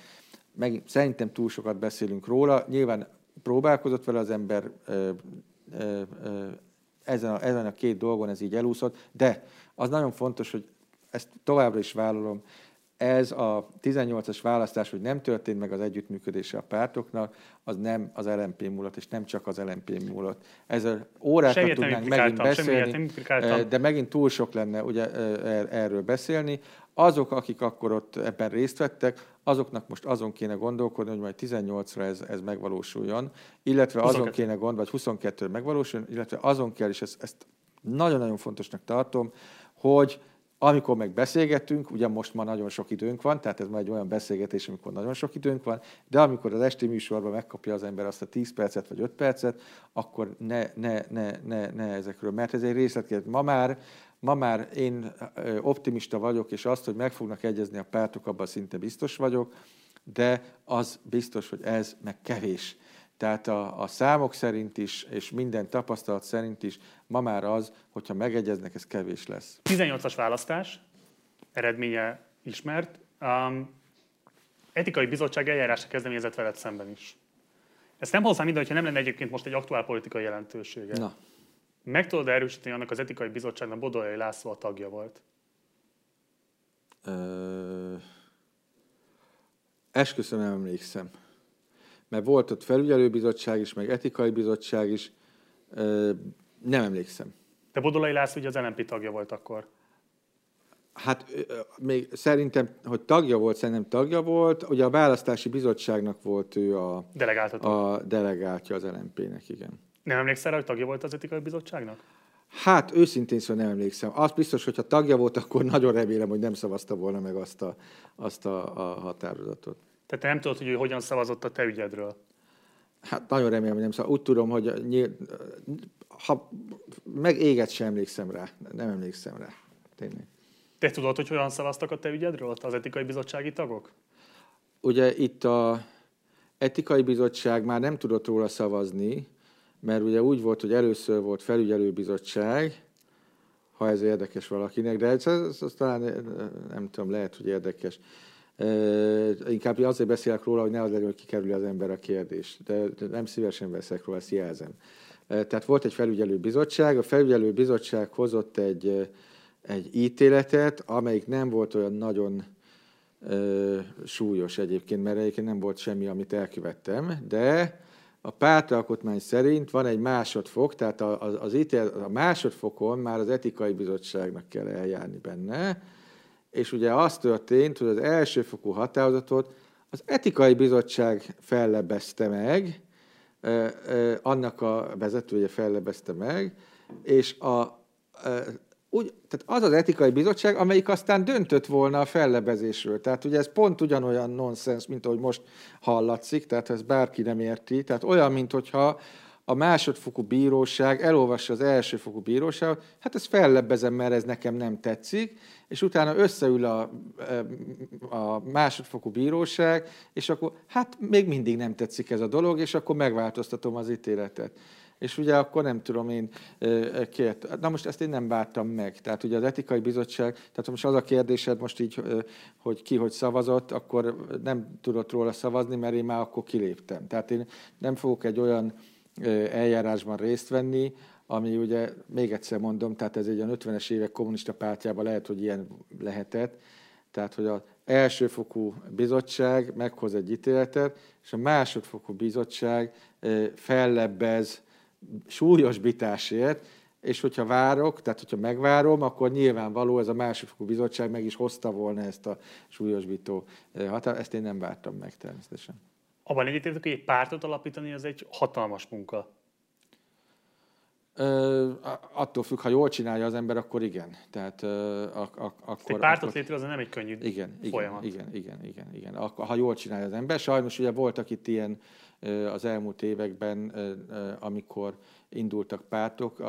Meg, szerintem túl sokat beszélünk róla, nyilván próbálkozott vele az ember, ö, ö, ö, ezen, a, ezen a két dolgon ez így elúszott, de az nagyon fontos, hogy ezt továbbra is vállalom, ez a 18-as választás, hogy nem történt meg az együttműködése a pártoknak, az nem az LMP múlott, és nem csak az LMP múlott. Ezzel órákat Semmit tudnánk megint beszélni, de megint túl sok lenne ugye, er-, erről beszélni. Azok, akik akkor ott ebben részt vettek, azoknak most azon kéne gondolkodni, hogy majd 18-ra ez, ez megvalósuljon, illetve 22. azon kéne gondolni, vagy 22-re megvalósuljon, illetve azon kell, és ezt, ezt nagyon-nagyon fontosnak tartom, hogy amikor meg beszélgetünk, ugye most már nagyon sok időnk van, tehát ez már egy olyan beszélgetés, amikor nagyon sok időnk van, de amikor az esti műsorban megkapja az ember azt a 10 percet vagy 5 percet, akkor ne, ne, ne, ne, ne ezekről, mert ez egy részletkérdés. Ma már, ma már én optimista vagyok, és azt, hogy meg fognak egyezni a pártok, abban szinte biztos vagyok, de az biztos, hogy ez meg kevés. Tehát a, a számok szerint is, és minden tapasztalat szerint is ma már az, hogyha megegyeznek, ez kevés lesz. 18-as választás, eredménye ismert. Um, etikai bizottság eljárásra kezdeményezett veled szemben is. Ezt nem hozzám minden, hogyha nem lenne egyébként most egy aktuál politikai jelentősége. Na. Meg tudod erősíteni annak az etikai bizottságnak Bodolyai László a tagja volt? Ö... Esküszöm, nem emlékszem mert volt ott felügyelőbizottság is, meg etikai bizottság is, nem emlékszem. De Bodolai László ugye az LNP tagja volt akkor. Hát még szerintem, hogy tagja volt, szerintem tagja volt. Ugye a választási bizottságnak volt ő a, a delegáltja az LNP-nek, igen. Nem emlékszel hogy tagja volt az etikai bizottságnak? Hát őszintén szóval nem emlékszem. Az biztos, hogyha tagja volt, akkor nagyon remélem, hogy nem szavazta volna meg azt a, azt a, a határozatot. Tehát te nem tudod, hogy ő hogyan szavazott a te ügyedről? Hát nagyon remélem, hogy nem szavazott. Úgy tudom, hogy nyíl... ha meg éget sem emlékszem rá. Nem emlékszem rá. Tényleg. Te tudod, hogy hogyan szavaztak a te ügyedről az etikai bizottsági tagok? Ugye itt a etikai bizottság már nem tudott róla szavazni, mert ugye úgy volt, hogy először volt felügyelőbizottság, ha ez érdekes valakinek, de ez, ez, ez talán nem tudom, lehet, hogy érdekes. Inkább azért beszélek róla, hogy ne az legyen, hogy kikerülj az ember a kérdés. De nem szívesen veszek róla, ezt jelzem. Tehát volt egy felügyelő bizottság, a felügyelő bizottság hozott egy, egy ítéletet, amelyik nem volt olyan nagyon ö, súlyos egyébként, mert egyébként nem volt semmi, amit elkövettem, de a pártalkotmány szerint van egy másodfok, tehát az, az ítélet, a másodfokon már az etikai bizottságnak kell eljárni benne, és ugye az történt, hogy az elsőfokú határozatot az etikai bizottság fellebezte meg, annak a vezetője fellebezte meg, és a, úgy, tehát az az etikai bizottság, amelyik aztán döntött volna a fellebezésről. Tehát ugye ez pont ugyanolyan nonsens, mint ahogy most hallatszik, tehát ez bárki nem érti. Tehát olyan, mint hogyha a másodfokú bíróság elolvassa az elsőfokú bíróságot, hát ezt fellebbezem, mert ez nekem nem tetszik, és utána összeül a, a másodfokú bíróság, és akkor hát még mindig nem tetszik ez a dolog, és akkor megváltoztatom az ítéletet. És ugye akkor nem tudom én kért. Na most ezt én nem vártam meg. Tehát ugye az etikai bizottság, tehát most az a kérdésed most így, hogy ki hogy szavazott, akkor nem tudott róla szavazni, mert én már akkor kiléptem. Tehát én nem fogok egy olyan eljárásban részt venni, ami ugye, még egyszer mondom, tehát ez egy olyan 50-es évek kommunista pártjában lehet, hogy ilyen lehetett, tehát hogy az elsőfokú bizottság meghoz egy ítéletet, és a másodfokú bizottság fellebbez súlyosbításért, és hogyha várok, tehát hogyha megvárom, akkor nyilvánvaló ez a másodfokú bizottság meg is hozta volna ezt a súlyosbító határt, ezt én nem vártam meg természetesen. Abban egyetértek, hogy egy pártot alapítani az egy hatalmas munka. Ö, attól függ, ha jól csinálja az ember, akkor igen. Tehát, ö, ak- ak- akkor, egy pártot akkor... létrehozni nem egy könnyű igen, folyamat. Igen, igen, igen, igen. Ak- ha jól csinálja az ember. Sajnos ugye voltak itt ilyen az elmúlt években, amikor indultak pártok,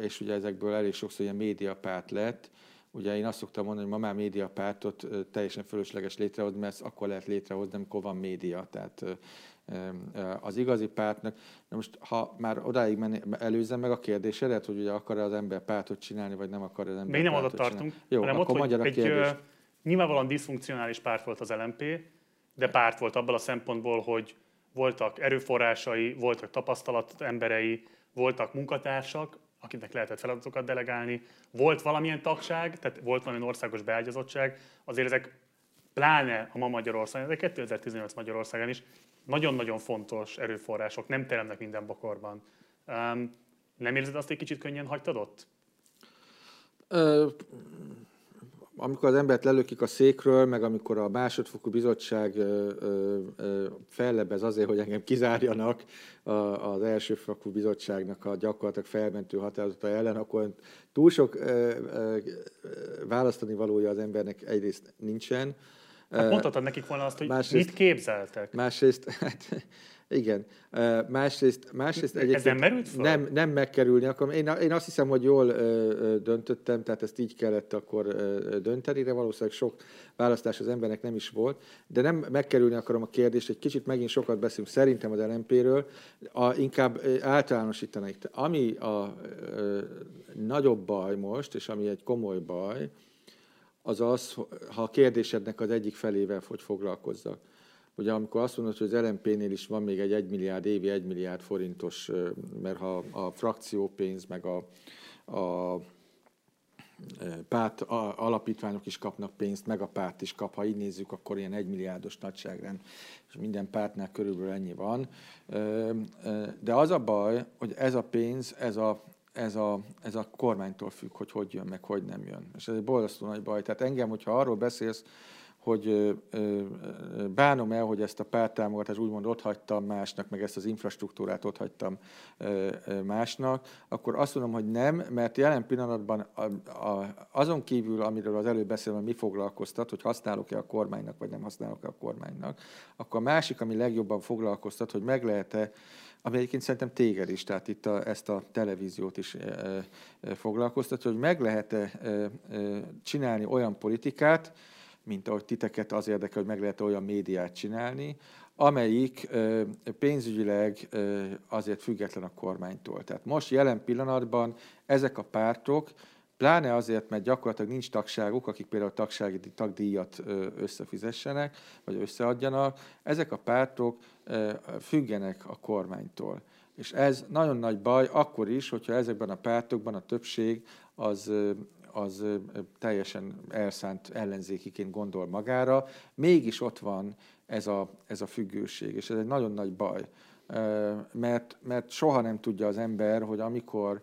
és ugye ezekből elég sokszor ilyen médiapárt lett, Ugye én azt szoktam mondani, hogy ma már médiapártot teljesen fölösleges létrehozni, mert ezt akkor lehet létrehozni, amikor van média. Tehát az igazi pártnak. Na most, ha már odáig men, előzzem meg a kérdésedet, hogy ugye akar-e az ember pártot csinálni, vagy nem akar az ember Még nem oda tartunk, Jó, hanem akkor ott, hogy egy kérdés. nyilvánvalóan diszfunkcionális párt volt az LMP, de párt volt abban a szempontból, hogy voltak erőforrásai, voltak tapasztalat emberei, voltak munkatársak, akiknek lehetett feladatokat delegálni, volt valamilyen tagság, tehát volt valamilyen országos beágyazottság, azért ezek pláne a ma Magyarországon, de 2018 Magyarországon is nagyon-nagyon fontos erőforrások nem teremnek minden bokorban. Um, nem érzed azt, hogy kicsit könnyen hagytad ott? Ö, amikor az embert lelökik a székről, meg amikor a másodfokú bizottság fellebez azért, hogy engem kizárjanak az elsőfokú bizottságnak a gyakorlatilag felmentő határozata ellen, akkor túl sok választani valója az embernek egyrészt nincsen. Hát mondhatod nekik volna azt, hogy másrészt, mit képzeltek? Másrészt, hát, igen. Másrészt, másrészt egyébként nem merült fel? Nem, nem megkerülni akarom. Én, én azt hiszem, hogy jól döntöttem, tehát ezt így kellett akkor dönteni, de valószínűleg sok választás az embernek nem is volt. De nem megkerülni akarom a kérdést, egy kicsit megint sokat beszélünk szerintem az LMP-ről, a, inkább általánosítanék. Ami a, a nagyobb baj most, és ami egy komoly baj, az az, ha a kérdésednek az egyik felével hogy foglalkozzak. Ugye amikor azt mondod, hogy az LMP-nél is van még egy 1 milliárd évi, 1 milliárd forintos, mert ha a frakciópénz, meg a, a párt alapítványok is kapnak pénzt, meg a párt is kap, ha így nézzük, akkor ilyen egymilliárdos nagyságrend, és minden pártnál körülbelül ennyi van. De az a baj, hogy ez a pénz, ez a, ez a, ez a kormánytól függ, hogy hogy jön, meg hogy nem jön. És ez egy borzasztó nagy baj. Tehát engem, hogyha arról beszélsz, hogy bánom el, hogy ezt a pártámogatást úgymond ott hagytam másnak, meg ezt az infrastruktúrát ott hagytam másnak, akkor azt mondom, hogy nem, mert jelen pillanatban azon kívül, amiről az előbb beszéltem, mi foglalkoztat, hogy használok-e a kormánynak, vagy nem használok-e a kormánynak, akkor a másik, ami legjobban foglalkoztat, hogy meg lehet-e ami egyébként szerintem téged is, tehát itt a, ezt a televíziót is e, e, foglalkoztatja, hogy meg lehet-e e, csinálni olyan politikát, mint ahogy titeket az érdekel, hogy meg lehet olyan médiát csinálni, amelyik pénzügyileg azért független a kormánytól. Tehát most jelen pillanatban ezek a pártok, pláne azért, mert gyakorlatilag nincs tagságuk, akik például tagsági tagdíjat összefizessenek, vagy összeadjanak, ezek a pártok függenek a kormánytól. És ez nagyon nagy baj akkor is, hogyha ezekben a pártokban a többség az, az teljesen elszánt ellenzékiként gondol magára, mégis ott van ez a, ez a függőség, és ez egy nagyon nagy baj. Mert, mert soha nem tudja az ember, hogy amikor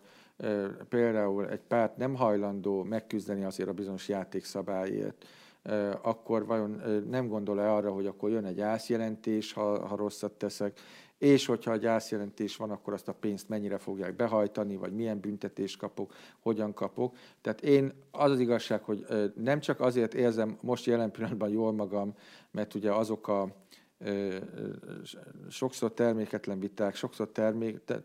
például egy párt nem hajlandó megküzdeni azért a bizonyos játékszabályért, akkor vajon nem gondol-e arra, hogy akkor jön egy ászjelentés, ha, ha rosszat teszek, és hogyha a gyászjelentés van, akkor azt a pénzt mennyire fogják behajtani, vagy milyen büntetést kapok, hogyan kapok. Tehát én az az igazság, hogy nem csak azért érzem most jelen pillanatban jól magam, mert ugye azok a sokszor terméketlen viták, sokszor termék, te,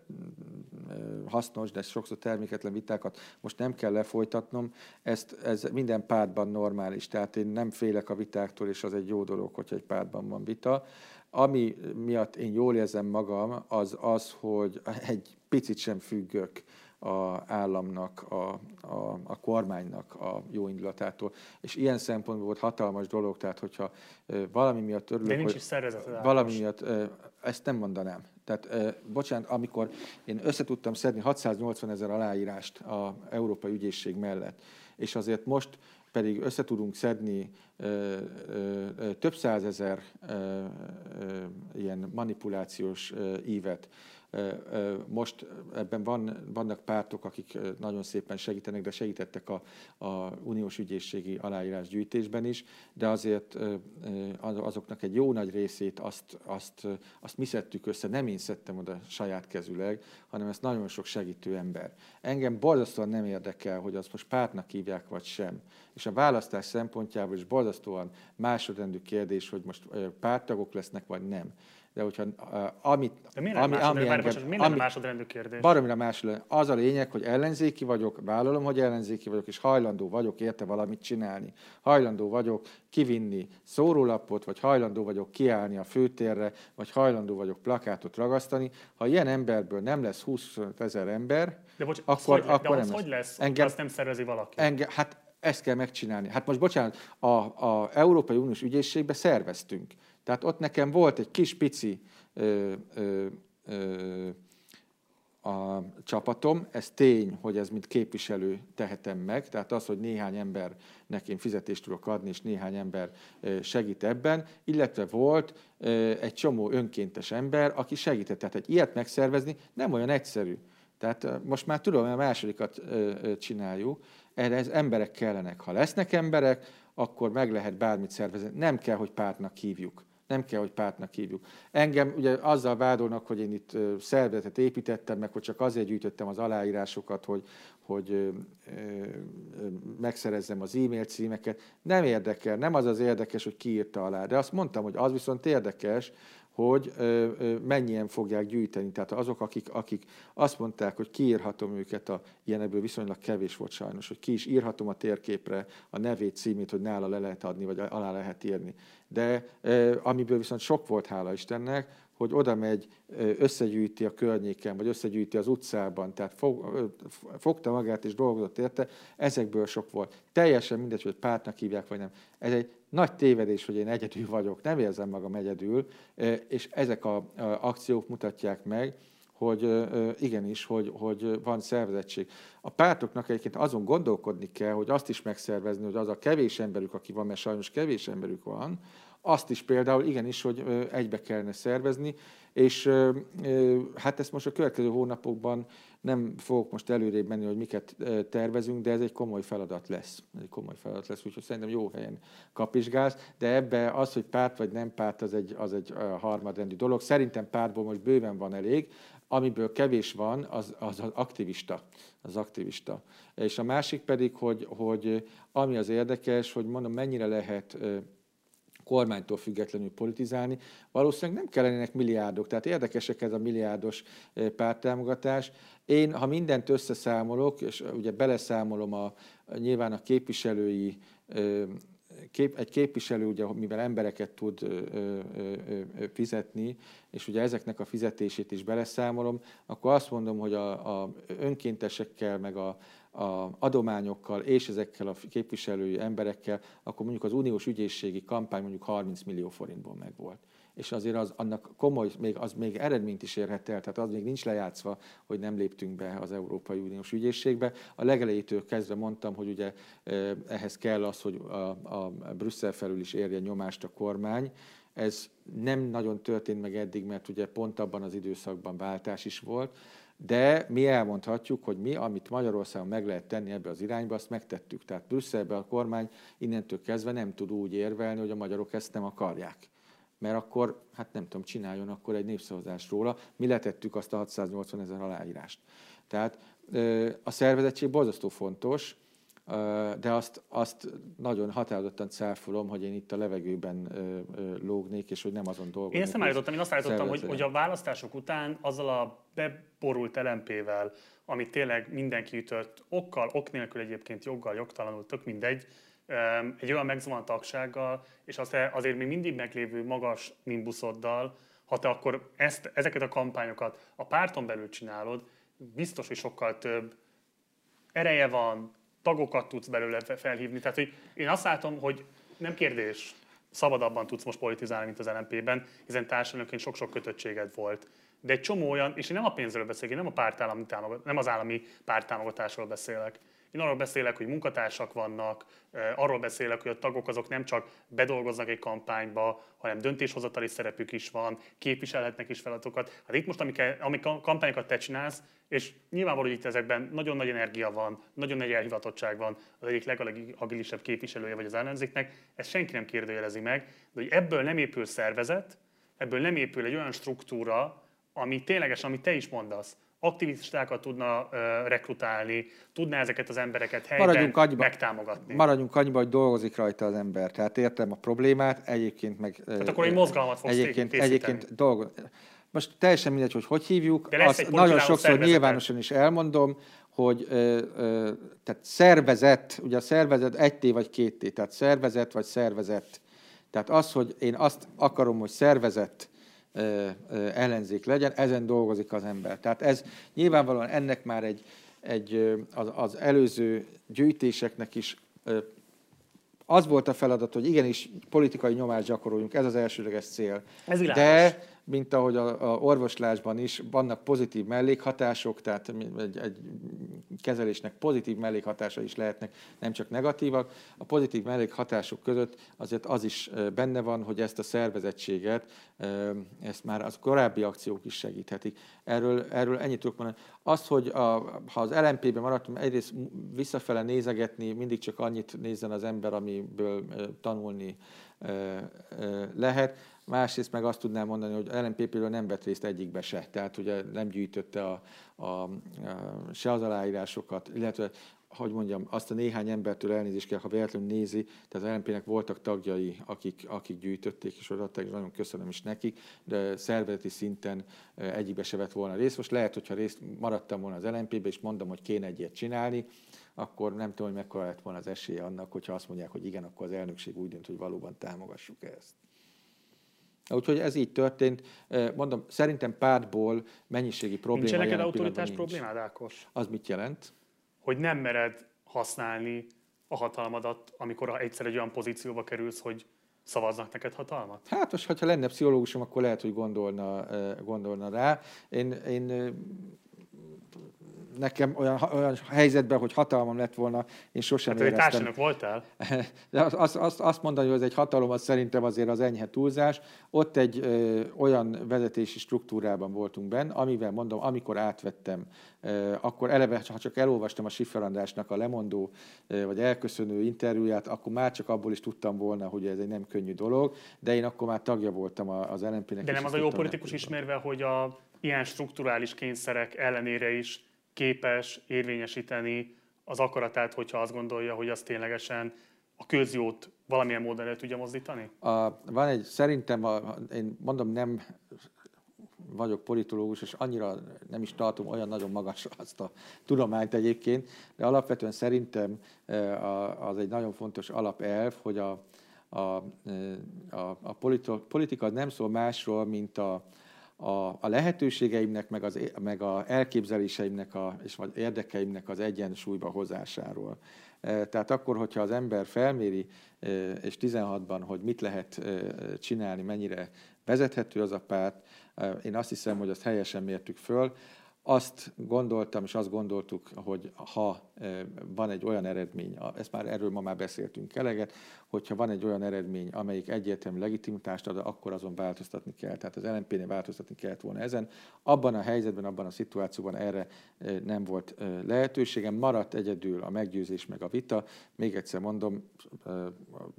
hasznos, de sokszor terméketlen vitákat most nem kell lefolytatnom, ezt, ez minden pártban normális, tehát én nem félek a vitáktól, és az egy jó dolog, hogyha egy pártban van vita. Ami miatt én jól érzem magam, az az, hogy egy picit sem függök a államnak, a, a, a kormánynak a jó indulatától. És ilyen szempontból volt hatalmas dolog, tehát hogyha valami miatt örülök, De nincs is valami miatt, ezt nem mondanám. Tehát, bocsánat, amikor én összetudtam szedni 680 ezer aláírást a Európai Ügyészség mellett, és azért most pedig összetudunk szedni ö, ö, több százezer ilyen manipulációs ívet, most ebben van, vannak pártok, akik nagyon szépen segítenek, de segítettek a, a uniós ügyészségi aláírásgyűjtésben is, de azért azoknak egy jó nagy részét azt, azt, azt mi szedtük össze, nem én szedtem oda saját kezüleg, hanem ezt nagyon sok segítő ember. Engem borzasztóan nem érdekel, hogy azt most pártnak hívják, vagy sem. És a választás szempontjából is borzasztóan másodrendű kérdés, hogy most pártagok lesznek, vagy nem de hogyha uh, amit... De miért ami, ami engem, miért ami, másodrendű kérdés? Baromira másodrendű. Az a lényeg, hogy ellenzéki vagyok, vállalom, hogy ellenzéki vagyok, és hajlandó vagyok érte valamit csinálni. Hajlandó vagyok kivinni szórólapot, vagy hajlandó vagyok kiállni a főtérre, vagy hajlandó vagyok plakátot ragasztani. Ha ilyen emberből nem lesz 20 ezer ember, de bocs, akkor, hogy, akkor de nem hogy lesz, engem, azt nem szervezi valaki? Engem, hát ezt kell megcsinálni. Hát most bocsánat, a, a Európai Uniós ügyészségbe szerveztünk. Tehát ott nekem volt egy kis pici ö, ö, ö, a csapatom. Ez tény, hogy ez mint képviselő tehetem meg, tehát az, hogy néhány embernek én fizetést tudok adni, és néhány ember segít ebben, illetve volt egy csomó önkéntes ember, aki segített. Tehát egy ilyet megszervezni nem olyan egyszerű. Tehát most már tudom, hogy a másodikat csináljuk, erre ez emberek kellenek. Ha lesznek emberek, akkor meg lehet bármit szervezni. Nem kell, hogy pártnak hívjuk. Nem kell, hogy pártnak hívjuk. Engem ugye azzal vádolnak, hogy én itt szervezetet építettem, meg hogy csak azért gyűjtöttem az aláírásokat, hogy, hogy ö, ö, megszerezzem az e-mail címeket. Nem érdekel, nem az az érdekes, hogy ki írta alá. De azt mondtam, hogy az viszont érdekes, hogy mennyien fogják gyűjteni. Tehát azok, akik, akik azt mondták, hogy kiírhatom őket, a, ilyen viszonylag kevés volt sajnos, hogy ki is írhatom a térképre a nevét, címét, hogy nála le lehet adni, vagy alá lehet írni. De amiből viszont sok volt, hála Istennek, hogy oda megy, összegyűjti a környéken, vagy összegyűjti az utcában, tehát fog, fogta magát és dolgozott érte, ezekből sok volt. Teljesen mindegy, hogy pártnak hívják, vagy nem. Ez egy nagy tévedés, hogy én egyedül vagyok, nem érzem magam egyedül, és ezek az akciók mutatják meg, hogy igenis, hogy, hogy van szervezettség. A pártoknak egyébként azon gondolkodni kell, hogy azt is megszervezni, hogy az a kevés emberük, aki van, mert sajnos kevés emberük van, azt is például igenis, hogy egybe kellene szervezni, és hát ezt most a következő hónapokban nem fogok most előrébb menni, hogy miket tervezünk, de ez egy komoly feladat lesz. Egy komoly feladat lesz, úgyhogy szerintem jó helyen kapizsgálsz, de ebbe az, hogy párt vagy nem párt, az egy, az egy harmadrendű dolog. Szerintem pártból most bőven van elég, amiből kevés van, az az, az aktivista. Az aktivista. És a másik pedig, hogy, hogy ami az érdekes, hogy mondom, mennyire lehet kormánytól függetlenül politizálni. Valószínűleg nem kellenének milliárdok, tehát érdekesek ez a milliárdos párttámogatás. Én, ha mindent összeszámolok, és ugye beleszámolom a, nyilván a képviselői kép, egy képviselő, ugye, mivel embereket tud ö, ö, ö, fizetni, és ugye ezeknek a fizetését is beleszámolom, akkor azt mondom, hogy a, a önkéntesekkel, meg a, a adományokkal és ezekkel a képviselői emberekkel, akkor mondjuk az uniós ügyészségi kampány mondjuk 30 millió forintból megvolt. És azért az, annak komoly, még, az még eredményt is érhet el, tehát az még nincs lejátszva, hogy nem léptünk be az Európai Uniós ügyészségbe. A legelejétől kezdve mondtam, hogy ugye ehhez kell az, hogy a, a Brüsszel felül is érje nyomást a kormány, ez nem nagyon történt meg eddig, mert ugye pont abban az időszakban váltás is volt, de mi elmondhatjuk, hogy mi, amit Magyarországon meg lehet tenni ebbe az irányba, azt megtettük. Tehát Brüsszelben a kormány innentől kezdve nem tud úgy érvelni, hogy a magyarok ezt nem akarják. Mert akkor, hát nem tudom, csináljon akkor egy népszavazást róla. Mi letettük azt a 680 ezer aláírást. Tehát a szervezettség borzasztó fontos, de azt, azt nagyon határozottan cáfolom, hogy én itt a levegőben lógnék, és hogy nem azon dolgozom. Én ezt nem állítottam, én azt állítottam, hogy, hogy a választások után azzal a beborult LMP-vel, amit tényleg mindenki ütött, okkal, ok nélkül egyébként joggal, jogtalanul, tök mindegy, egy olyan megzavant tagsággal, és az azért még mindig meglévő magas nimbuszoddal, ha te akkor ezt, ezeket a kampányokat a párton belül csinálod, biztos, hogy sokkal több ereje van, tagokat tudsz belőle felhívni. Tehát, hogy én azt látom, hogy nem kérdés, szabadabban tudsz most politizálni, mint az LNP-ben, hiszen társadalomként sok-sok kötöttséged volt. De egy csomó olyan, és én nem a pénzről beszélek, én nem, a pártállami támogat, nem az állami pártámogatásról beszélek. Én arról beszélek, hogy munkatársak vannak, arról beszélek, hogy a tagok azok nem csak bedolgoznak egy kampányba, hanem döntéshozatali szerepük is van, képviselhetnek is feladatokat. Hát itt most, amik, amik kampányokat te csinálsz, és nyilvánvaló, hogy itt ezekben nagyon nagy energia van, nagyon nagy elhivatottság van, az egyik legagilisebb képviselője vagy az ellenzéknek, ezt senki nem kérdőjelezi meg, de hogy ebből nem épül szervezet, ebből nem épül egy olyan struktúra, ami ténylegesen, amit te is mondasz, aktivistákat tudna rekrutálni, tudná ezeket az embereket helyben maradjunk annyiba, megtámogatni. Maradjunk annyiba, hogy dolgozik rajta az ember. Tehát értem a problémát, egyébként meg... Tehát akkor egy mozgalmat fogsz egyébként, egyébként dolgoz... Most teljesen mindegy, hogy hogy hívjuk. Azt nagyon sokszor nyilvánosan is elmondom, hogy ö, ö, tehát szervezet, ugye a szervezet egy T vagy két T, tehát szervezet vagy szervezet. Tehát az, hogy én azt akarom, hogy szervezet ellenzék legyen, ezen dolgozik az ember. Tehát ez nyilvánvalóan ennek már egy, egy az, az előző gyűjtéseknek is az volt a feladat, hogy igenis politikai nyomást gyakoroljunk, ez az elsődleges cél. Ez De mint ahogy a, a orvoslásban is vannak pozitív mellékhatások, tehát egy, egy kezelésnek pozitív mellékhatása is lehetnek, nem csak negatívak. A pozitív mellékhatások között azért az is benne van, hogy ezt a szervezettséget, ezt már az korábbi akciók is segíthetik. Erről, erről ennyit tudok mondani. Azt, hogy a, ha az LMP-ben maradtunk, egyrészt visszafele nézegetni, mindig csak annyit nézzen az ember, amiből tanulni lehet. Másrészt meg azt tudnám mondani, hogy LMPP-ről nem vett részt egyikbe se, tehát ugye nem gyűjtötte a, a, a, se az aláírásokat, illetve hogy mondjam, azt a néhány embertől elnézést kell, ha véletlenül nézi, tehát az LNP-nek voltak tagjai, akik, akik gyűjtötték és odaadták, és nagyon köszönöm is nekik, de szervezeti szinten egyikbe se vett volna részt. Most lehet, hogyha részt maradtam volna az LNP-be, és mondom, hogy kéne egy ilyet csinálni, akkor nem tudom, hogy mekkora lett volna az esélye annak, hogyha azt mondják, hogy igen, akkor az elnökség úgy dönt, hogy valóban támogassuk ezt. Úgyhogy ez így történt. Mondom, szerintem pártból mennyiségi probléma. Nincs neked autoritás problémád, Ákos? Az mit jelent? Hogy nem mered használni a hatalmadat, amikor egyszer egy olyan pozícióba kerülsz, hogy szavaznak neked hatalmat? Hát most, ha lenne pszichológusom, akkor lehet, hogy gondolna, gondolna rá. Én, én nekem olyan, olyan helyzetben, hogy hatalmam lett volna, én sosem hát, éreztem. Hát voltál? De azt, azt, azt mondani, hogy ez egy hatalom, az szerintem azért az enyhe túlzás. Ott egy ö, olyan vezetési struktúrában voltunk benne, amivel mondom, amikor átvettem, ö, akkor eleve, ha csak elolvastam a Siffer Andrásnak a lemondó ö, vagy elköszönő interjúját, akkor már csak abból is tudtam volna, hogy ez egy nem könnyű dolog, de én akkor már tagja voltam az LNP-nek. De nem az a jó politikus ismerve, hogy a ilyen strukturális kényszerek ellenére is képes érvényesíteni az akaratát, hogyha azt gondolja, hogy az ténylegesen a közjót valamilyen módon el tudja mozdítani? A, van egy, szerintem, a, én mondom, nem vagyok politológus, és annyira nem is tartom olyan nagyon magasra azt a tudományt egyébként, de alapvetően szerintem e, az egy nagyon fontos alapelv, hogy a, a, e, a, a politika nem szól másról, mint a, a, a lehetőségeimnek, meg, az, meg a elképzeléseimnek a, és vagy érdekeimnek az egyensúlyba hozásáról. E, tehát akkor, hogyha az ember felméri, e, és 16-ban, hogy mit lehet e, csinálni, mennyire vezethető az a párt, én azt hiszem, hogy azt helyesen mértük föl, azt gondoltam, és azt gondoltuk, hogy ha van egy olyan eredmény, ezt már erről ma már beszéltünk eleget, hogyha van egy olyan eredmény, amelyik egyértelmű legitimitást ad, akkor azon változtatni kell. Tehát az LNP-nél változtatni kellett volna ezen. Abban a helyzetben, abban a szituációban erre nem volt lehetőségem. Maradt egyedül a meggyőzés meg a vita. Még egyszer mondom,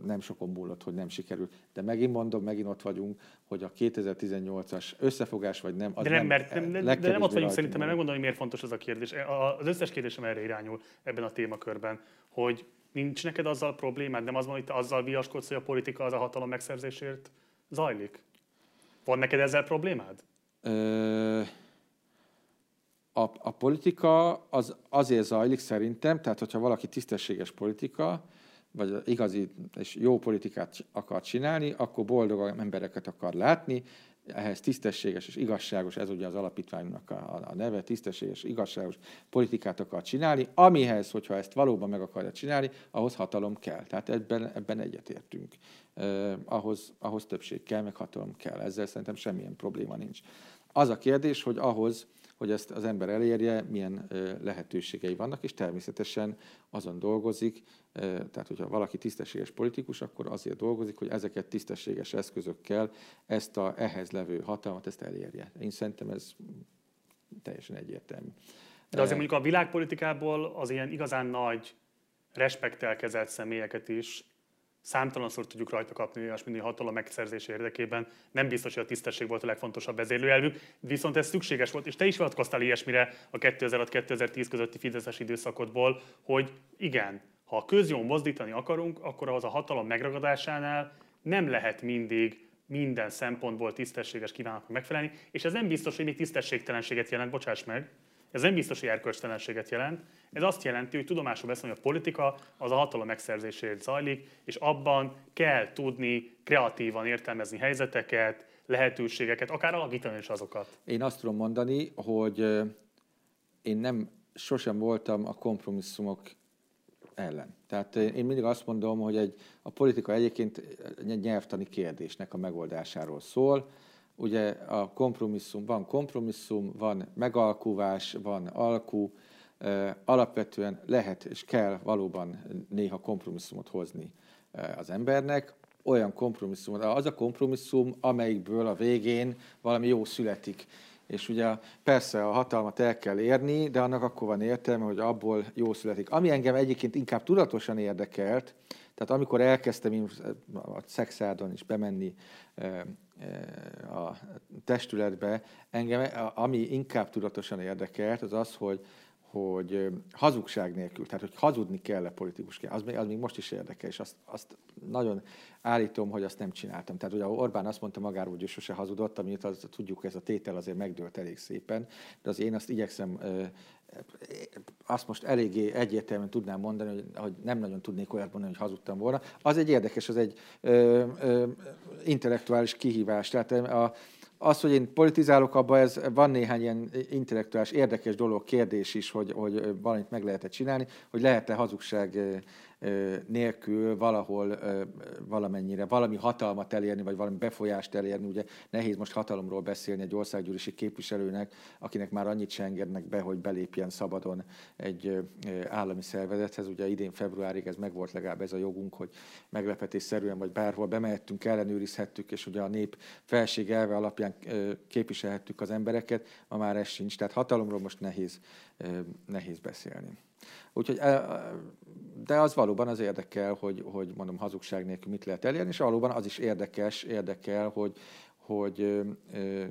nem sokon múlott, hogy nem sikerült. De megint mondom, megint ott vagyunk, hogy a 2018-as összefogás vagy nem, az de nem, mert nem, de, de nem ott vagyunk szerintem, mert megmondom, hogy miért fontos ez a kérdés. Az összes kérdésem erre irányul ebben a témakörben, hogy nincs neked azzal problémád, nem az van, hogy te azzal viaskodsz, hogy a politika az a hatalom megszerzésért zajlik? Van neked ezzel problémád? Ö, a, a politika az azért zajlik szerintem, tehát hogyha valaki tisztességes politika, vagy igazi és jó politikát akar csinálni, akkor boldog embereket akar látni, ehhez tisztességes és igazságos, ez ugye az alapítványnak a, a neve, tisztességes, igazságos politikát akar csinálni, amihez, hogyha ezt valóban meg akarja csinálni, ahhoz hatalom kell. Tehát ebben, ebben egyetértünk. Eh, ahhoz, ahhoz többség kell, meg hatalom kell. Ezzel szerintem semmilyen probléma nincs. Az a kérdés, hogy ahhoz, hogy ezt az ember elérje, milyen lehetőségei vannak, és természetesen azon dolgozik, tehát hogyha valaki tisztességes politikus, akkor azért dolgozik, hogy ezeket tisztességes eszközökkel ezt a ehhez levő hatalmat ezt elérje. Én szerintem ez teljesen egyértelmű. De azért mondjuk a világpolitikából az ilyen igazán nagy, respektelkezett személyeket is számtalanszor tudjuk rajta kapni olyasmi hatalom megszerzése érdekében. Nem biztos, hogy a tisztesség volt a legfontosabb vezérlőelvük, viszont ez szükséges volt, és te is vonatkoztál ilyesmire a 2006-2010 közötti Fideszes időszakodból, hogy igen, ha a közjón mozdítani akarunk, akkor ahhoz a hatalom megragadásánál nem lehet mindig minden szempontból tisztességes kívánok megfelelni, és ez nem biztos, hogy még tisztességtelenséget jelent, bocsáss meg, ez nem biztos, hogy erkölcstelenséget jelent. Ez azt jelenti, hogy tudomásul veszem, hogy a politika az a hatalom megszerzéséért zajlik, és abban kell tudni kreatívan értelmezni helyzeteket, lehetőségeket, akár alakítani is azokat. Én azt tudom mondani, hogy én nem sosem voltam a kompromisszumok ellen. Tehát én mindig azt mondom, hogy egy, a politika egyébként egy nyelvtani kérdésnek a megoldásáról szól, ugye a kompromisszum, van kompromisszum, van megalkuvás, van alkú, alapvetően lehet és kell valóban néha kompromisszumot hozni az embernek, olyan kompromisszum, az a kompromisszum, amelyikből a végén valami jó születik. És ugye persze a hatalmat el kell érni, de annak akkor van értelme, hogy abból jó születik. Ami engem egyébként inkább tudatosan érdekelt, tehát amikor elkezdtem a szexárdon is bemenni a testületbe, engem ami inkább tudatosan érdekelt, az az, hogy hogy hazugság nélkül, tehát hogy hazudni kell-e politikusként, az még, az még most is érdekel, és azt, azt nagyon állítom, hogy azt nem csináltam. Tehát ugye Orbán azt mondta magáról, hogy ő sose hazudott, amit az, tudjuk, ez a tétel azért megdőlt elég szépen, de az én azt igyekszem azt most eléggé egyértelműen tudnám mondani, hogy, hogy nem nagyon tudnék olyat mondani, hogy hazudtam volna. Az egy érdekes, az egy ö, ö, intellektuális kihívás. Tehát a, az, hogy én politizálok abban, ez van néhány ilyen intellektuális érdekes dolog, kérdés is, hogy, hogy valamit meg lehet-e csinálni, hogy lehet-e hazugság nélkül valahol valamennyire valami hatalmat elérni, vagy valami befolyást elérni. Ugye nehéz most hatalomról beszélni egy országgyűlési képviselőnek, akinek már annyit se engednek be, hogy belépjen szabadon egy állami szervezethez. Ugye idén februárig ez meg volt legalább ez a jogunk, hogy meglepetésszerűen vagy bárhol bemehettünk, ellenőrizhettük, és ugye a nép felség elve alapján képviselhettük az embereket, ma már ez sincs. Tehát hatalomról most nehéz, nehéz beszélni. Úgyhogy, de az valóban az érdekel, hogy, hogy mondom, hazugság nélkül mit lehet elérni, és valóban az is érdekes, érdekel, hogy, hogy ö, ö,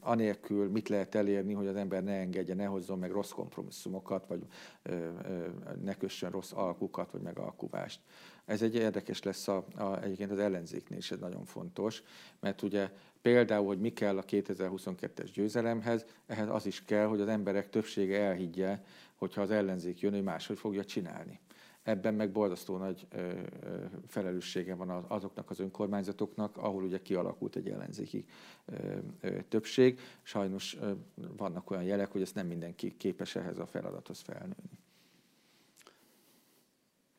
anélkül mit lehet elérni, hogy az ember ne engedje, ne hozzon meg rossz kompromisszumokat, vagy ö, ö, ne kössön rossz alkukat, vagy megalkuvást. Ez egy érdekes lesz a, a, egyébként az ellenzéknél is, ez nagyon fontos, mert ugye például, hogy mi kell a 2022-es győzelemhez, ehhez az is kell, hogy az emberek többsége elhiggye, hogyha az ellenzék jön, ő máshogy fogja csinálni. Ebben meg borzasztó nagy ö, ö, felelőssége van azoknak az önkormányzatoknak, ahol ugye kialakult egy ellenzéki ö, ö, többség. Sajnos ö, vannak olyan jelek, hogy ezt nem mindenki képes ehhez a feladathoz felnőni.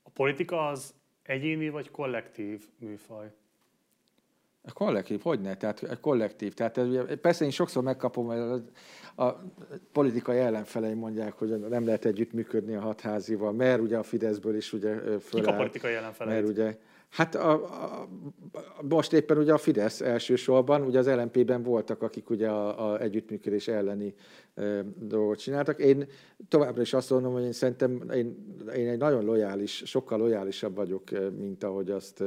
A politika az egyéni vagy kollektív műfaj? A kollektív, hogy ne? Tehát a kollektív. Tehát persze én sokszor megkapom, a, a politikai ellenfeleim mondják, hogy nem lehet együttműködni a hatházival, mert ugye a Fideszből is ugye föláll. Kik a politikai ellenfeleim? Mert ugye, Hát a, a, most éppen ugye a Fidesz elsősorban, ugye az LNP-ben voltak, akik ugye a, a együttműködés elleni e, dolgot csináltak. Én továbbra is azt mondom, hogy én szerintem én, én egy nagyon lojális, sokkal lojálisabb vagyok, mint ahogy azt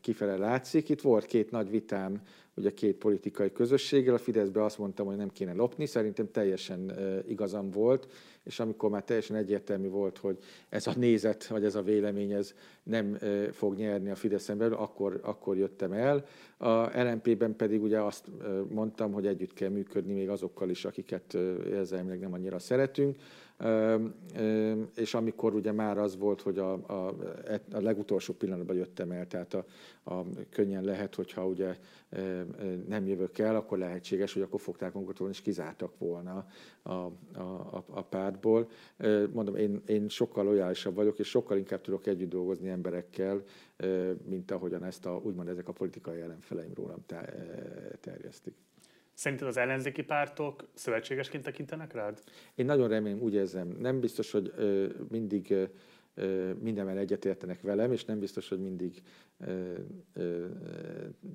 kifele látszik. Itt volt két nagy vitám, ugye két politikai közösséggel, a Fideszbe azt mondtam, hogy nem kéne lopni, szerintem teljesen igazam volt, és amikor már teljesen egyértelmű volt, hogy ez a nézet, vagy ez a vélemény, ez nem fog nyerni a Fideszen belül, akkor, akkor jöttem el. A LNP-ben pedig ugye azt mondtam, hogy együtt kell működni még azokkal is, akiket érzelmileg nem annyira szeretünk, és amikor ugye már az volt, hogy a, a, a legutolsó pillanatban jöttem el, tehát a, a, könnyen lehet, hogyha ugye nem jövök el, akkor lehetséges, hogy akkor fogták magukat volna, és kizártak volna a, a, a, a pártból. Mondom, én, én sokkal lojálisabb vagyok, és sokkal inkább tudok együtt dolgozni emberekkel, mint ahogyan ezt a, úgymond ezek a politikai ellenfeleim rólam terjesztik. Szerinted az ellenzéki pártok szövetségesként tekintenek rád? Én nagyon remélem, úgy érzem. Nem biztos, hogy ö, mindig ö, mindenben egyetértenek velem, és nem biztos, hogy mindig ö, ö,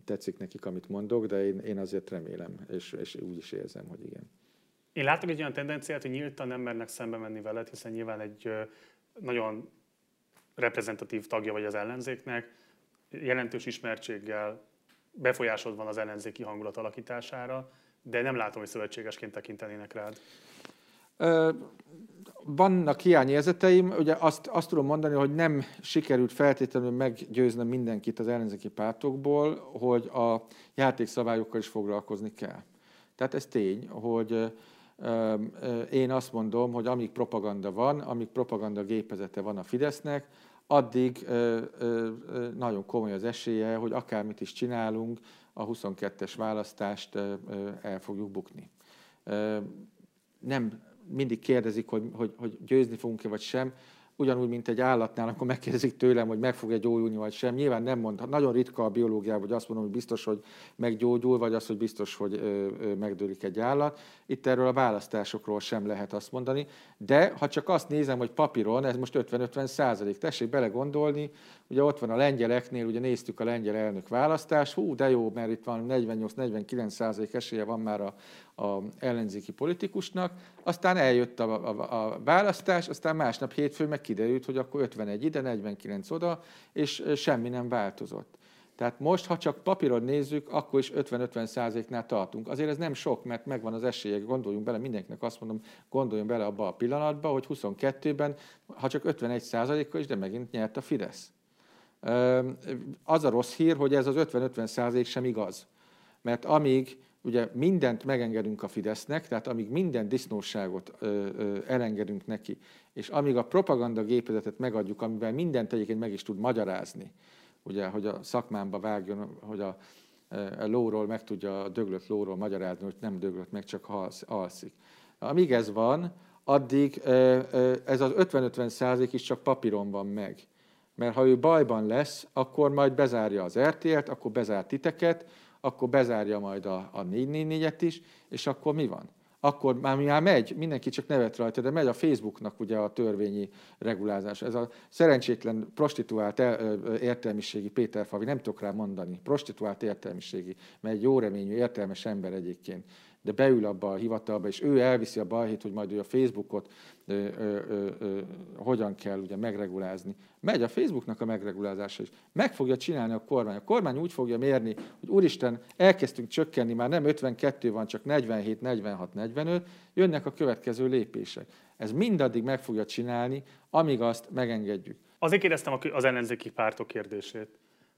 tetszik nekik, amit mondok, de én, én azért remélem, és, és úgy is érzem, hogy igen. Én látok egy olyan tendenciát, hogy nyíltan nem mernek szembe menni veled, hiszen nyilván egy nagyon reprezentatív tagja vagy az ellenzéknek, jelentős ismertséggel, befolyásod van az ellenzéki hangulat alakítására, de nem látom, hogy szövetségesként tekintenének rád. Vannak hiányérzeteim, ugye azt, azt tudom mondani, hogy nem sikerült feltétlenül meggyőznöm mindenkit az ellenzéki pártokból, hogy a játékszabályokkal is foglalkozni kell. Tehát ez tény, hogy én azt mondom, hogy amíg propaganda van, amíg propaganda gépezete van a Fidesznek, addig ö, ö, nagyon komoly az esélye, hogy akármit is csinálunk, a 22-es választást ö, el fogjuk bukni. Ö, nem mindig kérdezik, hogy, hogy, hogy győzni fogunk-e vagy sem. Ugyanúgy, mint egy állatnál, akkor megkérdezik tőlem, hogy meg fog-e gyógyulni, vagy sem. Nyilván nem mond, nagyon ritka a biológiában, hogy azt mondom, hogy biztos, hogy meggyógyul, vagy az, hogy biztos, hogy ö, ö, megdőlik egy állat. Itt erről a választásokról sem lehet azt mondani. De ha csak azt nézem, hogy papíron, ez most 50-50 százalék, tessék belegondolni, ugye ott van a lengyeleknél, ugye néztük a lengyel elnök választást, hú, de jó, mert itt van 48-49 százalék esélye van már a, a ellenzéki politikusnak, aztán eljött a, a, a választás, aztán másnap hétfőn meg kiderült, hogy akkor 51 ide, 49 oda, és semmi nem változott. Tehát most, ha csak papíron nézzük, akkor is 50-50 százaléknál tartunk. Azért ez nem sok, mert megvan az esélye, gondoljunk bele, mindenkinek azt mondom, gondoljunk bele abba a pillanatba, hogy 22-ben, ha csak 51 százalékkal is, de megint nyert a Fidesz. Az a rossz hír, hogy ez az 50-50 százalék sem igaz. Mert amíg ugye mindent megengedünk a Fidesznek, tehát amíg minden disznóságot ö, ö, elengedünk neki, és amíg a propaganda gépezetet megadjuk, amivel mindent egyébként meg is tud magyarázni, ugye, hogy a szakmámba vágjon, hogy a, a lóról meg tudja a döglött lóról magyarázni, hogy nem döglött meg, csak alszik. Amíg ez van, addig ez az 50-50 százalék is csak papíron van meg. Mert ha ő bajban lesz, akkor majd bezárja az RTL-t, akkor bezár titeket, akkor bezárja majd a, a 444-et is, és akkor mi van? Akkor már, már megy, mindenki csak nevet rajta, de megy a Facebooknak ugye a törvényi regulázás. Ez a szerencsétlen prostituált értelmiségi Péter Favi, nem tudok rá mondani, prostituált értelmiségi, mert egy jó reményű, értelmes ember egyébként de beül abba a hivatalba, és ő elviszi a balhét, hogy majd ő a Facebookot ö, ö, ö, ö, hogyan kell ugye megregulázni. Megy a Facebooknak a megregulázása is. Meg fogja csinálni a kormány. A kormány úgy fogja mérni, hogy úristen, elkezdtünk csökkenni, már nem 52 van, csak 47, 46, 45, jönnek a következő lépések. Ez mindaddig meg fogja csinálni, amíg azt megengedjük. Azért kérdeztem az ellenzéki pártok kérdését.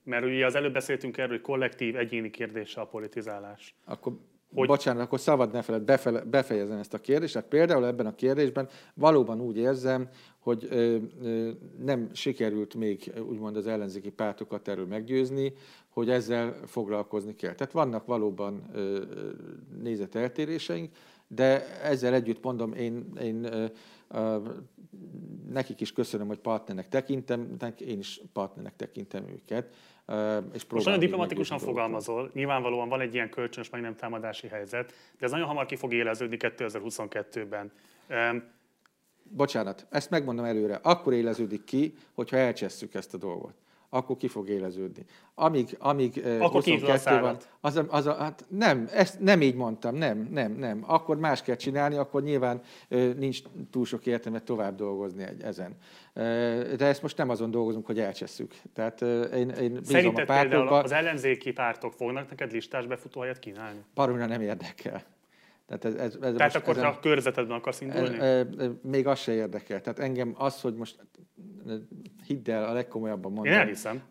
Mert ugye az előbb beszéltünk erről, hogy kollektív, egyéni kérdése a politizálás. Akkor hogy... Bocsánat, akkor szabad ne feled befejezem ezt a kérdést. Tehát például ebben a kérdésben valóban úgy érzem, hogy ö, ö, nem sikerült még úgymond az ellenzéki pártokat erről meggyőzni, hogy ezzel foglalkozni kell. Tehát vannak valóban ö, nézeteltéréseink, de ezzel együtt mondom, én, én ö, ö, nekik is köszönöm, hogy partnernek tekintem, én is partnernek tekintem őket és Most nagyon diplomatikusan fogalmazol, nyilvánvalóan van egy ilyen kölcsönös, meg nem támadási helyzet, de ez nagyon hamar ki fog éleződni 2022-ben. Bocsánat, ezt megmondom előre. Akkor éleződik ki, hogyha elcsesszük ezt a dolgot akkor ki fog éleződni. Amíg, amíg akkor 22 van, az, a, az a, hát nem, ezt nem így mondtam, nem, nem, nem. Akkor más kell csinálni, akkor nyilván nincs túl sok értelme tovább dolgozni egy, ezen. De ezt most nem azon dolgozunk, hogy elcsesszük. Tehát én, én bízom Szerinted a pártokba. az ellenzéki pártok fognak neked listás befutóhelyet kínálni? Paromra nem érdekel. Tehát, ez, ez, ez Tehát akkor ezen, a körzetedben akarsz indulni? E, e, még az se érdekel. Tehát engem az, hogy most hidd el, a legkomolyabban mondom. Én elhiszem.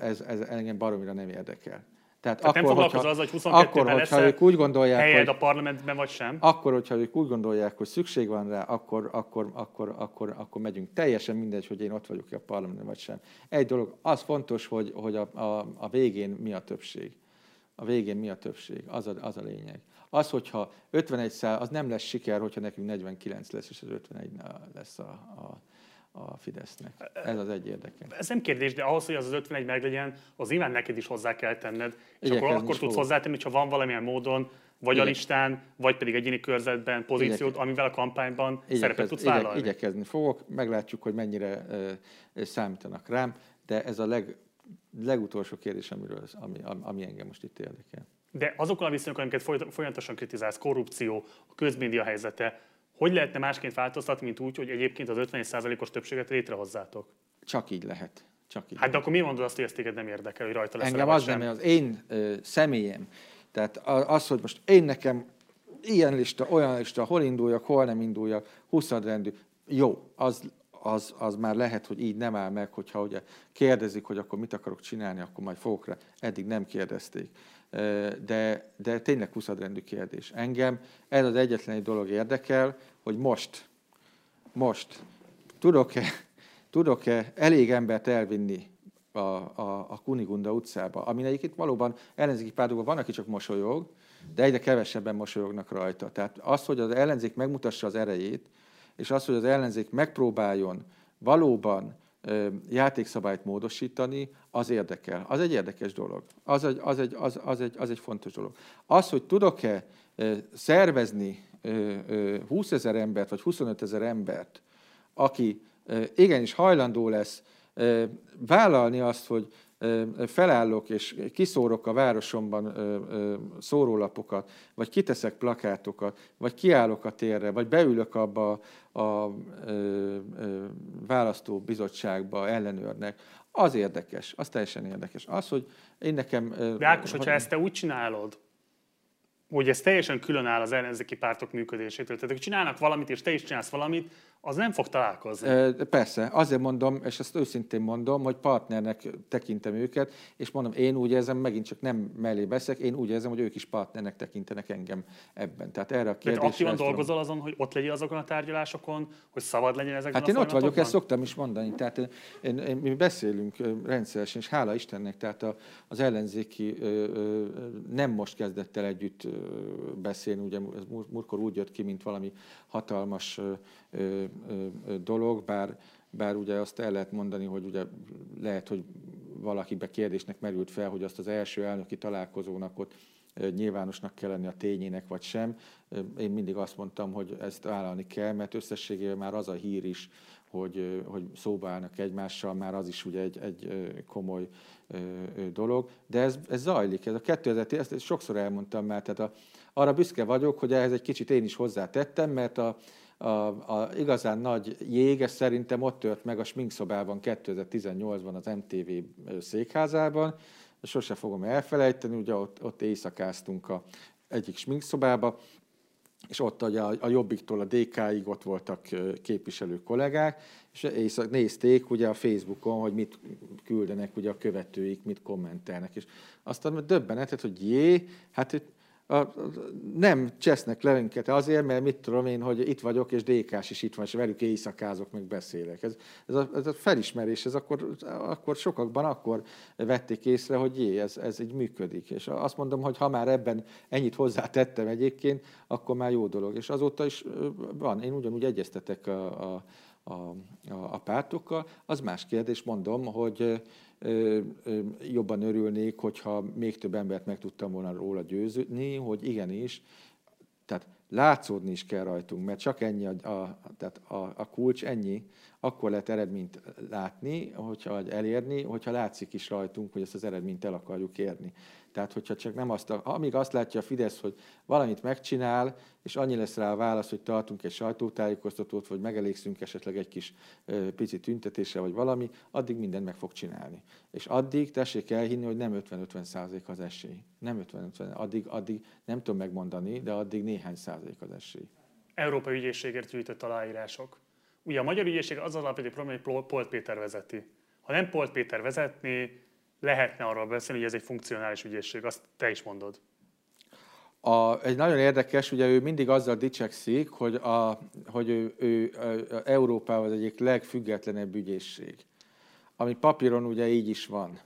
Ez, ez engem baromira nem érdekel. Tehát, Tehát akkor, nem foglalkozol azzal, hogy 22 akkor, hogyha ők úgy gondolják, helyed hogy, a parlamentben, vagy sem? Akkor, hogyha ők úgy gondolják, hogy szükség van rá, akkor, akkor, akkor, akkor, akkor megyünk. Teljesen mindegy, hogy én ott vagyok a parlamentben, vagy sem. Egy dolog, az fontos, hogy, hogy a, a, a végén mi a többség. A végén mi a többség, az a, az a lényeg. Az, hogyha 51 szál, az nem lesz siker, hogyha nekünk 49 lesz, és az 51 lesz a, a a Fidesznek. Ez az egy érdeke. Ez nem kérdés, de ahhoz, hogy az az 51 meglegyen, az nyilván neked is hozzá kell tenned. És akkor, akkor tudsz fogok. hozzátenni, ha van valamilyen módon, vagy Igyek. a listán, vagy pedig egyéni körzetben pozíciót, Igyek. amivel a kampányban Igyekez, szerepet tudsz vállalni. Igyek, igyekezni fogok, meglátjuk, hogy mennyire uh, számítanak rám, de ez a leg, legutolsó kérdés, amiről, ami, ami engem most itt érdekel. De azokkal a viszonyokkal, amiket folyamatosan kritizálsz, korrupció, a közmédia helyzete, hogy lehetne másként változtatni, mint úgy, hogy egyébként az 51%-os többséget létrehozzátok? Csak így lehet. Csak így hát de akkor mi mondod azt, hogy ezt téged nem érdekel, hogy rajta lesz Engem az sem? nem, az én ö, személyem. Tehát az, hogy most én nekem ilyen lista, olyan lista, hol induljak, hol nem induljak, 20 rendű, jó, az, az, az már lehet, hogy így nem áll meg, hogyha ugye kérdezik, hogy akkor mit akarok csinálni, akkor majd fogok rá. Eddig nem kérdezték de, de tényleg huszadrendű kérdés. Engem ez az egyetlen egy dolog érdekel, hogy most, most tudok-e, tudok-e elég embert elvinni a, a, a Kunigunda utcába, amin egyébként valóban ellenzéki pártokban van, aki csak mosolyog, de egyre kevesebben mosolyognak rajta. Tehát az, hogy az ellenzék megmutassa az erejét, és az, hogy az ellenzék megpróbáljon valóban játékszabályt módosítani, az érdekel. Az egy érdekes dolog. Az egy, az egy, az, az egy, az egy fontos dolog. Az, hogy tudok-e szervezni 20 ezer embert, vagy 25 ezer embert, aki igenis hajlandó lesz vállalni azt, hogy felállok és kiszórok a városomban szórólapokat, vagy kiteszek plakátokat, vagy kiállok a térre, vagy beülök abba a választóbizottságba ellenőrnek, az érdekes, az teljesen érdekes. Az, hogy én nekem... De Ákos, hogyha ezt te úgy csinálod, hogy ez teljesen külön áll az ellenzéki pártok működésétől. Tehát, hogy csinálnak valamit, és te is csinálsz valamit, az nem fog találkozni. Persze, azért mondom, és ezt őszintén mondom, hogy partnernek tekintem őket, és mondom, én úgy érzem, megint csak nem mellé beszek, én úgy érzem, hogy ők is partnernek tekintenek engem ebben. Tehát erre a kérdésre... aktívan dolgozol azon, hogy ott legyél azokon a tárgyalásokon, hogy szabad legyen ezekben Hát én ott vagyok, ezt szoktam is mondani. Tehát én, én, én, mi beszélünk rendszeresen, és hála Istennek, tehát a, az ellenzéki nem most kezdett el együtt beszélni, ugye múltkor úgy jött ki, mint valami hatalmas dolog, bár, bár ugye azt el lehet mondani, hogy ugye lehet, hogy valakibe kérdésnek merült fel, hogy azt az első elnöki találkozónak ott nyilvánosnak kell lenni a tényének, vagy sem. Én mindig azt mondtam, hogy ezt vállalni kell, mert összességében már az a hír is, hogy, hogy szóba állnak egymással, már az is ugye egy, egy komoly dolog. De ez, ez zajlik. Ez a 2010, ezt sokszor elmondtam már, tehát a, arra büszke vagyok, hogy ehhez egy kicsit én is hozzátettem, mert a, a, a igazán nagy jég, ez szerintem ott tört meg a sminkszobában 2018-ban az MTV székházában. Sose fogom elfelejteni, ugye ott, ott éjszakáztunk a egyik sminkszobába, és ott ugye a, a Jobbiktól a DK-ig ott voltak képviselő kollégák, és éjszak nézték ugye a Facebookon, hogy mit küldenek ugye a követőik, mit kommentelnek, és aztán döbbenetet, hogy jé, hát nem csesznek le minket azért, mert mit tudom én, hogy itt vagyok, és DK-s is itt van, és velük éjszakázok, meg beszélek. Ez, ez, a, ez a felismerés, ez akkor, akkor sokakban akkor vették észre, hogy jé, ez, ez így működik. És azt mondom, hogy ha már ebben ennyit hozzátettem egyébként, akkor már jó dolog. És azóta is van, én ugyanúgy egyeztetek a, a, a, a pártokkal. Az más kérdés, mondom, hogy jobban örülnék, hogyha még több embert meg tudtam volna róla győzni, hogy igenis, tehát látszódni is kell rajtunk, mert csak ennyi a, a, tehát a, a kulcs, ennyi, akkor lehet eredményt látni, hogyha elérni, hogyha látszik is rajtunk, hogy ezt az eredményt el akarjuk érni. Tehát, hogyha csak nem azt, amíg azt látja a Fidesz, hogy valamit megcsinál, és annyi lesz rá a válasz, hogy tartunk egy sajtótájékoztatót, vagy megelégszünk esetleg egy kis ö, pici tüntetésre, vagy valami, addig mindent meg fog csinálni. És addig tessék elhinni, hogy nem 50-50 százalék az esély. Nem 50-50, addig, addig nem tudom megmondani, de addig néhány százalék az esély. Európai ügyészségért gyűjtött aláírások. Ugye a magyar ügyészség az alapvető probléma, hogy Polt Péter vezeti. Ha nem Polt Péter vezetné, lehetne arról beszélni, hogy ez egy funkcionális ügyészség, azt te is mondod. A, egy nagyon érdekes, ugye ő mindig azzal dicsekszik, hogy, a, hogy ő, ő Európában az egyik legfüggetlenebb ügyészség. Ami papíron ugye így is van.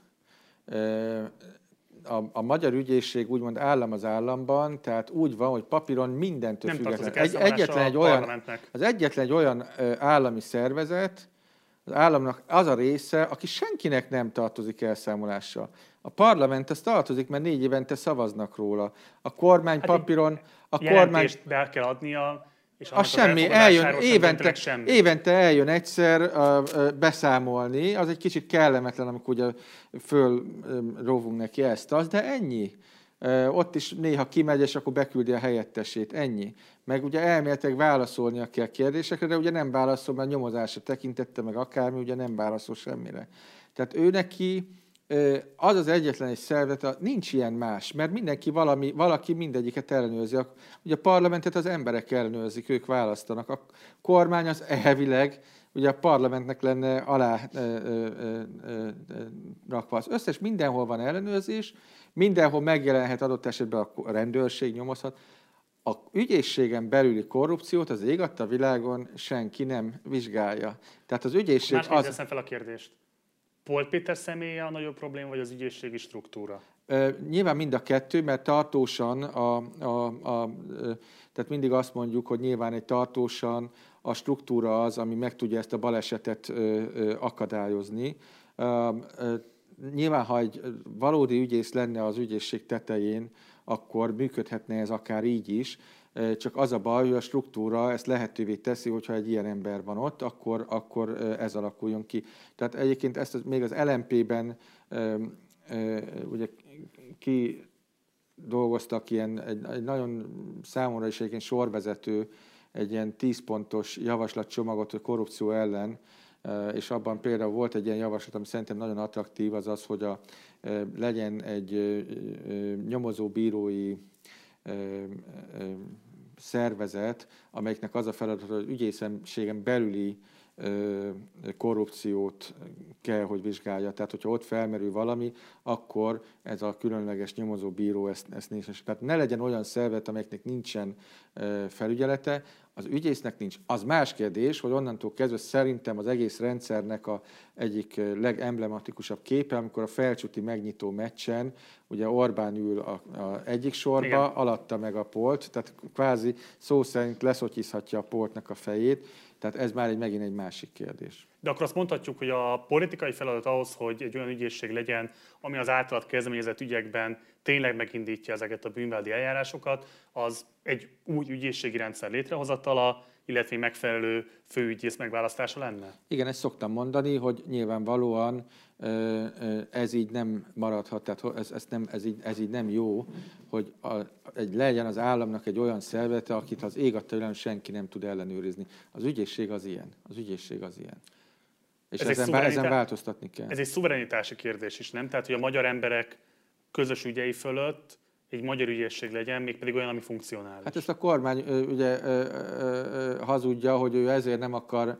A, a magyar ügyészség úgymond állam az államban, tehát úgy van, hogy papíron mindentől Nem független. Egy, egyetlen egy olyan, az egyetlen egy olyan állami szervezet, az államnak az a része, aki senkinek nem tartozik elszámolással. A parlament az tartozik, mert négy évente szavaznak róla. A kormány hát papíron... A kormány... be kell adnia, és a semmi, eljön, évente, semmi. évente eljön egyszer uh, uh, beszámolni, az egy kicsit kellemetlen, amikor ugye fölrovunk neki ezt, az, de ennyi. Uh, ott is néha kimegy, és akkor beküldi a helyettesét, ennyi meg ugye elméletileg válaszolnia kell kérdésekre, de ugye nem válaszol, mert nyomozásra tekintette, meg akármi, ugye nem válaszol semmire. Tehát ő neki az az egyetlen egy szervezet, nincs ilyen más, mert mindenki valami, valaki mindegyiket ellenőrzi. Ugye a parlamentet az emberek ellenőrzik, ők választanak. A kormány az elvileg, ugye a parlamentnek lenne alá ö, ö, ö, rakva. Az összes mindenhol van ellenőrzés, mindenhol megjelenhet adott esetben a rendőrség nyomozhat, a ügyészségen belüli korrupciót az ég a világon senki nem vizsgálja. Tehát az ügyészség Másképp az... fel a kérdést. Polt Péter személye a nagyobb probléma, vagy az ügyészségi struktúra? Nyilván mind a kettő, mert tartósan, a, a, a, tehát mindig azt mondjuk, hogy nyilván egy tartósan a struktúra az, ami meg tudja ezt a balesetet akadályozni. Nyilván, ha egy valódi ügyész lenne az ügyészség tetején, akkor működhetne ez akár így is, csak az a baj, hogy a struktúra ezt lehetővé teszi, hogyha egy ilyen ember van ott, akkor, akkor ez alakuljon ki. Tehát egyébként ezt még az LMP-ben ugye ki dolgoztak ilyen, egy, egy nagyon számomra is egyébként sorvezető, egy ilyen tízpontos javaslatcsomagot a korrupció ellen, és abban például volt egy ilyen javaslat, ami szerintem nagyon attraktív, az az, hogy a, legyen egy nyomozó bírói szervezet, amelyiknek az a feladat, hogy ügyészemségen belüli korrupciót kell, hogy vizsgálja. Tehát, hogyha ott felmerül valami, akkor ez a különleges nyomozó bíró ezt, ezt nincs. Tehát ne legyen olyan szervezet, amelyeknek nincsen felügyelete, az ügyésznek nincs. Az más kérdés, hogy onnantól kezdve szerintem az egész rendszernek a egyik legemblematikusabb képe, amikor a felcsúti megnyitó meccsen, ugye Orbán ül a, a egyik sorba, Igen. alatta meg a polt, tehát kvázi szó szerint leszotyizhatja a poltnak a fejét, tehát ez már egy, megint egy másik kérdés. De akkor azt mondhatjuk, hogy a politikai feladat ahhoz, hogy egy olyan ügyészség legyen, ami az általad kezdeményezett ügyekben tényleg megindítja ezeket a bűnvádi eljárásokat, az egy új ügyészségi rendszer létrehozatala, illetve megfelelő főügyész megválasztása lenne? Igen, ezt szoktam mondani, hogy nyilvánvalóan ez így nem maradhat, tehát ez, ez, nem, ez, így, ez így nem jó, hogy a, egy, legyen az államnak egy olyan szervezete, akit az ég a senki nem tud ellenőrizni. Az ügyészség az ilyen. Az ügyészség az ilyen. És ez ezen, ezen változtatni kell. Ez egy szuverenitási kérdés is, nem? Tehát, hogy a magyar emberek közös ügyei fölött egy magyar ügyészség legyen, mégpedig olyan, ami funkcionális. Hát ezt a kormány ugye hazudja, hogy ő ezért nem akar,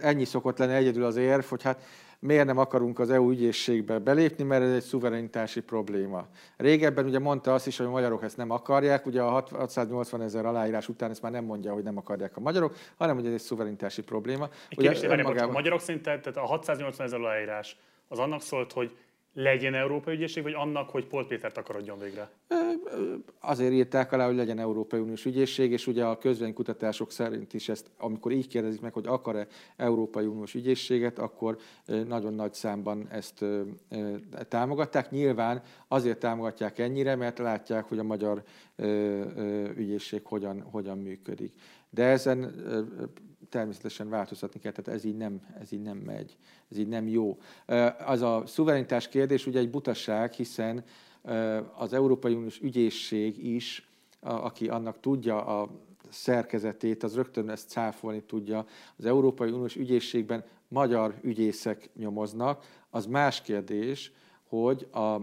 ennyi szokott lenni egyedül az érv, hogy hát miért nem akarunk az EU ügyészségbe belépni, mert ez egy szuverenitási probléma. Régebben ugye mondta azt is, hogy a magyarok ezt nem akarják, ugye a 680 ezer aláírás után ezt már nem mondja, hogy nem akarják a magyarok, hanem hogy ez egy szuverenitási probléma. Ugye, kérdés, önmagában... a magyarok szerint, tehát a 680 ezer aláírás az annak szólt, hogy legyen Európai Ügyészség, vagy annak, hogy Polt Pétert akarodjon végre? Azért írták alá, hogy legyen Európai Uniós ügyészség, és ugye a közvénykutatások szerint is ezt, amikor így kérdezik meg, hogy akar-e Európai Uniós ügyészséget, akkor nagyon nagy számban ezt támogatták. Nyilván azért támogatják ennyire, mert látják, hogy a magyar ügyészség hogyan, hogyan működik. De ezen természetesen változtatni kell, tehát ez így, nem, ez így nem megy, ez így nem jó. Az a szuverenitás kérdés ugye egy butaság, hiszen az Európai Uniós ügyészség is, aki annak tudja a szerkezetét, az rögtön ezt cáfolni tudja. Az Európai Uniós ügyészségben magyar ügyészek nyomoznak. Az más kérdés, hogy a,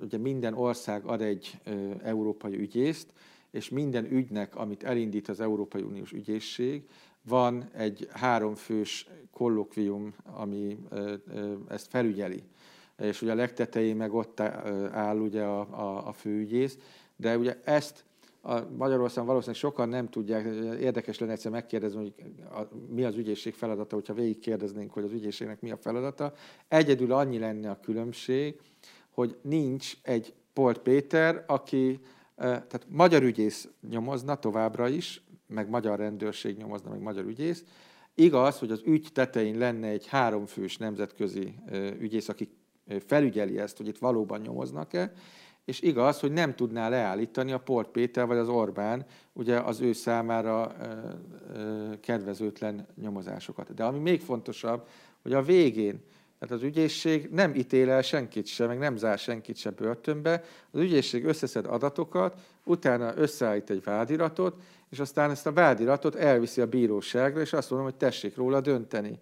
ugye minden ország ad egy európai ügyészt, és minden ügynek, amit elindít az Európai Uniós ügyészség, van egy háromfős kollokvium, ami ezt felügyeli. És ugye a legtetején meg ott áll ugye a, a, a főügyész, de ugye ezt a Magyarországon valószínűleg sokan nem tudják, érdekes lenne egyszer megkérdezni, hogy a, mi az ügyészség feladata, hogyha végigkérdeznénk, hogy az ügyészségnek mi a feladata. Egyedül annyi lenne a különbség, hogy nincs egy Polt Péter, aki tehát magyar ügyész nyomozna továbbra is, meg magyar rendőrség nyomozna, meg magyar ügyész. Igaz, hogy az ügy tetején lenne egy háromfős nemzetközi ügyész, aki felügyeli ezt, hogy itt valóban nyomoznak-e, és igaz, hogy nem tudná leállítani a Port Péter vagy az Orbán ugye az ő számára kedvezőtlen nyomozásokat. De ami még fontosabb, hogy a végén tehát az ügyészség nem ítél el senkit sem, meg nem zár senkit sem börtönbe. Az ügyészség összeszed adatokat, utána összeállít egy vádiratot, és aztán ezt a vádiratot elviszi a bíróságra, és azt mondom, hogy tessék róla dönteni.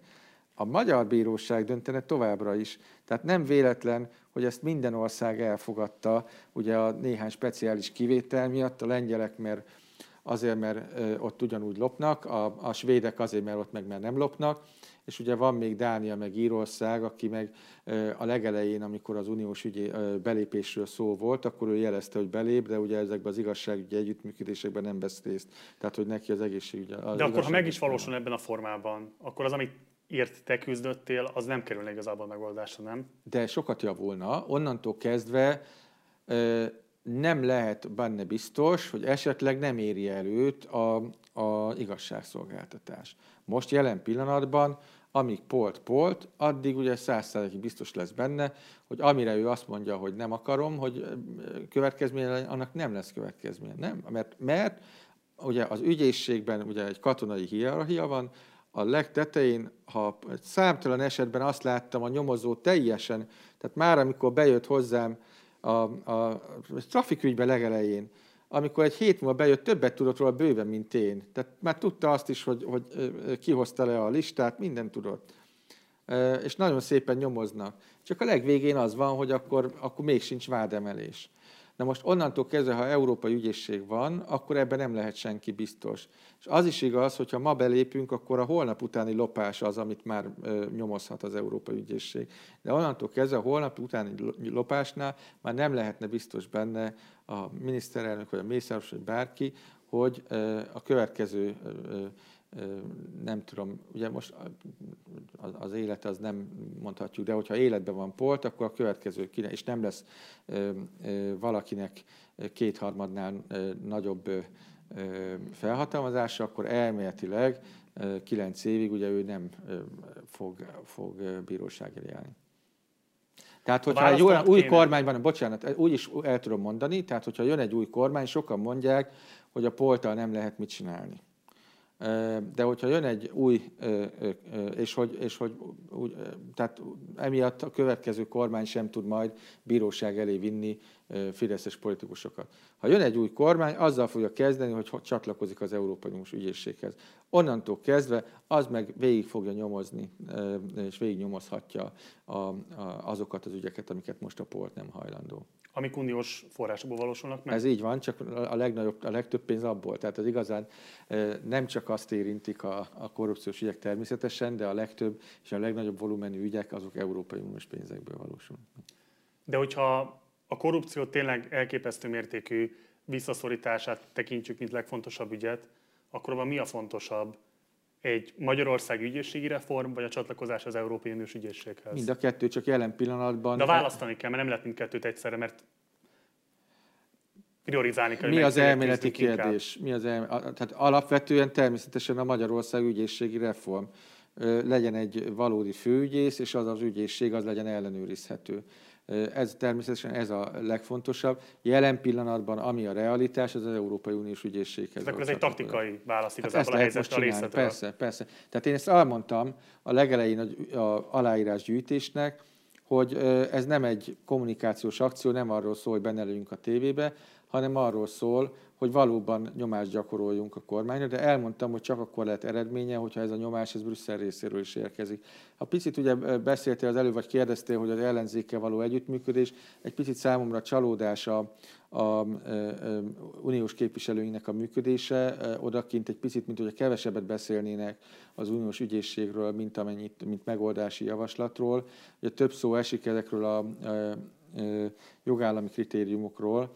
A magyar bíróság döntene továbbra is. Tehát nem véletlen, hogy ezt minden ország elfogadta, ugye a néhány speciális kivétel miatt, a lengyelek, mert azért, mert ott ugyanúgy lopnak, a, a svédek azért, mert ott meg mert nem lopnak, és ugye van még Dánia, meg Írország, aki meg a legelején, amikor az uniós ügyi belépésről szó volt, akkor ő jelezte, hogy belép, de ugye ezekben az igazságügyi együttműködésekben nem vesz részt. Tehát, hogy neki az egészségügyi... Az de akkor, ha meg is valósul ebben a formában, akkor az, amit ért te küzdöttél, az nem kerülne igazából megoldásra, nem? De sokat javulna. Onnantól kezdve nem lehet benne biztos, hogy esetleg nem éri előtt a, a igazságszolgáltatás. Most jelen pillanatban, amíg polt-polt, addig ugye százszerzékig biztos lesz benne, hogy amire ő azt mondja, hogy nem akarom, hogy következménye annak nem lesz következménye. Nem, mert, mert ugye az ügyészségben ugye egy katonai hierarchia van, a legtetején, ha számtalan esetben azt láttam, a nyomozó teljesen, tehát már amikor bejött hozzám a, a, a trafikügyben legelején, amikor egy hét múlva bejött, többet tudott róla bőven, mint én. Tehát már tudta azt is, hogy, hogy kihozta le a listát, minden tudott. És nagyon szépen nyomoznak. Csak a legvégén az van, hogy akkor, akkor még sincs vádemelés. Na most onnantól kezdve, ha európai ügyészség van, akkor ebben nem lehet senki biztos. És az is igaz, hogy ha ma belépünk, akkor a holnap utáni lopás az, amit már nyomozhat az európai ügyészség. De onnantól kezdve a holnap utáni lopásnál már nem lehetne biztos benne a miniszterelnök, vagy a mészáros, vagy bárki, hogy a következő nem tudom, ugye most az élet az nem mondhatjuk, de hogyha életben van polt, akkor a következő, és nem lesz valakinek kétharmadnál nagyobb felhatalmazása, akkor elméletileg kilenc évig ugye ő nem fog, fog bíróság elé állni. Tehát, hogyha egy olyan új kormány van, bocsánat, úgy is el tudom mondani, tehát, hogyha jön egy új kormány, sokan mondják, hogy a polttal nem lehet mit csinálni. De hogyha jön egy új, és hogy, és hogy úgy, tehát emiatt a következő kormány sem tud majd bíróság elé vinni fideszes politikusokat. Ha jön egy új kormány, azzal fogja kezdeni, hogy csatlakozik az Európai Uniós ügyészséghez. Onnantól kezdve az meg végig fogja nyomozni, és végig nyomozhatja azokat az ügyeket, amiket most a polt nem hajlandó amik uniós forrásokból valósulnak meg. Ez így van, csak a, legnagyobb, a legtöbb pénz abból. Tehát az igazán nem csak azt érintik a, a korrupciós ügyek természetesen, de a legtöbb és a legnagyobb volumenű ügyek azok Európai Uniós pénzekből valósulnak. De hogyha a korrupció tényleg elképesztő mértékű visszaszorítását tekintjük, mint legfontosabb ügyet, akkor abban mi a fontosabb? Egy Magyarország ügyészségi reform, vagy a csatlakozás az Európai Uniós ügyészséghez? Mind a kettő, csak jelen pillanatban. De választani kell, mert nem lehet mindkettőt egyszerre, mert priorizálni kell. Mi az elméleti kérdés? Mi az el... Tehát alapvetően természetesen a Magyarország ügyészségi reform. Legyen egy valódi főügyész, és az az ügyészség az legyen ellenőrizhető. Ez természetesen ez a legfontosabb. Jelen pillanatban, ami a realitás, az az Európai Uniós ügyészséghez. Ez egy taktikai válasz hát igazából hát a helyzetre a Persze, persze. Tehát én ezt elmondtam a legelején a aláírásgyűjtésnek, hogy ez nem egy kommunikációs akció, nem arról szól, hogy benne legyünk a tévébe, hanem arról szól, hogy valóban nyomást gyakoroljunk a kormányra, de elmondtam, hogy csak akkor lehet eredménye, hogyha ez a nyomás ez Brüsszel részéről is érkezik. Ha picit ugye beszéltél az előbb, vagy kérdeztél, hogy az ellenzékkel való együttműködés, egy picit számomra csalódás a, a, a, a uniós képviselőinknek a működése, odakint egy picit, mint hogy kevesebbet beszélnének az uniós ügyészségről, mint amennyit, mint megoldási javaslatról. Ugye több szó esik ezekről a, a, a jogállami kritériumokról,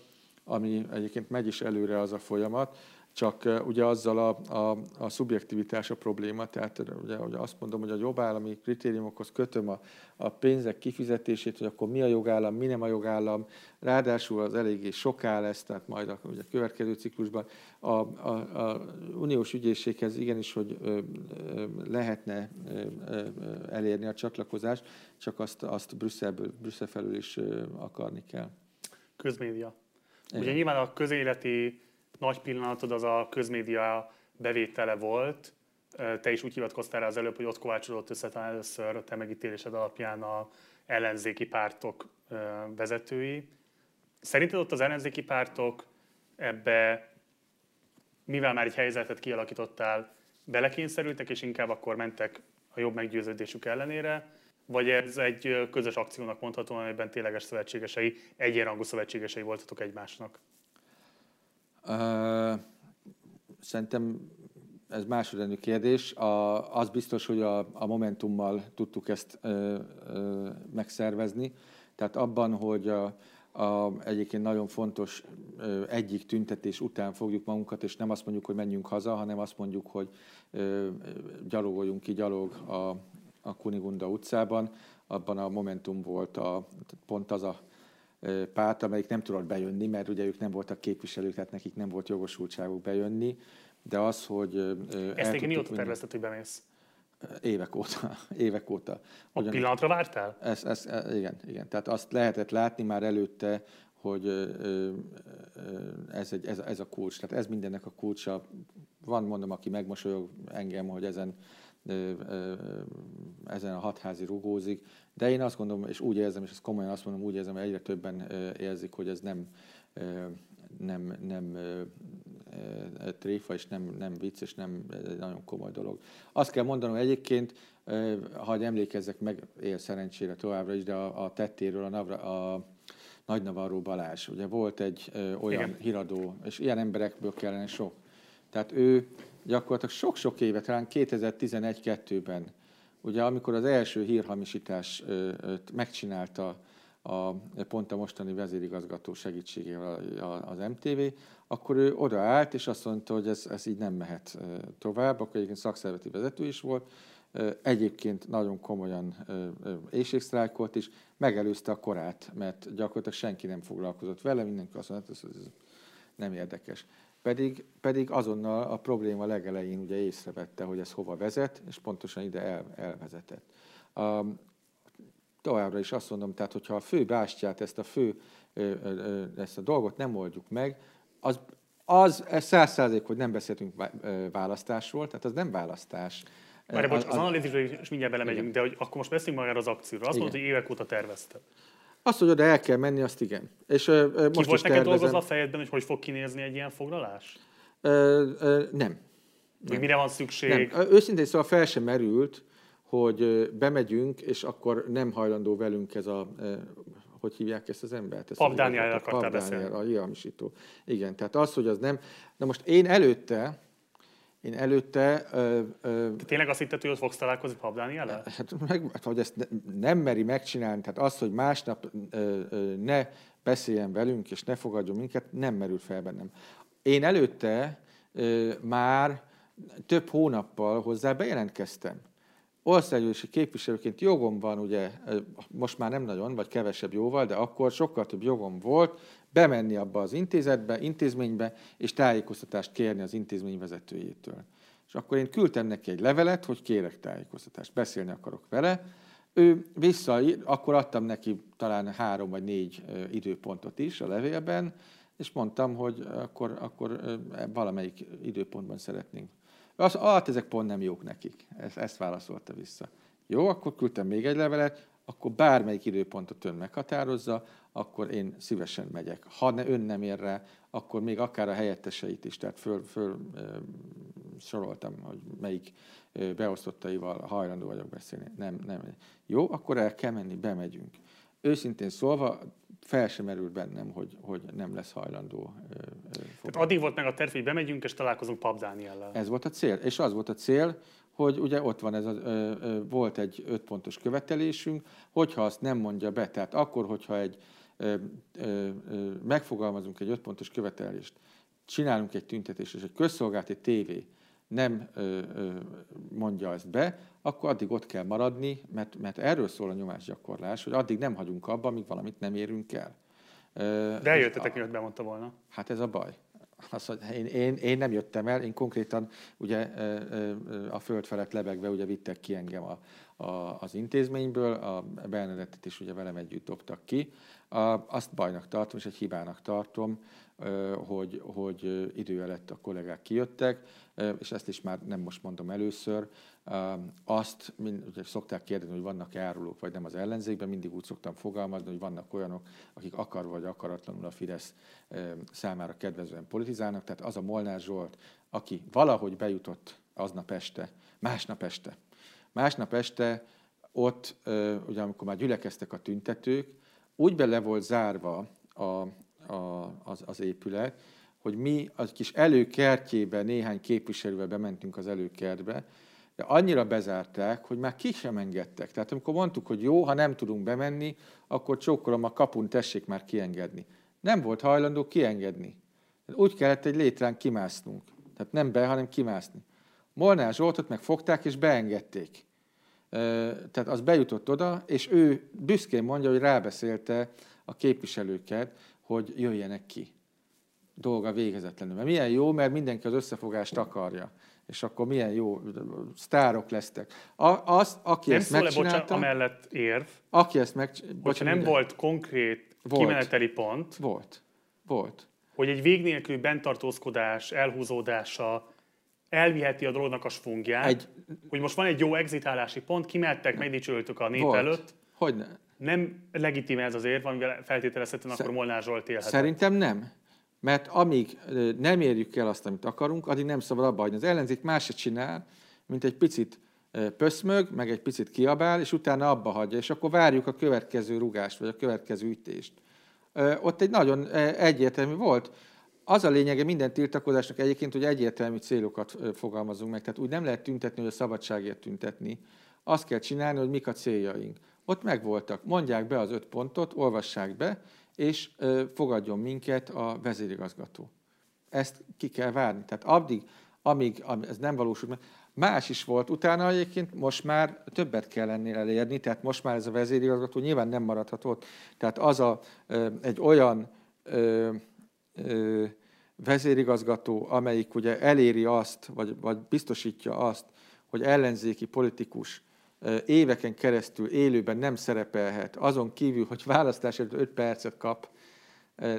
ami egyébként megy is előre az a folyamat, csak ugye azzal a, a, a szubjektivitás a probléma, tehát ugye, ugye azt mondom, hogy a jogállami kritériumokhoz kötöm a, a pénzek kifizetését, hogy akkor mi a jogállam, mi nem a jogállam, ráadásul az eléggé soká lesz, tehát majd a, ugye a következő ciklusban a, a, a uniós ügyészséghez igenis, hogy ö, ö, lehetne ö, ö, elérni a csatlakozást, csak azt, azt Brüsszelből, Brüsszel felül is ö, akarni kell. Közmédia. Igen. Ugye nyilván a közéleti nagy pillanatod az a közmédia bevétele volt. Te is úgy hivatkoztál rá az előbb, hogy ott kovácsodott össze talán először a te megítélésed alapján a ellenzéki pártok vezetői. Szerinted ott az ellenzéki pártok ebbe, mivel már egy helyzetet kialakítottál, belekényszerültek, és inkább akkor mentek a jobb meggyőződésük ellenére, vagy ez egy közös akciónak mondható, amelyben tényleges szövetségesei, egyenrangú szövetségesei voltatok egymásnak? Uh, szerintem ez másodrendű kérdés. A, az biztos, hogy a, a Momentummal tudtuk ezt ö, ö, megszervezni. Tehát abban, hogy a, a, egyébként nagyon fontos ö, egyik tüntetés után fogjuk magunkat, és nem azt mondjuk, hogy menjünk haza, hanem azt mondjuk, hogy ö, gyalogoljunk ki gyalog a, a Kunigunda utcában, abban a Momentum volt a, pont az a párt, amelyik nem tudott bejönni, mert ugye ők nem voltak képviselők, tehát nekik nem volt jogosultságuk bejönni, de az, hogy... Ezt még mióta tervezted, hogy bemész? Évek óta. Évek óta. A pillanatra vártál? Ez, ez, igen, igen. Tehát azt lehetett látni már előtte, hogy ez, egy, ez, ez a kulcs. Tehát ez mindennek a kulcsa. Van, mondom, aki megmosolyog engem, hogy ezen ezen a hatházi rugózik, de én azt gondolom, és úgy érzem, és ezt komolyan azt mondom, úgy érzem, hogy egyre többen érzik, hogy ez nem, nem, nem tréfa, és nem, nem vicc, és nem egy nagyon komoly dolog. Azt kell mondanom egyébként, ha emlékezzek meg, él szerencsére továbbra is, de a, a tettéről, a, Navra, a Nagy Navarro Balázs, ugye volt egy ö, olyan Igen. híradó, és ilyen emberekből kellene sok. Tehát ő gyakorlatilag sok-sok éve, talán 2011-2-ben, ugye amikor az első hírhamisítás megcsinálta a, pont a mostani vezérigazgató segítségével az MTV, akkor ő odaállt, és azt mondta, hogy ez, ez így nem mehet tovább, akkor egyébként szakszervezeti vezető is volt, egyébként nagyon komolyan éjségsztrájkolt is, megelőzte a korát, mert gyakorlatilag senki nem foglalkozott vele, mindenki azt mondta, hogy ez nem érdekes. Pedig, pedig azonnal a probléma legelején ugye észrevette, hogy ez hova vezet, és pontosan ide el, elvezetett. A, továbbra is azt mondom, tehát hogyha a fő bástyát, ezt a fő, ezt a dolgot nem oldjuk meg, az, az száz százalék, hogy nem beszéltünk választásról, tehát az nem választás. Már bocs, az, az analízisra is mindjárt belemegyünk, de hogy akkor most beszéljünk magára az akcióra. Azt mondod, hogy évek óta tervezted. Azt, hogy oda el kell menni, azt igen. És, uh, most Ki volt neked dolgozva a fejedben, hogy hogy fog kinézni egy ilyen foglalás? Uh, uh, nem. nem. mire van szükség? Nem. Őszintén szóval fel sem merült, hogy bemegyünk, és akkor nem hajlandó velünk ez a, hogy hívják ezt az embert? Ezt Pap Dániel akartál beszélni. A hiamisító. Igen, tehát az, hogy az nem... Na most én előtte, én előtte... Ö, ö, Te tényleg azt hitted, hogy ott fogsz találkozni Pap Dániel? Hát, meg, hogy ezt ne, nem meri megcsinálni, tehát az, hogy másnap ö, ö, ne beszéljen velünk, és ne fogadjon minket, nem merült fel bennem. Én előtte ö, már több hónappal hozzá bejelentkeztem országgyűlési képviselőként jogom van, ugye most már nem nagyon, vagy kevesebb jóval, de akkor sokkal több jogom volt bemenni abba az intézetbe, intézménybe, és tájékoztatást kérni az intézmény vezetőjétől. És akkor én küldtem neki egy levelet, hogy kérek tájékoztatást, beszélni akarok vele. Ő vissza, akkor adtam neki talán három vagy négy időpontot is a levélben, és mondtam, hogy akkor, akkor valamelyik időpontban szeretnénk az, hát ezek pont nem jók nekik. Ezt, ezt válaszolta vissza. Jó, akkor küldtem még egy levelet, akkor bármelyik időpontot ön meghatározza, akkor én szívesen megyek. Ha ne, ön nem ér rá, akkor még akár a helyetteseit is, tehát föl, föl e, soroltam, hogy melyik beosztottaival hajlandó vagyok beszélni. Nem, nem. Jó, akkor el kell menni, bemegyünk. Őszintén szólva, fel sem merült bennem, hogy, hogy nem lesz hajlandó. Tehát addig volt meg a terv, hogy bemegyünk és találkozunk Pap Dániellel. Ez volt a cél. És az volt a cél, hogy ugye ott van ez a, ö, ö, volt egy öt pontos követelésünk, hogyha azt nem mondja be, tehát akkor, hogyha egy ö, ö, ö, megfogalmazunk egy öt pontos követelést, csinálunk egy tüntetést, és egy közszolgálati tévé nem mondja ezt be, akkor addig ott kell maradni, mert, mert erről szól a nyomásgyakorlás, hogy addig nem hagyunk abba, amíg valamit nem érünk el. De eljöttetek, mielőtt bemondta volna. Hát ez a baj. Az, hogy én, én, én nem jöttem el, én konkrétan ugye a föld felett lebegve ugye vittek ki engem a, a, az intézményből, a Bernadettet is ugye velem együtt dobtak ki. A, azt bajnak tartom, és egy hibának tartom, hogy, hogy idő előtt a kollégák kijöttek, és ezt is már nem most mondom először, azt, ugye szokták kérdezni, hogy vannak árulók, vagy nem az ellenzékben, mindig úgy szoktam fogalmazni, hogy vannak olyanok, akik akar vagy akaratlanul a Fidesz számára kedvezően politizálnak, tehát az a Molnár Zsolt, aki valahogy bejutott aznap este, másnap este, másnap este ott, ugye amikor már gyülekeztek a tüntetők, úgy bele volt zárva a, a, az, az épület, hogy mi az kis előkertjébe néhány képviselővel bementünk az előkertbe, de annyira bezárták, hogy már ki sem engedtek. Tehát amikor mondtuk, hogy jó, ha nem tudunk bemenni, akkor csókolom a kapun, tessék már kiengedni. Nem volt hajlandó kiengedni. Úgy kellett egy létrán kimásznunk. Tehát nem be, hanem kimászni. Molnár Zsoltot meg fogták és beengedték. Tehát az bejutott oda, és ő büszkén mondja, hogy rábeszélte a képviselőket, hogy jöjjenek ki. Dolga végezetlenül. Mert milyen jó, mert mindenki az összefogást akarja. És akkor milyen jó sztárok lesztek. A, az, aki nem ezt szól-e, megcsinálta, bocsánat, amellett érv, aki ezt meg, hogyha nem minden- volt konkrét Volt. kimeneteli pont, Volt. Volt. hogy egy vég nélküli bentartózkodás, elhúzódása elviheti a dolognak a sfungját, Egy- hogy most van egy jó exitálási pont, kimertek, megdicsőltük a nép Volt. előtt, Hogyne. nem legitim ez az érv, amivel feltételezhetően akkor Molnár Zsolt élhet. Szerintem nem. Mert amíg nem érjük el azt, amit akarunk, addig nem szabad abba hagyni. Az ellenzék más csinál, mint egy picit pöszmög, meg egy picit kiabál, és utána abba hagyja, és akkor várjuk a következő rugást, vagy a következő ütést. Ott egy nagyon egyértelmű volt. Az a lényege minden tiltakozásnak egyébként, hogy egyértelmű célokat fogalmazunk meg. Tehát úgy nem lehet tüntetni, hogy a szabadságért tüntetni. Azt kell csinálni, hogy mik a céljaink. Ott megvoltak. Mondják be az öt pontot, olvassák be, és fogadjon minket a vezérigazgató. Ezt ki kell várni. Tehát addig, amíg am- ez nem valósul meg, más is volt utána egyébként, most már többet kell ennél elérni, tehát most már ez a vezérigazgató nyilván nem maradhat ott. Tehát az a, egy olyan ö, ö, vezérigazgató, amelyik ugye eléri azt, vagy, vagy biztosítja azt, hogy ellenzéki politikus éveken keresztül élőben nem szerepelhet, azon kívül, hogy választás előtt 5 percet kap,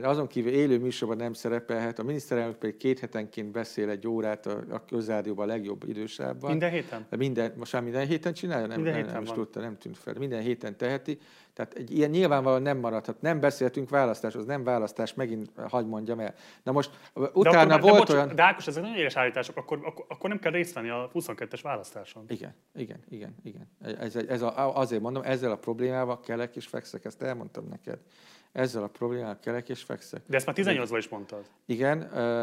azon kívül élő műsorban nem szerepelhet, a miniszterelnök pedig két hetenként beszél egy órát a, a közrádióban a legjobb idősávban. Minden héten? Minden, most már minden héten csinálja? Nem, Minden nem, héten nem is van. tudta, nem tűnt fel. Minden héten teheti. Tehát egy ilyen nyilvánvalóan nem maradhat. Nem beszéltünk választáshoz, nem választás, megint hagyd mondjam el. Na most utána de volt bocs, olyan... De Ákos, ezek nagyon éles állítások, akkor, akkor, akkor nem kell részt venni a 22-es választáson. Igen, igen, igen, igen. Ez, ez a, azért mondom, ezzel a problémával kelek és fekszek, ezt elmondtam neked. Ezzel a problémával kelek és fekszek. De ezt már 18-ban is mondtad. Igen,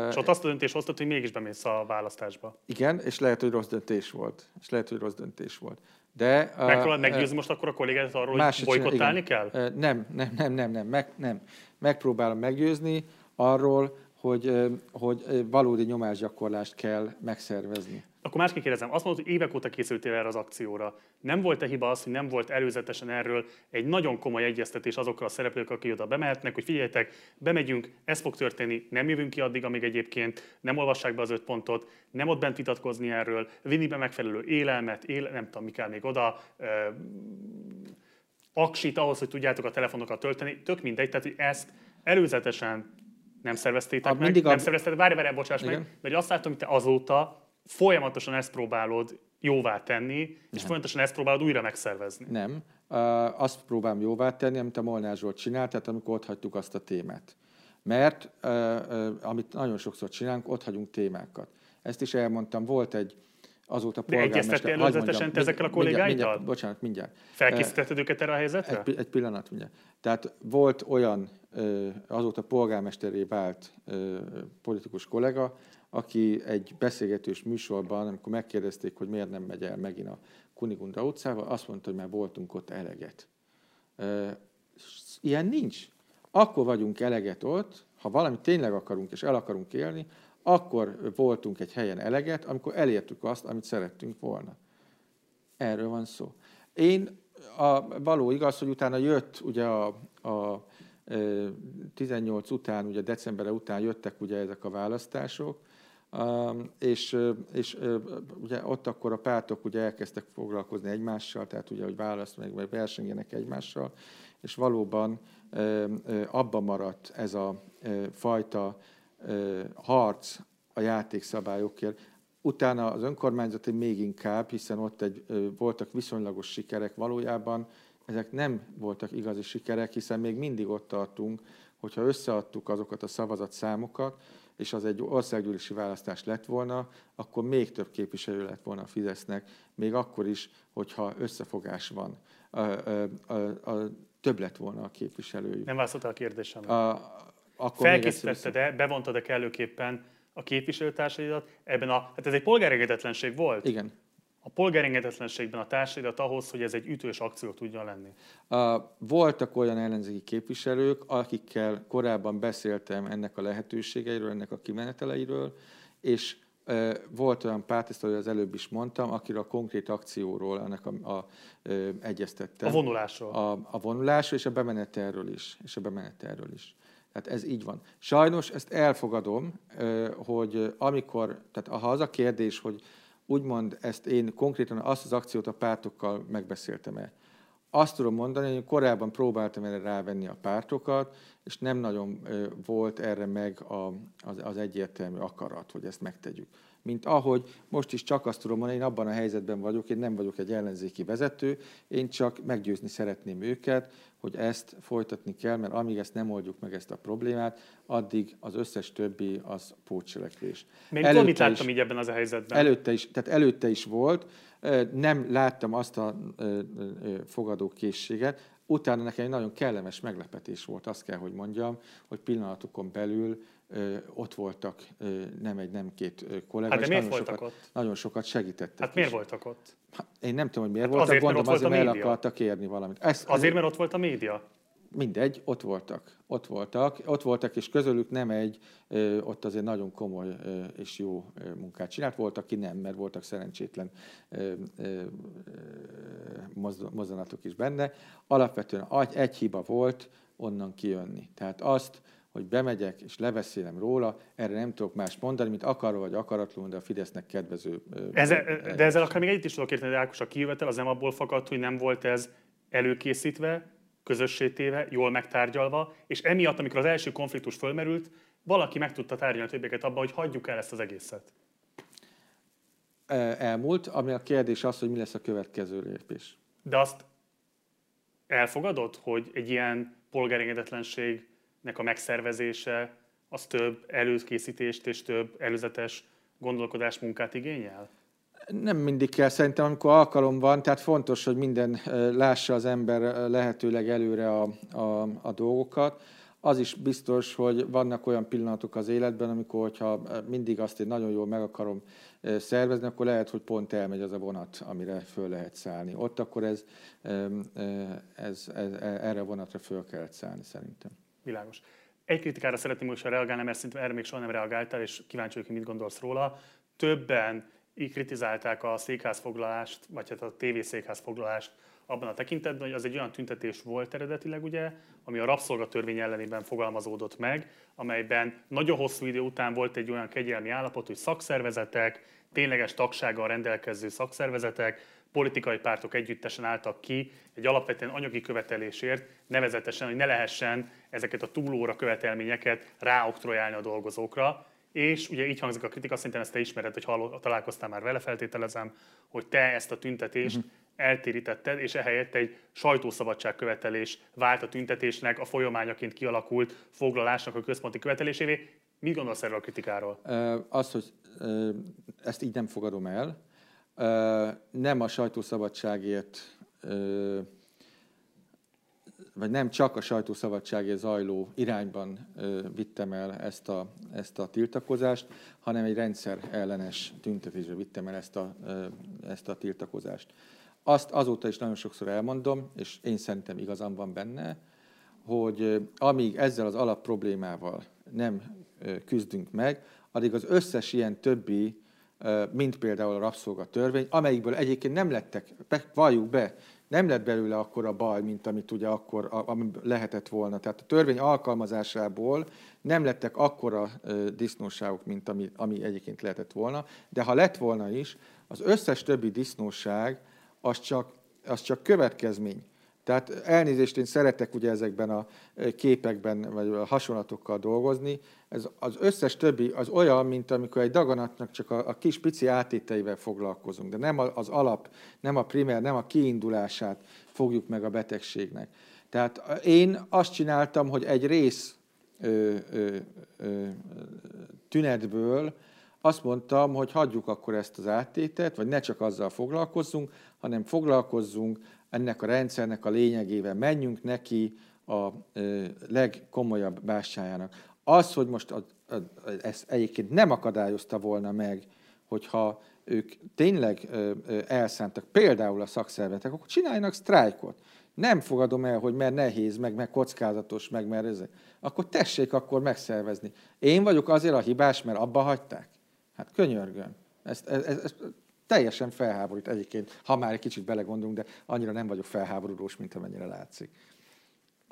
És ott azt a döntést hoztad, hogy mégis bemész a választásba. igen, és lehet, hogy rossz döntés volt. És lehet, hogy rossz döntés volt. De, ö, meggyőzni most akkor a kollégádat arról, Más hogy bolykottálni igen. kell? Nem, nem, nem, nem, nem, meg, nem. Megpróbálom meggyőzni arról, hogy, hogy valódi nyomásgyakorlást kell megszervezni. Akkor másképp kérdezem, azt mondod, hogy évek óta készültél erre az akcióra. Nem volt-e hiba az, hogy nem volt előzetesen erről egy nagyon komoly egyeztetés azokkal a szereplőkkel, akik oda bemehetnek, hogy figyeljetek, bemegyünk, ez fog történni, nem jövünk ki addig, amíg egyébként nem olvassák be az öt pontot, nem ott bent vitatkozni erről, vinni be megfelelő élelmet, éle, nem tudom, mi kell még oda, ö, aksit ahhoz, hogy tudjátok a telefonokat tölteni, tök mindegy, tehát hogy ezt előzetesen nem szerveztétek A- meg, mindig a- nem szerveztétek, várj, várj, bocsáss Igen. meg, mert azt látom, hogy te azóta folyamatosan ezt próbálod jóvá tenni, és folyamatosan ezt próbálod újra megszervezni. Nem. Azt próbálom jóvá tenni, amit a Molnár Zsolt csinált, tehát amikor ott hagytuk azt a témát. Mert, amit nagyon sokszor csinálunk, ott hagyunk témákat. Ezt is elmondtam, volt egy azóta De polgármester... egyeztettél Hadd előzetesen te ezekkel a mindjárt- kollégáiddal? mindjárt- Bocsánat, mindjárt. Felkészítetted őket erre a helyzetre? Egy, egy pillanat, mindjárt. Tehát volt olyan, azóta polgármesteré vált politikus kollega, aki egy beszélgetős műsorban, amikor megkérdezték, hogy miért nem megy el megint a Kunigunda utcába, azt mondta, hogy már voltunk ott eleget. Ilyen nincs. Akkor vagyunk eleget ott, ha valamit tényleg akarunk és el akarunk élni, akkor voltunk egy helyen eleget, amikor elértük azt, amit szerettünk volna. Erről van szó. Én a való igaz, hogy utána jött ugye a, a ö, 18 után, ugye december után jöttek ugye ezek a választások, és, és ugye ott akkor a pártok ugye elkezdtek foglalkozni egymással, tehát ugye, hogy választ meg, meg versengenek egymással, és valóban abban maradt ez a fajta harc a játékszabályokért. Utána az önkormányzati még inkább, hiszen ott egy, voltak viszonylagos sikerek valójában, ezek nem voltak igazi sikerek, hiszen még mindig ott tartunk, hogyha összeadtuk azokat a szavazatszámokat, és az egy országgyűlési választás lett volna, akkor még több képviselő lett volna a Fidesznek, még akkor is, hogyha összefogás van. A, a, a, a, több lett volna a képviselőjük. Nem válaszoltál a kérdésemre. A, akkor Felkészítetted-e, bevontad-e kellőképpen a képviselőtársaidat ebben a, hát ez egy polgárengedetlenség volt? Igen. A polgárengedellenségben a társaidat ahhoz, hogy ez egy ütős akció tudjon lenni. Voltak olyan ellenzéki képviselők, akikkel korábban beszéltem ennek a lehetőségeiről, ennek a kimeneteleiről, és Volt olyan párt, ezt az előbb is mondtam, akiről a konkrét akcióról ennek a, a, a egyeztettem. A vonulásról. A, a vonulásról és a bemenetelről is. És a bemenetelről is. Tehát ez így van. Sajnos ezt elfogadom, hogy amikor, tehát ha az a kérdés, hogy úgymond ezt én konkrétan azt az akciót a pártokkal megbeszéltem-e, azt tudom mondani, hogy korábban próbáltam erre rávenni a pártokat, és nem nagyon volt erre meg az, az egyértelmű akarat, hogy ezt megtegyük. Mint ahogy most is csak azt tudom mondani, én abban a helyzetben vagyok, én nem vagyok egy ellenzéki vezető, én csak meggyőzni szeretném őket, hogy ezt folytatni kell, mert amíg ezt nem oldjuk meg ezt a problémát, addig az összes többi az pótselekvés. Még előtte mit láttam is, így ebben az a helyzetben? Előtte is, tehát előtte is volt, nem láttam azt a fogadókészséget, utána nekem egy nagyon kellemes meglepetés volt, azt kell, hogy mondjam, hogy pillanatokon belül ott voltak nem egy, nem két kollega. Hát de miért voltak sokat, ott? Nagyon sokat segítettek. Hát miért is. voltak ott? Hát én nem tudom, hogy miért hát voltak, azért, gondolom azért, mert el akartak kérni valamit. Ez, azért, mert ott volt a média? Mindegy, ott voltak. Ott voltak, ott voltak, és közülük nem egy, ott azért nagyon komoly és jó munkát csinált. Volt, aki nem, mert voltak szerencsétlen mozdulatok is benne. Alapvetően egy hiba volt onnan kijönni. Tehát azt, hogy bemegyek és leveszélem róla, erre nem tudok más mondani, mint akarva vagy akaratlanul, de a Fidesznek kedvező. Ezzel, de ezzel akár még egyet is tudok érteni, hogy Ákos a kijövetel az nem abból fakadt, hogy nem volt ez előkészítve, közössétéve, jól megtárgyalva, és emiatt, amikor az első konfliktus fölmerült, valaki meg tudta tárgyalni a többieket abban, hogy hagyjuk el ezt az egészet. Elmúlt, ami a kérdés az, hogy mi lesz a következő lépés. De azt elfogadod, hogy egy ilyen polgárengedetlenség nek a megszervezése az több előkészítést és több előzetes gondolkodás munkát igényel? Nem mindig kell, szerintem amikor alkalom van, tehát fontos, hogy minden lássa az ember lehetőleg előre a, a, a dolgokat. Az is biztos, hogy vannak olyan pillanatok az életben, amikor, hogyha mindig azt én nagyon jól meg akarom szervezni, akkor lehet, hogy pont elmegy az a vonat, amire föl lehet szállni. Ott akkor ez, ez, ez, erre a vonatra föl kell szállni szerintem. Világos. Egy kritikára szeretném most reagálni, mert szerintem erre még soha nem reagáltál, és kíváncsi vagyok, hogy mit gondolsz róla. Többen így kritizálták a székházfoglalást, vagy hát a TV székházfoglalást abban a tekintetben, hogy az egy olyan tüntetés volt eredetileg, ugye, ami a rabszolgatörvény ellenében fogalmazódott meg, amelyben nagyon hosszú idő után volt egy olyan kegyelmi állapot, hogy szakszervezetek, tényleges tagsággal rendelkező szakszervezetek politikai pártok együttesen álltak ki egy alapvetően anyagi követelésért, nevezetesen, hogy ne lehessen ezeket a túlóra követelményeket ráoktrojálni a dolgozókra. És ugye így hangzik a kritika, szerintem ezt te ismered, hogy hallott, találkoztál már vele, feltételezem, hogy te ezt a tüntetést uh-huh. eltérítetted, és ehelyett egy sajtószabadság követelés vált a tüntetésnek a folyamányaként kialakult foglalásnak a központi követelésévé. Mit gondolsz erről a kritikáról? Az, hogy ezt így nem fogadom el, nem a sajtószabadságért, vagy nem csak a sajtószabadságért zajló irányban vittem el ezt a, ezt a tiltakozást, hanem egy rendszer ellenes tüntetésre vittem el ezt a, ezt a tiltakozást. Azt azóta is nagyon sokszor elmondom, és én szerintem igazam van benne, hogy amíg ezzel az alapproblémával nem küzdünk meg, addig az összes ilyen többi mint például a rabszolgatörvény, amelyikből egyébként nem lettek, valljuk be, nem lett belőle akkor a baj, mint amit ugye akkor ami lehetett volna. Tehát a törvény alkalmazásából nem lettek akkora disznóságok, mint ami, ami egyébként lehetett volna, de ha lett volna is, az összes többi disznóság az csak, az csak következmény. Tehát elnézést, én szeretek ugye ezekben a képekben, vagy a hasonlatokkal dolgozni. Ez az összes többi az olyan, mint amikor egy daganatnak csak a, a kis pici átéteivel foglalkozunk, de nem az alap, nem a primer, nem a kiindulását fogjuk meg a betegségnek. Tehát én azt csináltam, hogy egy rész ö, ö, ö, tünetből azt mondtam, hogy hagyjuk akkor ezt az áttétet, vagy ne csak azzal foglalkozzunk, hanem foglalkozzunk ennek a rendszernek a lényegével, menjünk neki a legkomolyabb bástyájának. Az, hogy most a, a, ezt egyébként nem akadályozta volna meg, hogyha ők tényleg elszántak, például a szakszervezetek, akkor csináljanak sztrájkot. Nem fogadom el, hogy mert nehéz, meg, meg kockázatos, meg mert ez. Akkor tessék akkor megszervezni. Én vagyok azért a hibás, mert abba hagyták. Hát könyörgöm. Ezt, ez, ez, ez teljesen felháborít egyébként, ha már egy kicsit belegondolunk, de annyira nem vagyok felháborodós, mint amennyire látszik.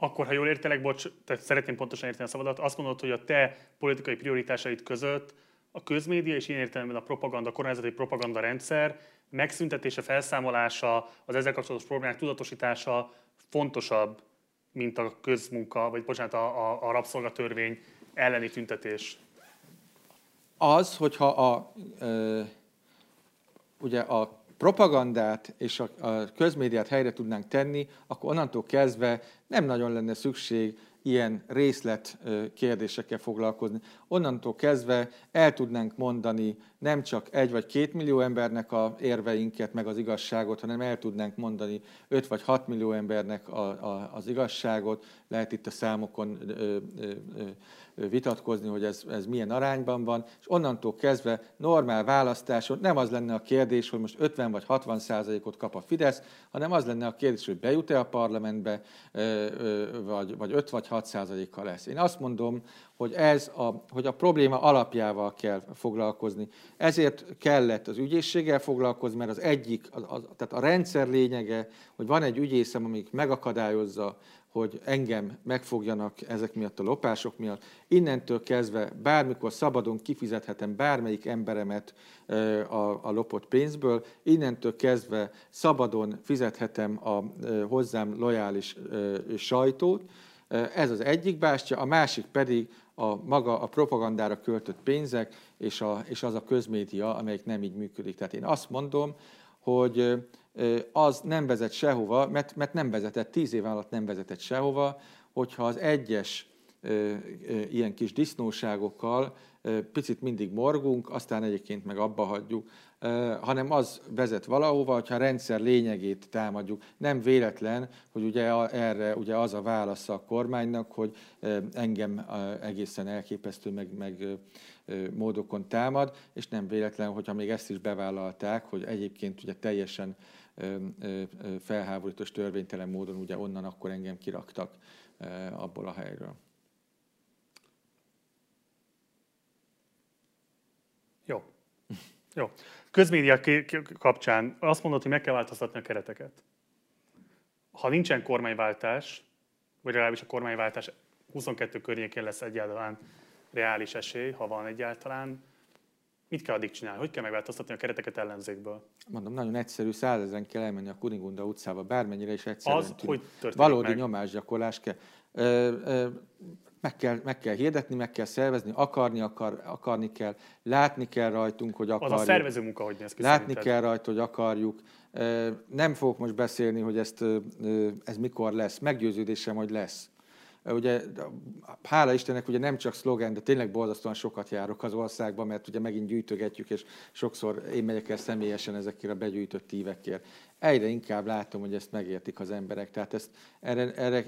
Akkor, ha jól értelek, bocs, tehát szeretném pontosan érteni a szabadat, azt mondod, hogy a te politikai prioritásaid között a közmédia és ilyen értelemben a propaganda, a kormányzati propaganda rendszer megszüntetése, felszámolása, az ezzel kapcsolatos problémák tudatosítása fontosabb, mint a közmunka, vagy bocsánat, a, a, a rabszolgatörvény elleni tüntetés. Az, hogyha a, e, ugye a propagandát és a, a közmédiát helyre tudnánk tenni, akkor onnantól kezdve nem nagyon lenne szükség ilyen részlet kérdésekkel foglalkozni. Onnantól kezdve el tudnánk mondani nem csak egy vagy két millió embernek a érveinket, meg az igazságot, hanem el tudnánk mondani öt vagy hat millió embernek a, a, az igazságot. Lehet itt a számokon ö, ö, ö, vitatkozni, hogy ez, ez milyen arányban van, és onnantól kezdve normál választáson nem az lenne a kérdés, hogy most 50 vagy 60 százalékot kap a Fidesz, hanem az lenne a kérdés, hogy bejut-e a parlamentbe, vagy, vagy 5 vagy 6 százalékkal lesz. Én azt mondom, hogy, ez a, hogy a probléma alapjával kell foglalkozni. Ezért kellett az ügyészséggel foglalkozni, mert az egyik, az, az, tehát a rendszer lényege, hogy van egy ügyészem, amik megakadályozza, hogy engem megfogjanak ezek miatt a lopások miatt. Innentől kezdve bármikor szabadon kifizethetem bármelyik emberemet a, a lopott pénzből, innentől kezdve szabadon fizethetem a hozzám lojális sajtót. Ez az egyik bástya, a másik pedig a maga a propagandára költött pénzek, és, a, és az a közmédia, amelyik nem így működik. Tehát én azt mondom, hogy az nem vezet sehova, mert, mert nem vezetett, tíz év alatt nem vezetett sehova, hogyha az egyes ilyen kis disznóságokkal picit mindig morgunk, aztán egyébként meg abba hagyjuk, hanem az vezet valahova, hogyha a rendszer lényegét támadjuk. Nem véletlen, hogy ugye erre ugye az a válasz a kormánynak, hogy engem egészen elképesztő meg, meg módokon támad, és nem véletlen, hogyha még ezt is bevállalták, hogy egyébként ugye teljesen felháborítós törvénytelen módon ugye onnan akkor engem kiraktak abból a helyről. Jó. Jó. Közmédia kapcsán azt mondod, hogy meg kell változtatni a kereteket. Ha nincsen kormányváltás, vagy legalábbis a kormányváltás 22 környékén lesz egyáltalán reális esély, ha van egyáltalán, mit kell addig csinálni? Hogy kell megváltoztatni a kereteket ellenzékből? Mondom, nagyon egyszerű, százezren kell elmenni a Kunigunda utcába, bármennyire is egyszerű. Az, tűnik. hogy történik Valódi meg? nyomásgyakorlás kell. Ö, ö, meg kell, meg kell hirdetni, meg kell szervezni, akarni, akar, akarni kell, látni kell rajtunk, hogy akarjuk. Az a szervező munka, hogy néz ki Látni szerinted? kell rajta, hogy akarjuk. Nem fogok most beszélni, hogy ezt, ez mikor lesz. Meggyőződésem, hogy lesz. Ugye, hála Istennek, ugye nem csak szlogen, de tényleg borzasztóan sokat járok az országban, mert ugye megint gyűjtögetjük, és sokszor én megyek el személyesen ezekkel a begyűjtött tívekért. Egyre inkább látom, hogy ezt megértik az emberek, tehát ezt, erre, erre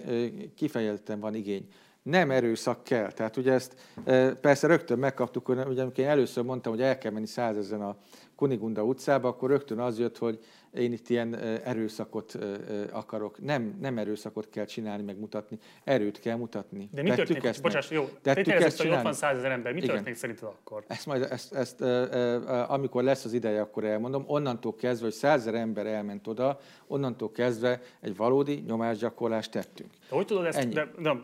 kifejezetten van igény nem erőszak kell. Tehát ugye ezt persze rögtön megkaptuk, ugye amikor én először mondtam, hogy el kell menni százezen a Kunigunda utcába, akkor rögtön az jött, hogy én itt ilyen erőszakot akarok. Nem, nem erőszakot kell csinálni, megmutatni, erőt kell mutatni. De mi Tettük történik? Ezt Bocsáss, jó, tettük ezt hogy ott van százezer ember. Mi Igen. történik szerinted akkor? Ezt majd, ezt, ezt, amikor lesz az ideje, akkor elmondom. Onnantól kezdve, hogy százezer ember elment oda, onnantól kezdve egy valódi nyomásgyakorlást tettünk. De hogy tudod ezt? Ennyi. De, de,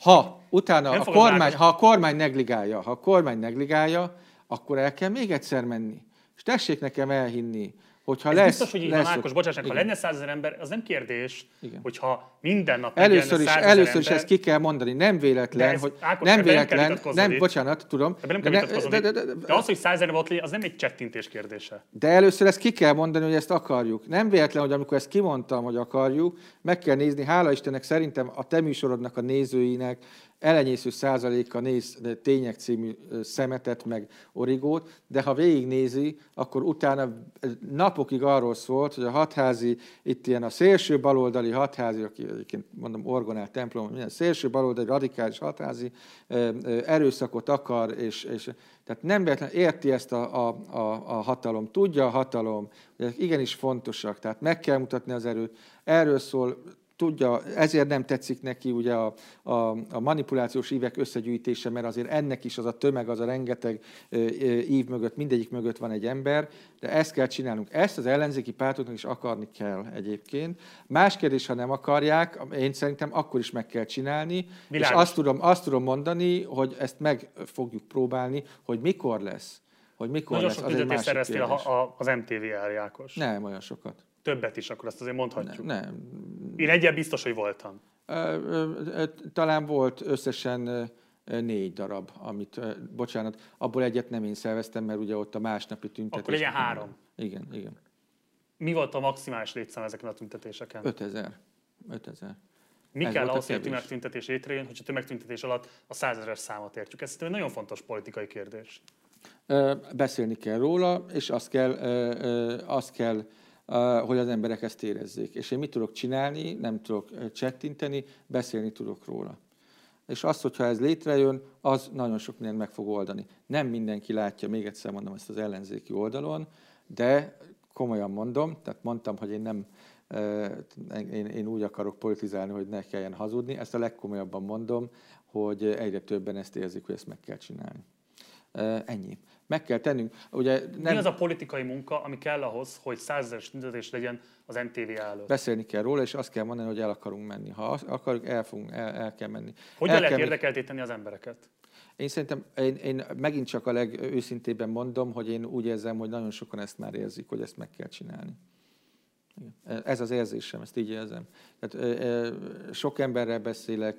ha utána a kormány, ha a kormány negligálja, ha a kormány negligálja, akkor el kell még egyszer menni. És tessék nekem elhinni, Hogyha Ez lesz, biztos, hogy így lesz, van, Ákos, bocsánat, ha lenne százezer ember, az nem kérdés, Igen. hogyha minden nap Először is, először ember, is ezt ki kell mondani, nem véletlen, ez, hogy Ákos, nem véletlen, nem, nem bocsánat, tudom. nem de, de, de, de, de, de, az, hogy százezer volt az nem egy csettintés kérdése. De először ezt ki kell mondani, hogy ezt akarjuk. Nem véletlen, hogy amikor ezt kimondtam, hogy akarjuk, meg kell nézni, hála Istennek szerintem a te műsorodnak a nézőinek, elenyésző százaléka néz Tények című szemetet, meg origót, de ha végignézi, akkor utána napokig arról szólt, hogy a hatházi, itt ilyen a szélső baloldali hatházi, aki egyébként mondom orgonál templom, minden szélső baloldali radikális hatházi erőszakot akar, és, és tehát nem véletlen érti ezt a, a, a, a hatalom, tudja a hatalom, hogy igenis fontosak, tehát meg kell mutatni az erőt. Erről szól tudja, ezért nem tetszik neki ugye a, a, a manipulációs ívek összegyűjtése, mert azért ennek is az a tömeg, az a rengeteg ív mögött, mindegyik mögött van egy ember, de ezt kell csinálnunk. Ezt az ellenzéki pártoknak is akarni kell egyébként. Más kérdés, ha nem akarják, én szerintem akkor is meg kell csinálni, Világos. és azt tudom, azt tudom mondani, hogy ezt meg fogjuk próbálni, hogy mikor lesz. Hogy mikor Nagyon lesz, sok az szereztél az MTV Áriákos. Nem, olyan sokat. Többet is, akkor azt azért mondhatjuk. Ne, nem. Én egyen biztos, hogy voltam. Talán volt összesen négy darab, amit, bocsánat, abból egyet nem én szerveztem, mert ugye ott a másnapi tüntetés. Akkor legyen három. Igen, igen. Mi volt a maximális létszám ezeken a tüntetéseken? 5000. 5000. Mi Ez kell ahhoz, hogy a tömegtüntetés létrejön, hogy a tömegtüntetés alatt a százezer számot értsük? Ez egy nagyon fontos politikai kérdés. Beszélni kell róla, és azt kell, azt kell hogy az emberek ezt érezzék. És én mit tudok csinálni, nem tudok csettinteni, beszélni tudok róla. És az, hogyha ez létrejön, az nagyon sok mindent meg fog oldani. Nem mindenki látja, még egyszer mondom ezt az ellenzéki oldalon, de komolyan mondom, tehát mondtam, hogy én nem, én, én úgy akarok politizálni, hogy ne kelljen hazudni, ezt a legkomolyabban mondom, hogy egyre többen ezt érzik, hogy ezt meg kell csinálni. Ennyi. Meg kell tennünk. Ugye nem... Mi az a politikai munka, ami kell ahhoz, hogy százezeres tüntetés legyen az MTV előtt? Beszélni kell róla, és azt kell mondani, hogy el akarunk menni. Ha akarjuk, el, fogunk, el, el kell menni. Hogyan el lehet érdekeltéteni az embereket? Én szerintem, én, én megint csak a legőszintébben mondom, hogy én úgy érzem, hogy nagyon sokan ezt már érzik, hogy ezt meg kell csinálni. Ez az érzésem, ezt így érzem. Tehát, sok emberrel beszélek,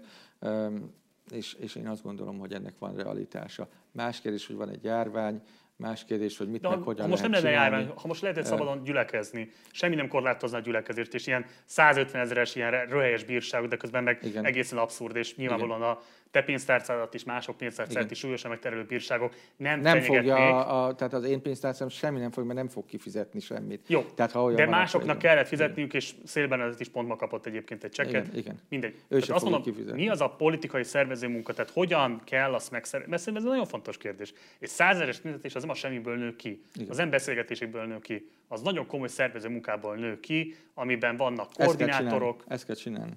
és, és én azt gondolom, hogy ennek van realitása. Más kérdés, hogy van egy járvány, Más kérdés, hogy mit De meg hogyan ha most nem lenne járvány, ha most lehetett szabadon gyülekezni, semmi nem korlátozna a gyülekezést, és ilyen 150 ezeres ilyen röhelyes bírságok, de közben meg Igen. egészen abszurd, és nyilvánvalóan a te pénztárcádat is, mások pénztárcát is súlyosan megterelő bírságok nem, nem fogja, a, tehát az én pénztárcám semmi nem fog, mert nem fog kifizetni semmit. Jó, tehát, ha olyan de másoknak akkor, kellett fizetniük, és szélben ez is pont ma kapott egyébként egy csekket. Igen, igen. Mindegy. Ő tehát azt mondom, kifizetni. mi az a politikai szervező munka, tehát hogyan kell azt megszervezni, mert ez egy nagyon fontos kérdés. Egy százeres tüntetés az nem a semmiből nő ki, igen. az emberbeszélgetésekből nő ki, az nagyon komoly szervező munkából nő ki, amiben vannak koordinátorok. Ezt kell csinálni.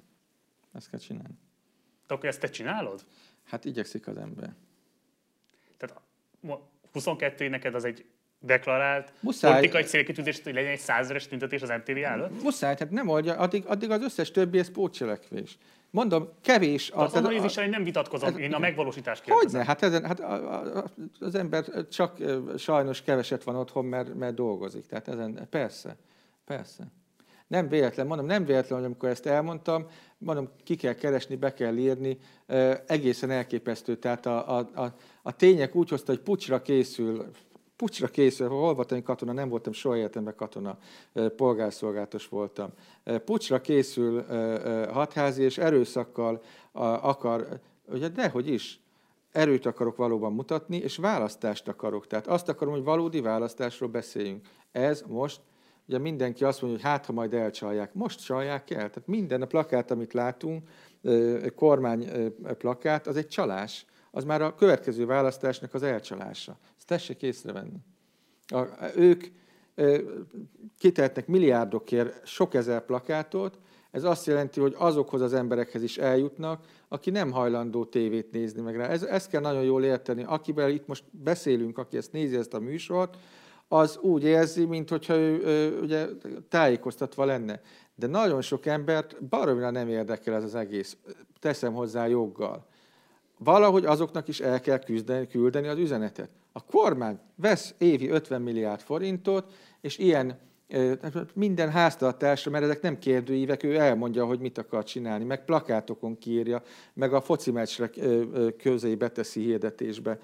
Ezt kell csinálni. De akkor ezt te csinálod? Hát igyekszik az ember. Tehát 22 neked az egy deklarált Muszáj. politikai célkitűzés, hogy legyen egy százeres tüntetés az MTV előtt? Muszáj, tehát nem oldja, addig, addig az összes többi ez pótcselekvés. Mondom, kevés. De az, analízissal én nem vitatkozom, ez, én a megvalósítást kérdezem. Hogyne, hát, ezen, hát a, a, az ember csak sajnos keveset van otthon, mert, mert dolgozik. Tehát ezen, persze, persze. Nem véletlen, mondom, nem véletlen, hogy amikor ezt elmondtam, mondom, ki kell keresni, be kell írni, egészen elképesztő. Tehát a, a, a, a tények úgy hozta, hogy pucsra készül, pucsra készül, hol voltam katona, nem voltam soha életemben katona, polgárszolgálatos voltam. Pucsra készül hatházi, és erőszakkal akar, ugye dehogy is, erőt akarok valóban mutatni, és választást akarok. Tehát azt akarom, hogy valódi választásról beszéljünk. Ez most ugye mindenki azt mondja, hogy hát, ha majd elcsalják. Most csalják el. Tehát minden a plakát, amit látunk, kormány plakát, az egy csalás. Az már a következő választásnak az elcsalása. Ezt tessék észrevenni. A, ők kitehetnek milliárdokért sok ezer plakátot, ez azt jelenti, hogy azokhoz az emberekhez is eljutnak, aki nem hajlandó tévét nézni meg rá. Ez, ezt kell nagyon jól érteni. Akivel itt most beszélünk, aki ezt nézi ezt a műsort, az úgy érzi, mintha ő, ő ugye tájékoztatva lenne. De nagyon sok embert baromira nem érdekel ez az egész. Teszem hozzá joggal. Valahogy azoknak is el kell küzdeni, küldeni az üzenetet. A kormány vesz évi 50 milliárd forintot, és ilyen minden háztartásra, mert ezek nem kérdőívek, ő elmondja, hogy mit akar csinálni, meg plakátokon kírja, meg a foci meccsre közé beteszi hirdetésbe,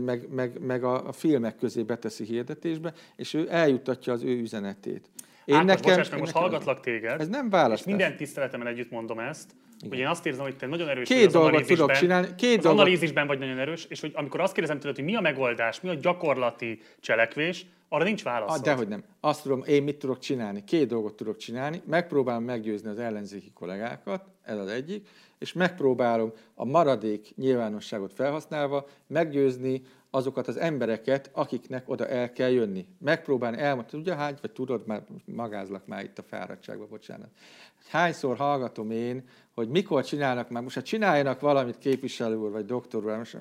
meg, meg, meg a filmek közé beteszi hirdetésbe, és ő eljutatja az ő üzenetét. Én Ákos, nekem, bocsáss, meg most nekem, hallgatlak téged. Ez nem választás. És minden tiszteletemen együtt mondom ezt, igen. hogy én azt érzem, hogy te nagyon erős Két vagy dolgot tudok csinálni. Két az dolgot. analízisben vagy nagyon erős, és hogy amikor azt kérdezem tőled, hogy mi a megoldás, mi a gyakorlati cselekvés, arra nincs válasz. Ah, dehogy nem. Azt tudom, én mit tudok csinálni. Két dolgot tudok csinálni. Megpróbálom meggyőzni az ellenzéki kollégákat, ez az egyik, és megpróbálom a maradék nyilvánosságot felhasználva meggyőzni azokat az embereket, akiknek oda el kell jönni. Megpróbálni elmondani, tudja hány, vagy tudod, már magázlak már itt a fáradtságban, bocsánat. Hányszor hallgatom én, hogy mikor csinálnak már, most ha csináljanak valamit képviselő úr, vagy doktor úr, most,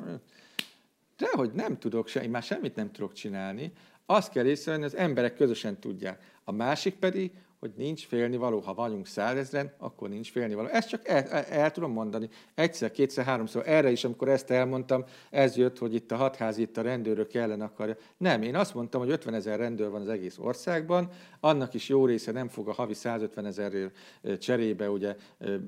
de hogy nem tudok, se, én már semmit nem tudok csinálni, azt kell észrevenni, az emberek közösen tudják. A másik pedig, hogy nincs félnivaló. Ha vagyunk százezren, akkor nincs félnivaló. Ezt csak el, el, el tudom mondani. Egyszer, kétszer, háromszor. Erre is, amikor ezt elmondtam, ez jött, hogy itt a hatház, itt a rendőrök ellen akarja. Nem, én azt mondtam, hogy 50 ezer rendőr van az egész országban, annak is jó része nem fog a havi 150 ezerért cserébe ugye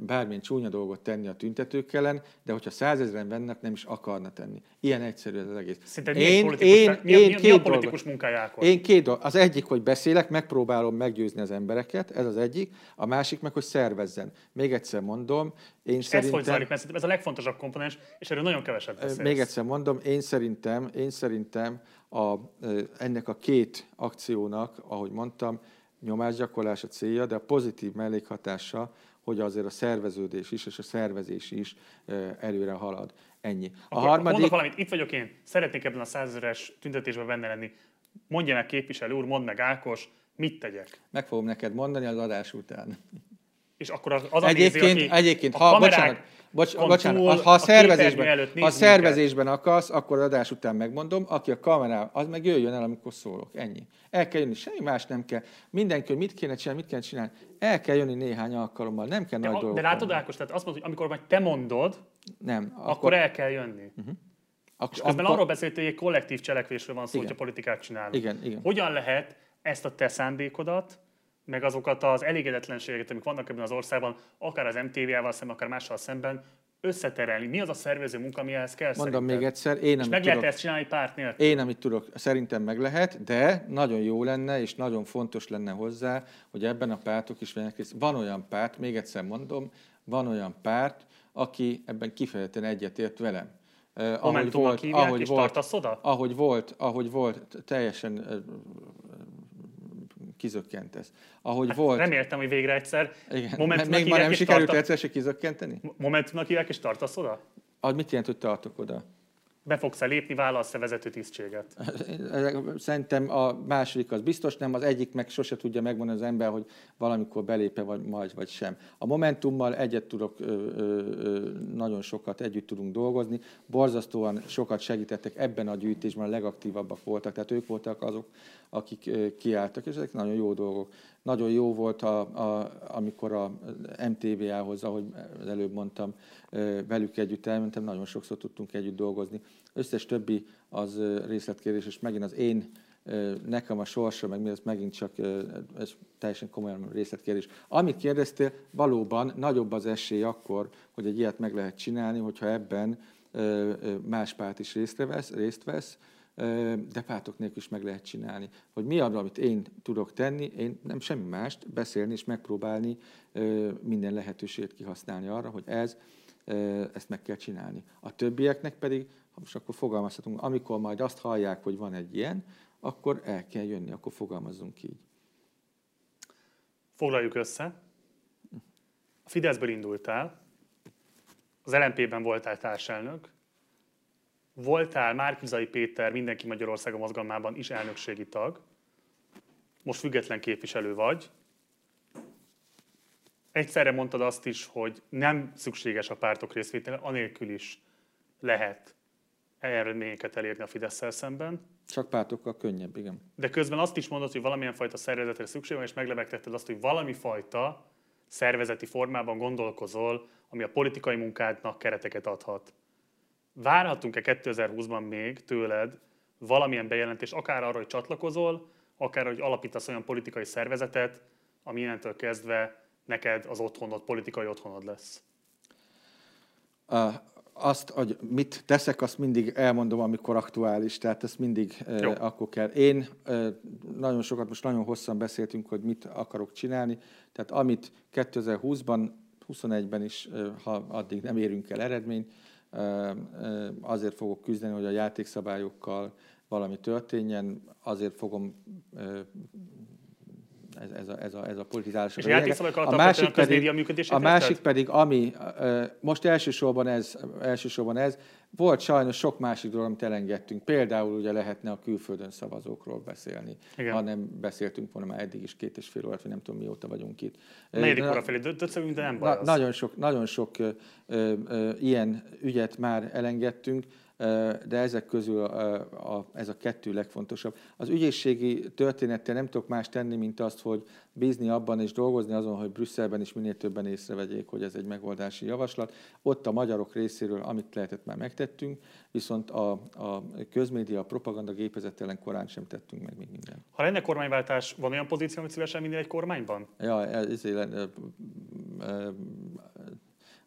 bármilyen csúnya dolgot tenni a tüntetők ellen, de hogyha százezren vennek, nem is akarna tenni. Ilyen egyszerű ez az egész. Szerinted én, politikus, én, mi, én mi, mi a politikus munkája Én két dolog. Az egyik, hogy beszélek, megpróbálom meggyőzni az embereket, ez az egyik. A másik meg, hogy szervezzen. Még egyszer mondom, én ez szerintem... Zajlik, mert ez a legfontosabb komponens, és erről nagyon keveset beszélsz. Még egyszer mondom, én szerintem, én szerintem a, ennek a két akciónak, ahogy mondtam, nyomásgyakorlás a célja, de a pozitív mellékhatása, hogy azért a szerveződés is és a szervezés is előre halad. Ennyi. A Akkor harmadik... Mondok valamit, itt vagyok én, szeretnék ebben a százezeres tüntetésben benne lenni. Mondja meg képviselő úr, mondd meg Ákos, mit tegyek? Meg fogom neked mondani az adás után. És akkor az, az a egyébként, néző, aki egyébként, a ha, bocsánat, bocs, bocsánat, ha a szervezésben, ha a szervezésben akarsz, akkor adás után megmondom, aki a kamerá, az meg jöjjön el, amikor szólok. Ennyi. El kell jönni, semmi más nem kell. Mindenki, hogy mit kéne csinálni, mit kéne csinálni. El kell jönni néhány alkalommal, nem kell de, nagy dolgok. De látod, Ákos, tehát azt mondod, hogy amikor majd te mondod, nem, akkor, akkor el kell jönni. Uh-huh. Ak- és közben arról beszélt, hogy egy kollektív cselekvésről van szó, igen. hogyha politikát csinálunk. Igen, igen. Hogyan lehet ezt a te szándékodat, meg azokat az elégedetlenségeket, amik vannak ebben az országban, akár az MTV-vel szemben, akár mással szemben, összeterelni. Mi az a szervező munka, ehhez kell Mondom szerinted? még egyszer, én És meg tudok, lehet ezt csinálni párt nélkül? Én, amit tudok, szerintem meg lehet, de nagyon jó lenne, és nagyon fontos lenne hozzá, hogy ebben a pártok is részt. Van olyan párt, még egyszer mondom, van olyan párt, aki ebben kifejezetten egyetért velem. Uh, ahogy volt, ahogy volt, oda? Ahogy volt, ahogy volt, teljesen uh, kizökkentesz. Ahogy hát volt... Reméltem, hogy végre egyszer. Igen. Még már nem sikerült tarta... egyszer se kizökkenteni? Momentumnak hívják, és tartasz oda? Az mit jelent, hogy tartok oda? Be fogsz-e lépni, vállalsz-e vezető tisztséget? Szerintem a második az biztos nem, az egyik meg sose tudja megmondani az ember, hogy valamikor belépe vagy majd, vagy sem. A Momentummal egyet tudok, ö, ö, nagyon sokat együtt tudunk dolgozni, borzasztóan sokat segítettek ebben a gyűjtésben, a legaktívabbak voltak, tehát ők voltak azok, akik kiálltak, és ezek nagyon jó dolgok. Nagyon jó volt, a, a, amikor a MTV-hoz, ahogy előbb mondtam, velük együtt elmentem, nagyon sokszor tudtunk együtt dolgozni. Összes többi az részletkérdés, és megint az én nekem a sorsa, meg mi az megint csak ez teljesen komolyan részletkérdés. Amit kérdeztél, valóban nagyobb az esély akkor, hogy egy ilyet meg lehet csinálni, hogyha ebben más párt is részt vesz, részt vesz de pártok nélkül is meg lehet csinálni. Hogy mi az, amit én tudok tenni, én nem semmi mást, beszélni és megpróbálni minden lehetőséget kihasználni arra, hogy ez, ezt meg kell csinálni. A többieknek pedig, most akkor fogalmazhatunk, amikor majd azt hallják, hogy van egy ilyen, akkor el kell jönni, akkor fogalmazzunk így. Foglaljuk össze. A Fideszből indultál, az LNP-ben voltál társelnök, voltál Márkizai Péter Mindenki Magyarországa mozgalmában is elnökségi tag, most független képviselő vagy. Egyszerre mondtad azt is, hogy nem szükséges a pártok részvétele, anélkül is lehet eredményeket elérni a fidesz szemben. Csak pártokkal könnyebb, igen. De közben azt is mondod, hogy valamilyen fajta szervezetre szükség van, és meglebegtetted azt, hogy valami fajta szervezeti formában gondolkozol, ami a politikai munkádnak kereteket adhat. Várhatunk-e 2020-ban még tőled valamilyen bejelentés, akár arra, hogy csatlakozol, akár hogy alapítasz olyan politikai szervezetet, ami innentől kezdve neked az otthonod, politikai otthonod lesz? Uh, azt, hogy mit teszek, azt mindig elmondom, amikor aktuális, tehát ezt mindig uh, akkor kell. Én uh, nagyon sokat, most nagyon hosszan beszéltünk, hogy mit akarok csinálni, tehát amit 2020-ban, 21-ben is, uh, ha addig nem érünk el eredményt, azért fogok küzdeni, hogy a játékszabályokkal valami történjen, azért fogom ez, ez, a, ez, a, ez a politizálás. És a, a másik pedig, a másik pedig, ami most elsősorban ez, elsősorban ez, volt sajnos sok másik dolog, amit elengedtünk. Például ugye lehetne a külföldön szavazókról beszélni, Igen. ha nem beszéltünk volna már eddig is két és fél órát, vagy nem tudom mióta vagyunk itt. Negyedik óra felé döcögünk, de nem baj na, Nagyon sok, nagyon sok ö, ö, ö, ilyen ügyet már elengedtünk de ezek közül a, a, ez a kettő legfontosabb. Az ügyészségi történettel nem tudok más tenni, mint azt, hogy bízni abban és dolgozni azon, hogy Brüsszelben is minél többen észrevegyék, hogy ez egy megoldási javaslat. Ott a magyarok részéről, amit lehetett, már megtettünk, viszont a, a közmédia, a propaganda gépezet ellen korán sem tettünk meg még minden. Ha lenne kormányváltás, van olyan pozíció, amit szívesen vinni egy kormányban? Ja, ez, ez,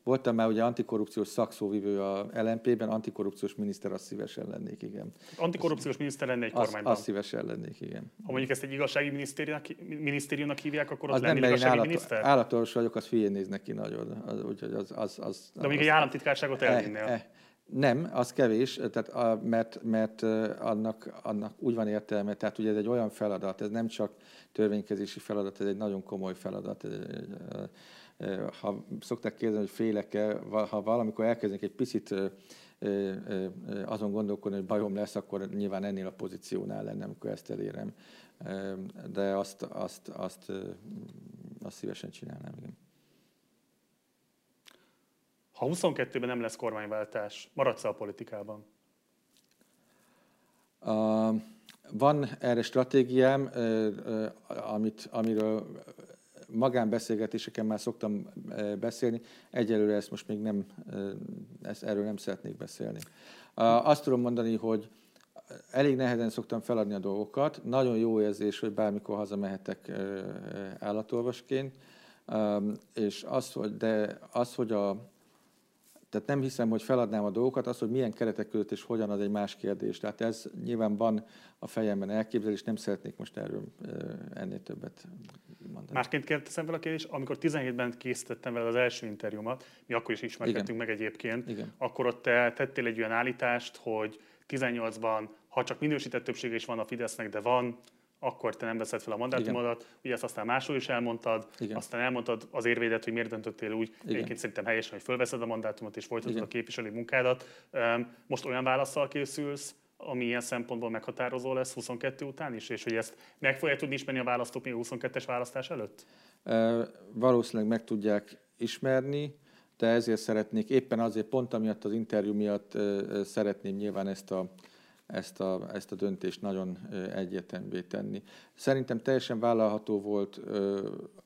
Voltam már ugye antikorrupciós szakszóvivő a LMP-ben, antikorrupciós miniszter, azt szívesen lennék, igen. Antikorrupciós miniszter lenne egy kormányban? Azt, azt szívesen lennék, igen. Ha mondjuk ezt egy igazsági minisztériumnak, hívják, akkor az, az nem, nem igazsági állat, miniszter? Állatos vagyok, az hülyén néznek ki nagyon. Az, úgyhogy az, az, az, De mondjuk egy államtitkárságot elvinnél? Eh, eh, nem, az kevés, tehát a, mert, mert annak, annak úgy van értelme, tehát ugye ez egy olyan feladat, ez nem csak törvénykezési feladat, ez egy nagyon komoly feladat. Ez egy, ha szokták kérdezni, hogy félek-e, ha valamikor elkezdenek egy picit azon gondolkodni, hogy bajom lesz, akkor nyilván ennél a pozíciónál lenne, amikor ezt elérem. De azt, azt, azt, azt szívesen csinálnám, igen. Ha 22-ben nem lesz kormányváltás, maradsz a politikában? Uh, van erre stratégiám, uh, uh, amit, amiről magánbeszélgetéseken már szoktam eh, beszélni, egyelőre ezt most még nem, eh, ezt, erről nem szeretnék beszélni. Azt tudom mondani, hogy elég nehezen szoktam feladni a dolgokat. Nagyon jó érzés, hogy bármikor hazamehetek eh, állatolvasként, és az, hogy, de az, hogy a, tehát nem hiszem, hogy feladnám a dolgokat, az, hogy milyen keretek között és hogyan, az egy más kérdés. Tehát ez nyilván van a fejemben elképzelés, nem szeretnék most erről ennél többet mondani. Másként kérdezem fel a kérdés, amikor 17-ben készítettem vele az első interjúmat, mi akkor is ismerkedtünk meg egyébként, Igen. akkor ott te tettél egy olyan állítást, hogy 18-ban, ha csak minősített többsége is van a Fidesznek, de van, akkor te nem veszed fel a mandátumodat. Igen. Ugye ezt aztán máshol is elmondtad, Igen. aztán elmondtad az érvédet, hogy miért döntöttél úgy. Igen. Egyébként szerintem helyesen, hogy fölveszed a mandátumot és folytatod Igen. a képviselői munkádat. Most olyan válaszsal készülsz, ami ilyen szempontból meghatározó lesz 22 után is, és hogy ezt meg fogja tudni ismerni a választók még a 22-es választás előtt? E, valószínűleg meg tudják ismerni, de ezért szeretnék, éppen azért pont amiatt az interjú miatt e, szeretném nyilván ezt a, ezt a, ezt a döntést nagyon egyértelművé tenni. Szerintem teljesen vállalható volt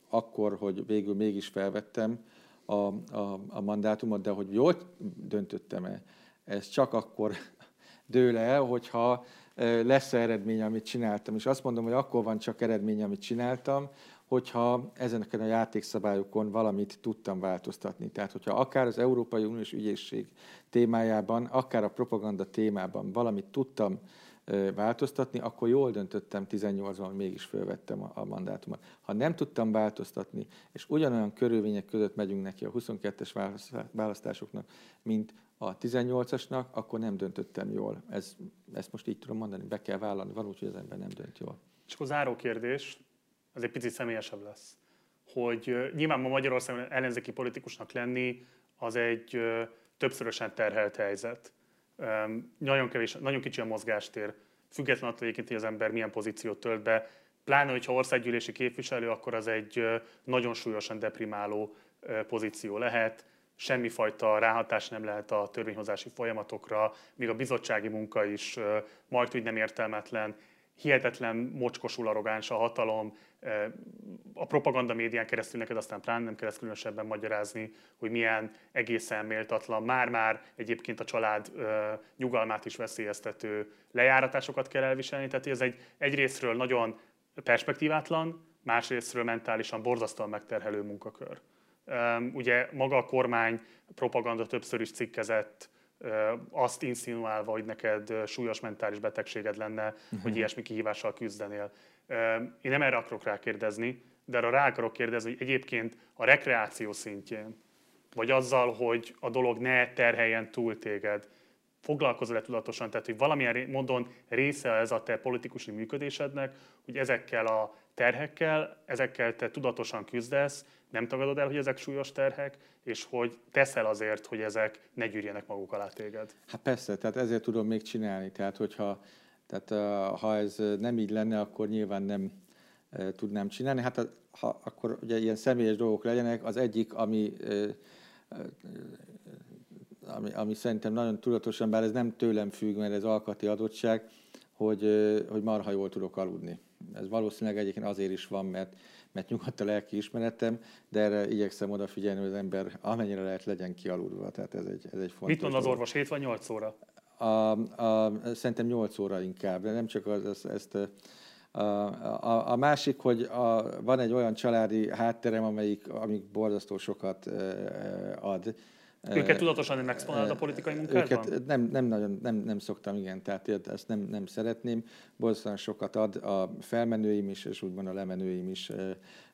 akkor, hogy végül mégis felvettem a, a, a mandátumot, de hogy jól döntöttem-e, ez csak akkor dől el, hogyha lesz eredmény, amit csináltam. És azt mondom, hogy akkor van csak eredmény, amit csináltam, hogyha ezeneken a játékszabályokon valamit tudtam változtatni. Tehát, hogyha akár az Európai Uniós ügyészség témájában, akár a propaganda témában valamit tudtam változtatni, akkor jól döntöttem 18-ban, hogy mégis fölvettem a mandátumot. Ha nem tudtam változtatni, és ugyanolyan körülmények között megyünk neki a 22-es választásoknak, mint a 18-asnak, akkor nem döntöttem jól. Ez, ezt most így tudom mondani, be kell vállalni, van úgy, az ember nem dönt jól. És akkor záró kérdés, az egy picit személyesebb lesz, hogy nyilván ma Magyarországon ellenzéki politikusnak lenni, az egy többszörösen terhelt helyzet. Nagyon, kevés, nagyon kicsi a mozgástér, független attól egyébként, hogy az ember milyen pozíciót tölt be, pláne, hogyha országgyűlési képviselő, akkor az egy nagyon súlyosan deprimáló pozíció lehet. Semmifajta ráhatás nem lehet a törvényhozási folyamatokra, még a bizottsági munka is majd úgy nem értelmetlen, hihetetlen mocskosul arrogáns a hatalom, a propaganda médián keresztül neked aztán plán nem kell ezt különösebben magyarázni, hogy milyen egészen méltatlan, már-már egyébként a család nyugalmát is veszélyeztető lejáratásokat kell elviselni. Tehát ez egy egyrésztről nagyon perspektívátlan, másrésztről mentálisan borzasztóan megterhelő munkakör. Ugye maga a kormány propaganda többször is cikkezett, azt insinuálva, hogy neked súlyos mentális betegséged lenne, uh-huh. hogy ilyesmi kihívással küzdenél. Én nem erre akarok rákérdezni, de arra rá akarok kérdezni, hogy egyébként a rekreáció szintjén, vagy azzal, hogy a dolog ne terheljen túl téged, foglalkozol-e tudatosan, tehát hogy valamilyen módon része ez a te politikusi működésednek, hogy ezekkel a terhekkel, ezekkel te tudatosan küzdesz, nem tagadod el, hogy ezek súlyos terhek, és hogy teszel azért, hogy ezek ne gyűrjenek maguk alá téged. Hát persze, tehát ezért tudom még csinálni. Tehát, hogyha tehát, ha ez nem így lenne, akkor nyilván nem tudnám csinálni. Hát ha, akkor ugye ilyen személyes dolgok legyenek. Az egyik, ami, ami, ami szerintem nagyon tudatosan, bár ez nem tőlem függ, mert ez alkati adottság, hogy, hogy marha jól tudok aludni. Ez valószínűleg egyébként azért is van, mert, mert nyugodt a lelki ismeretem, de erre igyekszem odafigyelni, hogy az ember amennyire lehet legyen kialudva. Tehát ez egy, ez egy fontos Mit mond az orvos, 7 vagy 8 óra? A, a, szerintem 8 óra inkább, de nem csak az, ezt, ezt a, a, a másik, hogy a, van egy olyan családi hátterem, amelyik, amik borzasztó sokat ad. Őket tudatosan nem exponálod a politikai munkádban? Őket nem, nem nagyon, nem, nem szoktam, igen, tehát ezt nem, nem szeretném. Borzasztóan sokat ad a felmenőim is, és úgymond a lemenőim is,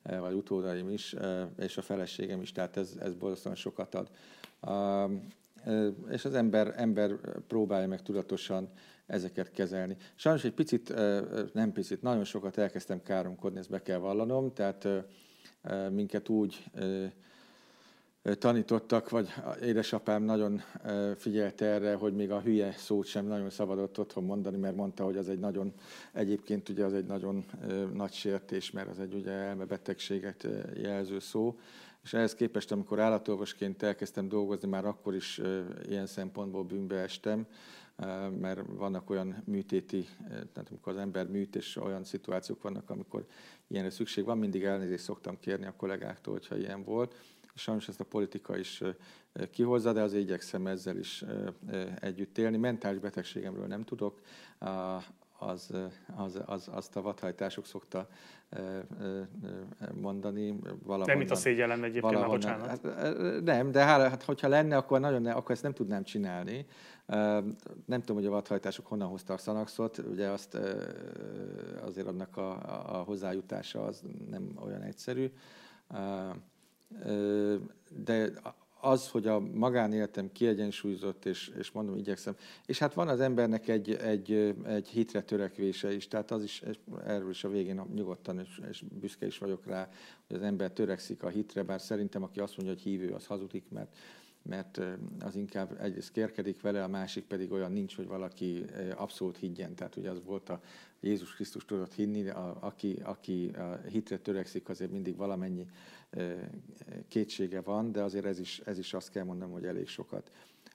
vagy utódaim is, és a feleségem is, tehát ez, ez borzasztóan sokat ad. És az ember, ember próbálja meg tudatosan ezeket kezelni. Sajnos egy picit, nem picit, nagyon sokat elkezdtem káromkodni, ezt be kell vallanom, tehát minket úgy tanítottak, vagy édesapám nagyon figyelte erre, hogy még a hülye szót sem nagyon szabadott otthon mondani, mert mondta, hogy az egy nagyon, egyébként ugye az egy nagyon nagy sértés, mert az egy ugye elmebetegséget jelző szó. És ehhez képest, amikor állatolvosként elkezdtem dolgozni, már akkor is ilyen szempontból bűnbe estem, mert vannak olyan műtéti, tehát amikor az ember műt, és olyan szituációk vannak, amikor ilyenre szükség van, mindig elnézést szoktam kérni a kollégáktól, hogyha ilyen volt. Sajnos ezt a politika is kihozza, de azért igyekszem ezzel is együtt élni. Mentális betegségemről nem tudok, az, az, az, azt a vadhajtások szokta mondani. Nem, mint a szégyellem egyébként, már bocsánat. Hát, nem, de hát, hogyha lenne, akkor nagyon ne, akkor ezt nem tudnám csinálni. Nem tudom, hogy a vadhajtások honnan hoztak szanaxot, ugye azt azért annak a, a hozzájutása az nem olyan egyszerű. De az, hogy a magánéletem kiegyensúlyozott, és, és mondom, igyekszem. És hát van az embernek egy, egy, egy hitre törekvése is, tehát az is, erről is a végén nyugodtan, és, és büszke is vagyok rá, hogy az ember törekszik a hitre, bár szerintem, aki azt mondja, hogy hívő, az hazudik, mert mert az inkább egyrészt kérkedik vele, a másik pedig olyan nincs, hogy valaki abszolút higgyen. Tehát ugye az volt a Jézus Krisztus tudott hinni, a, aki, aki a hitre törekszik, azért mindig valamennyi kétsége van, de azért ez is, ez is azt kell mondanom, hogy elég sokat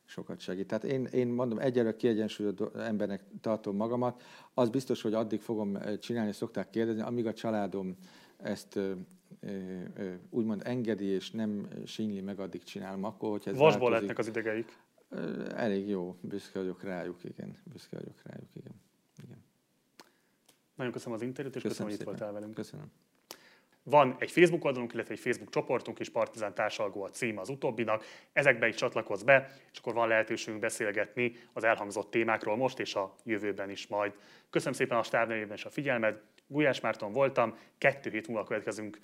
sokat segít. Tehát én, én mondom, egyre kiegyensúlyozott embernek tartom magamat. Az biztos, hogy addig fogom csinálni, szokták kérdezni, amíg a családom ezt úgymond engedi és nem sínyli meg, addig csinálom. Akkor, hogyha ez Vasból lettnek az idegeik. Elég jó, büszke vagyok rájuk, igen. Büszke vagyok rájuk, igen. igen. Nagyon köszönöm az interjút, és köszönöm, köszönöm hogy itt voltál velünk. Köszönöm. Van egy Facebook oldalunk, illetve egy Facebook csoportunk és Partizán Társalgó a cím az utóbbinak. Ezekbe is csatlakozz be, és akkor van lehetőségünk beszélgetni az elhangzott témákról most és a jövőben is majd. Köszönöm szépen a stáb nevében és a figyelmed. Gulyás Márton voltam, kettő hét múlva következünk,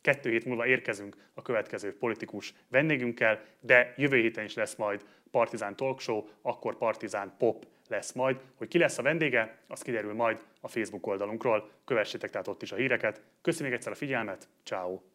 kettő hét múlva érkezünk a következő politikus vendégünkkel, de jövő héten is lesz majd Partizán Talk Show, akkor Partizán Pop lesz majd. Hogy ki lesz a vendége, az kiderül majd a Facebook oldalunkról. Kövessétek tehát ott is a híreket. Köszönjük egyszer a figyelmet, ciao.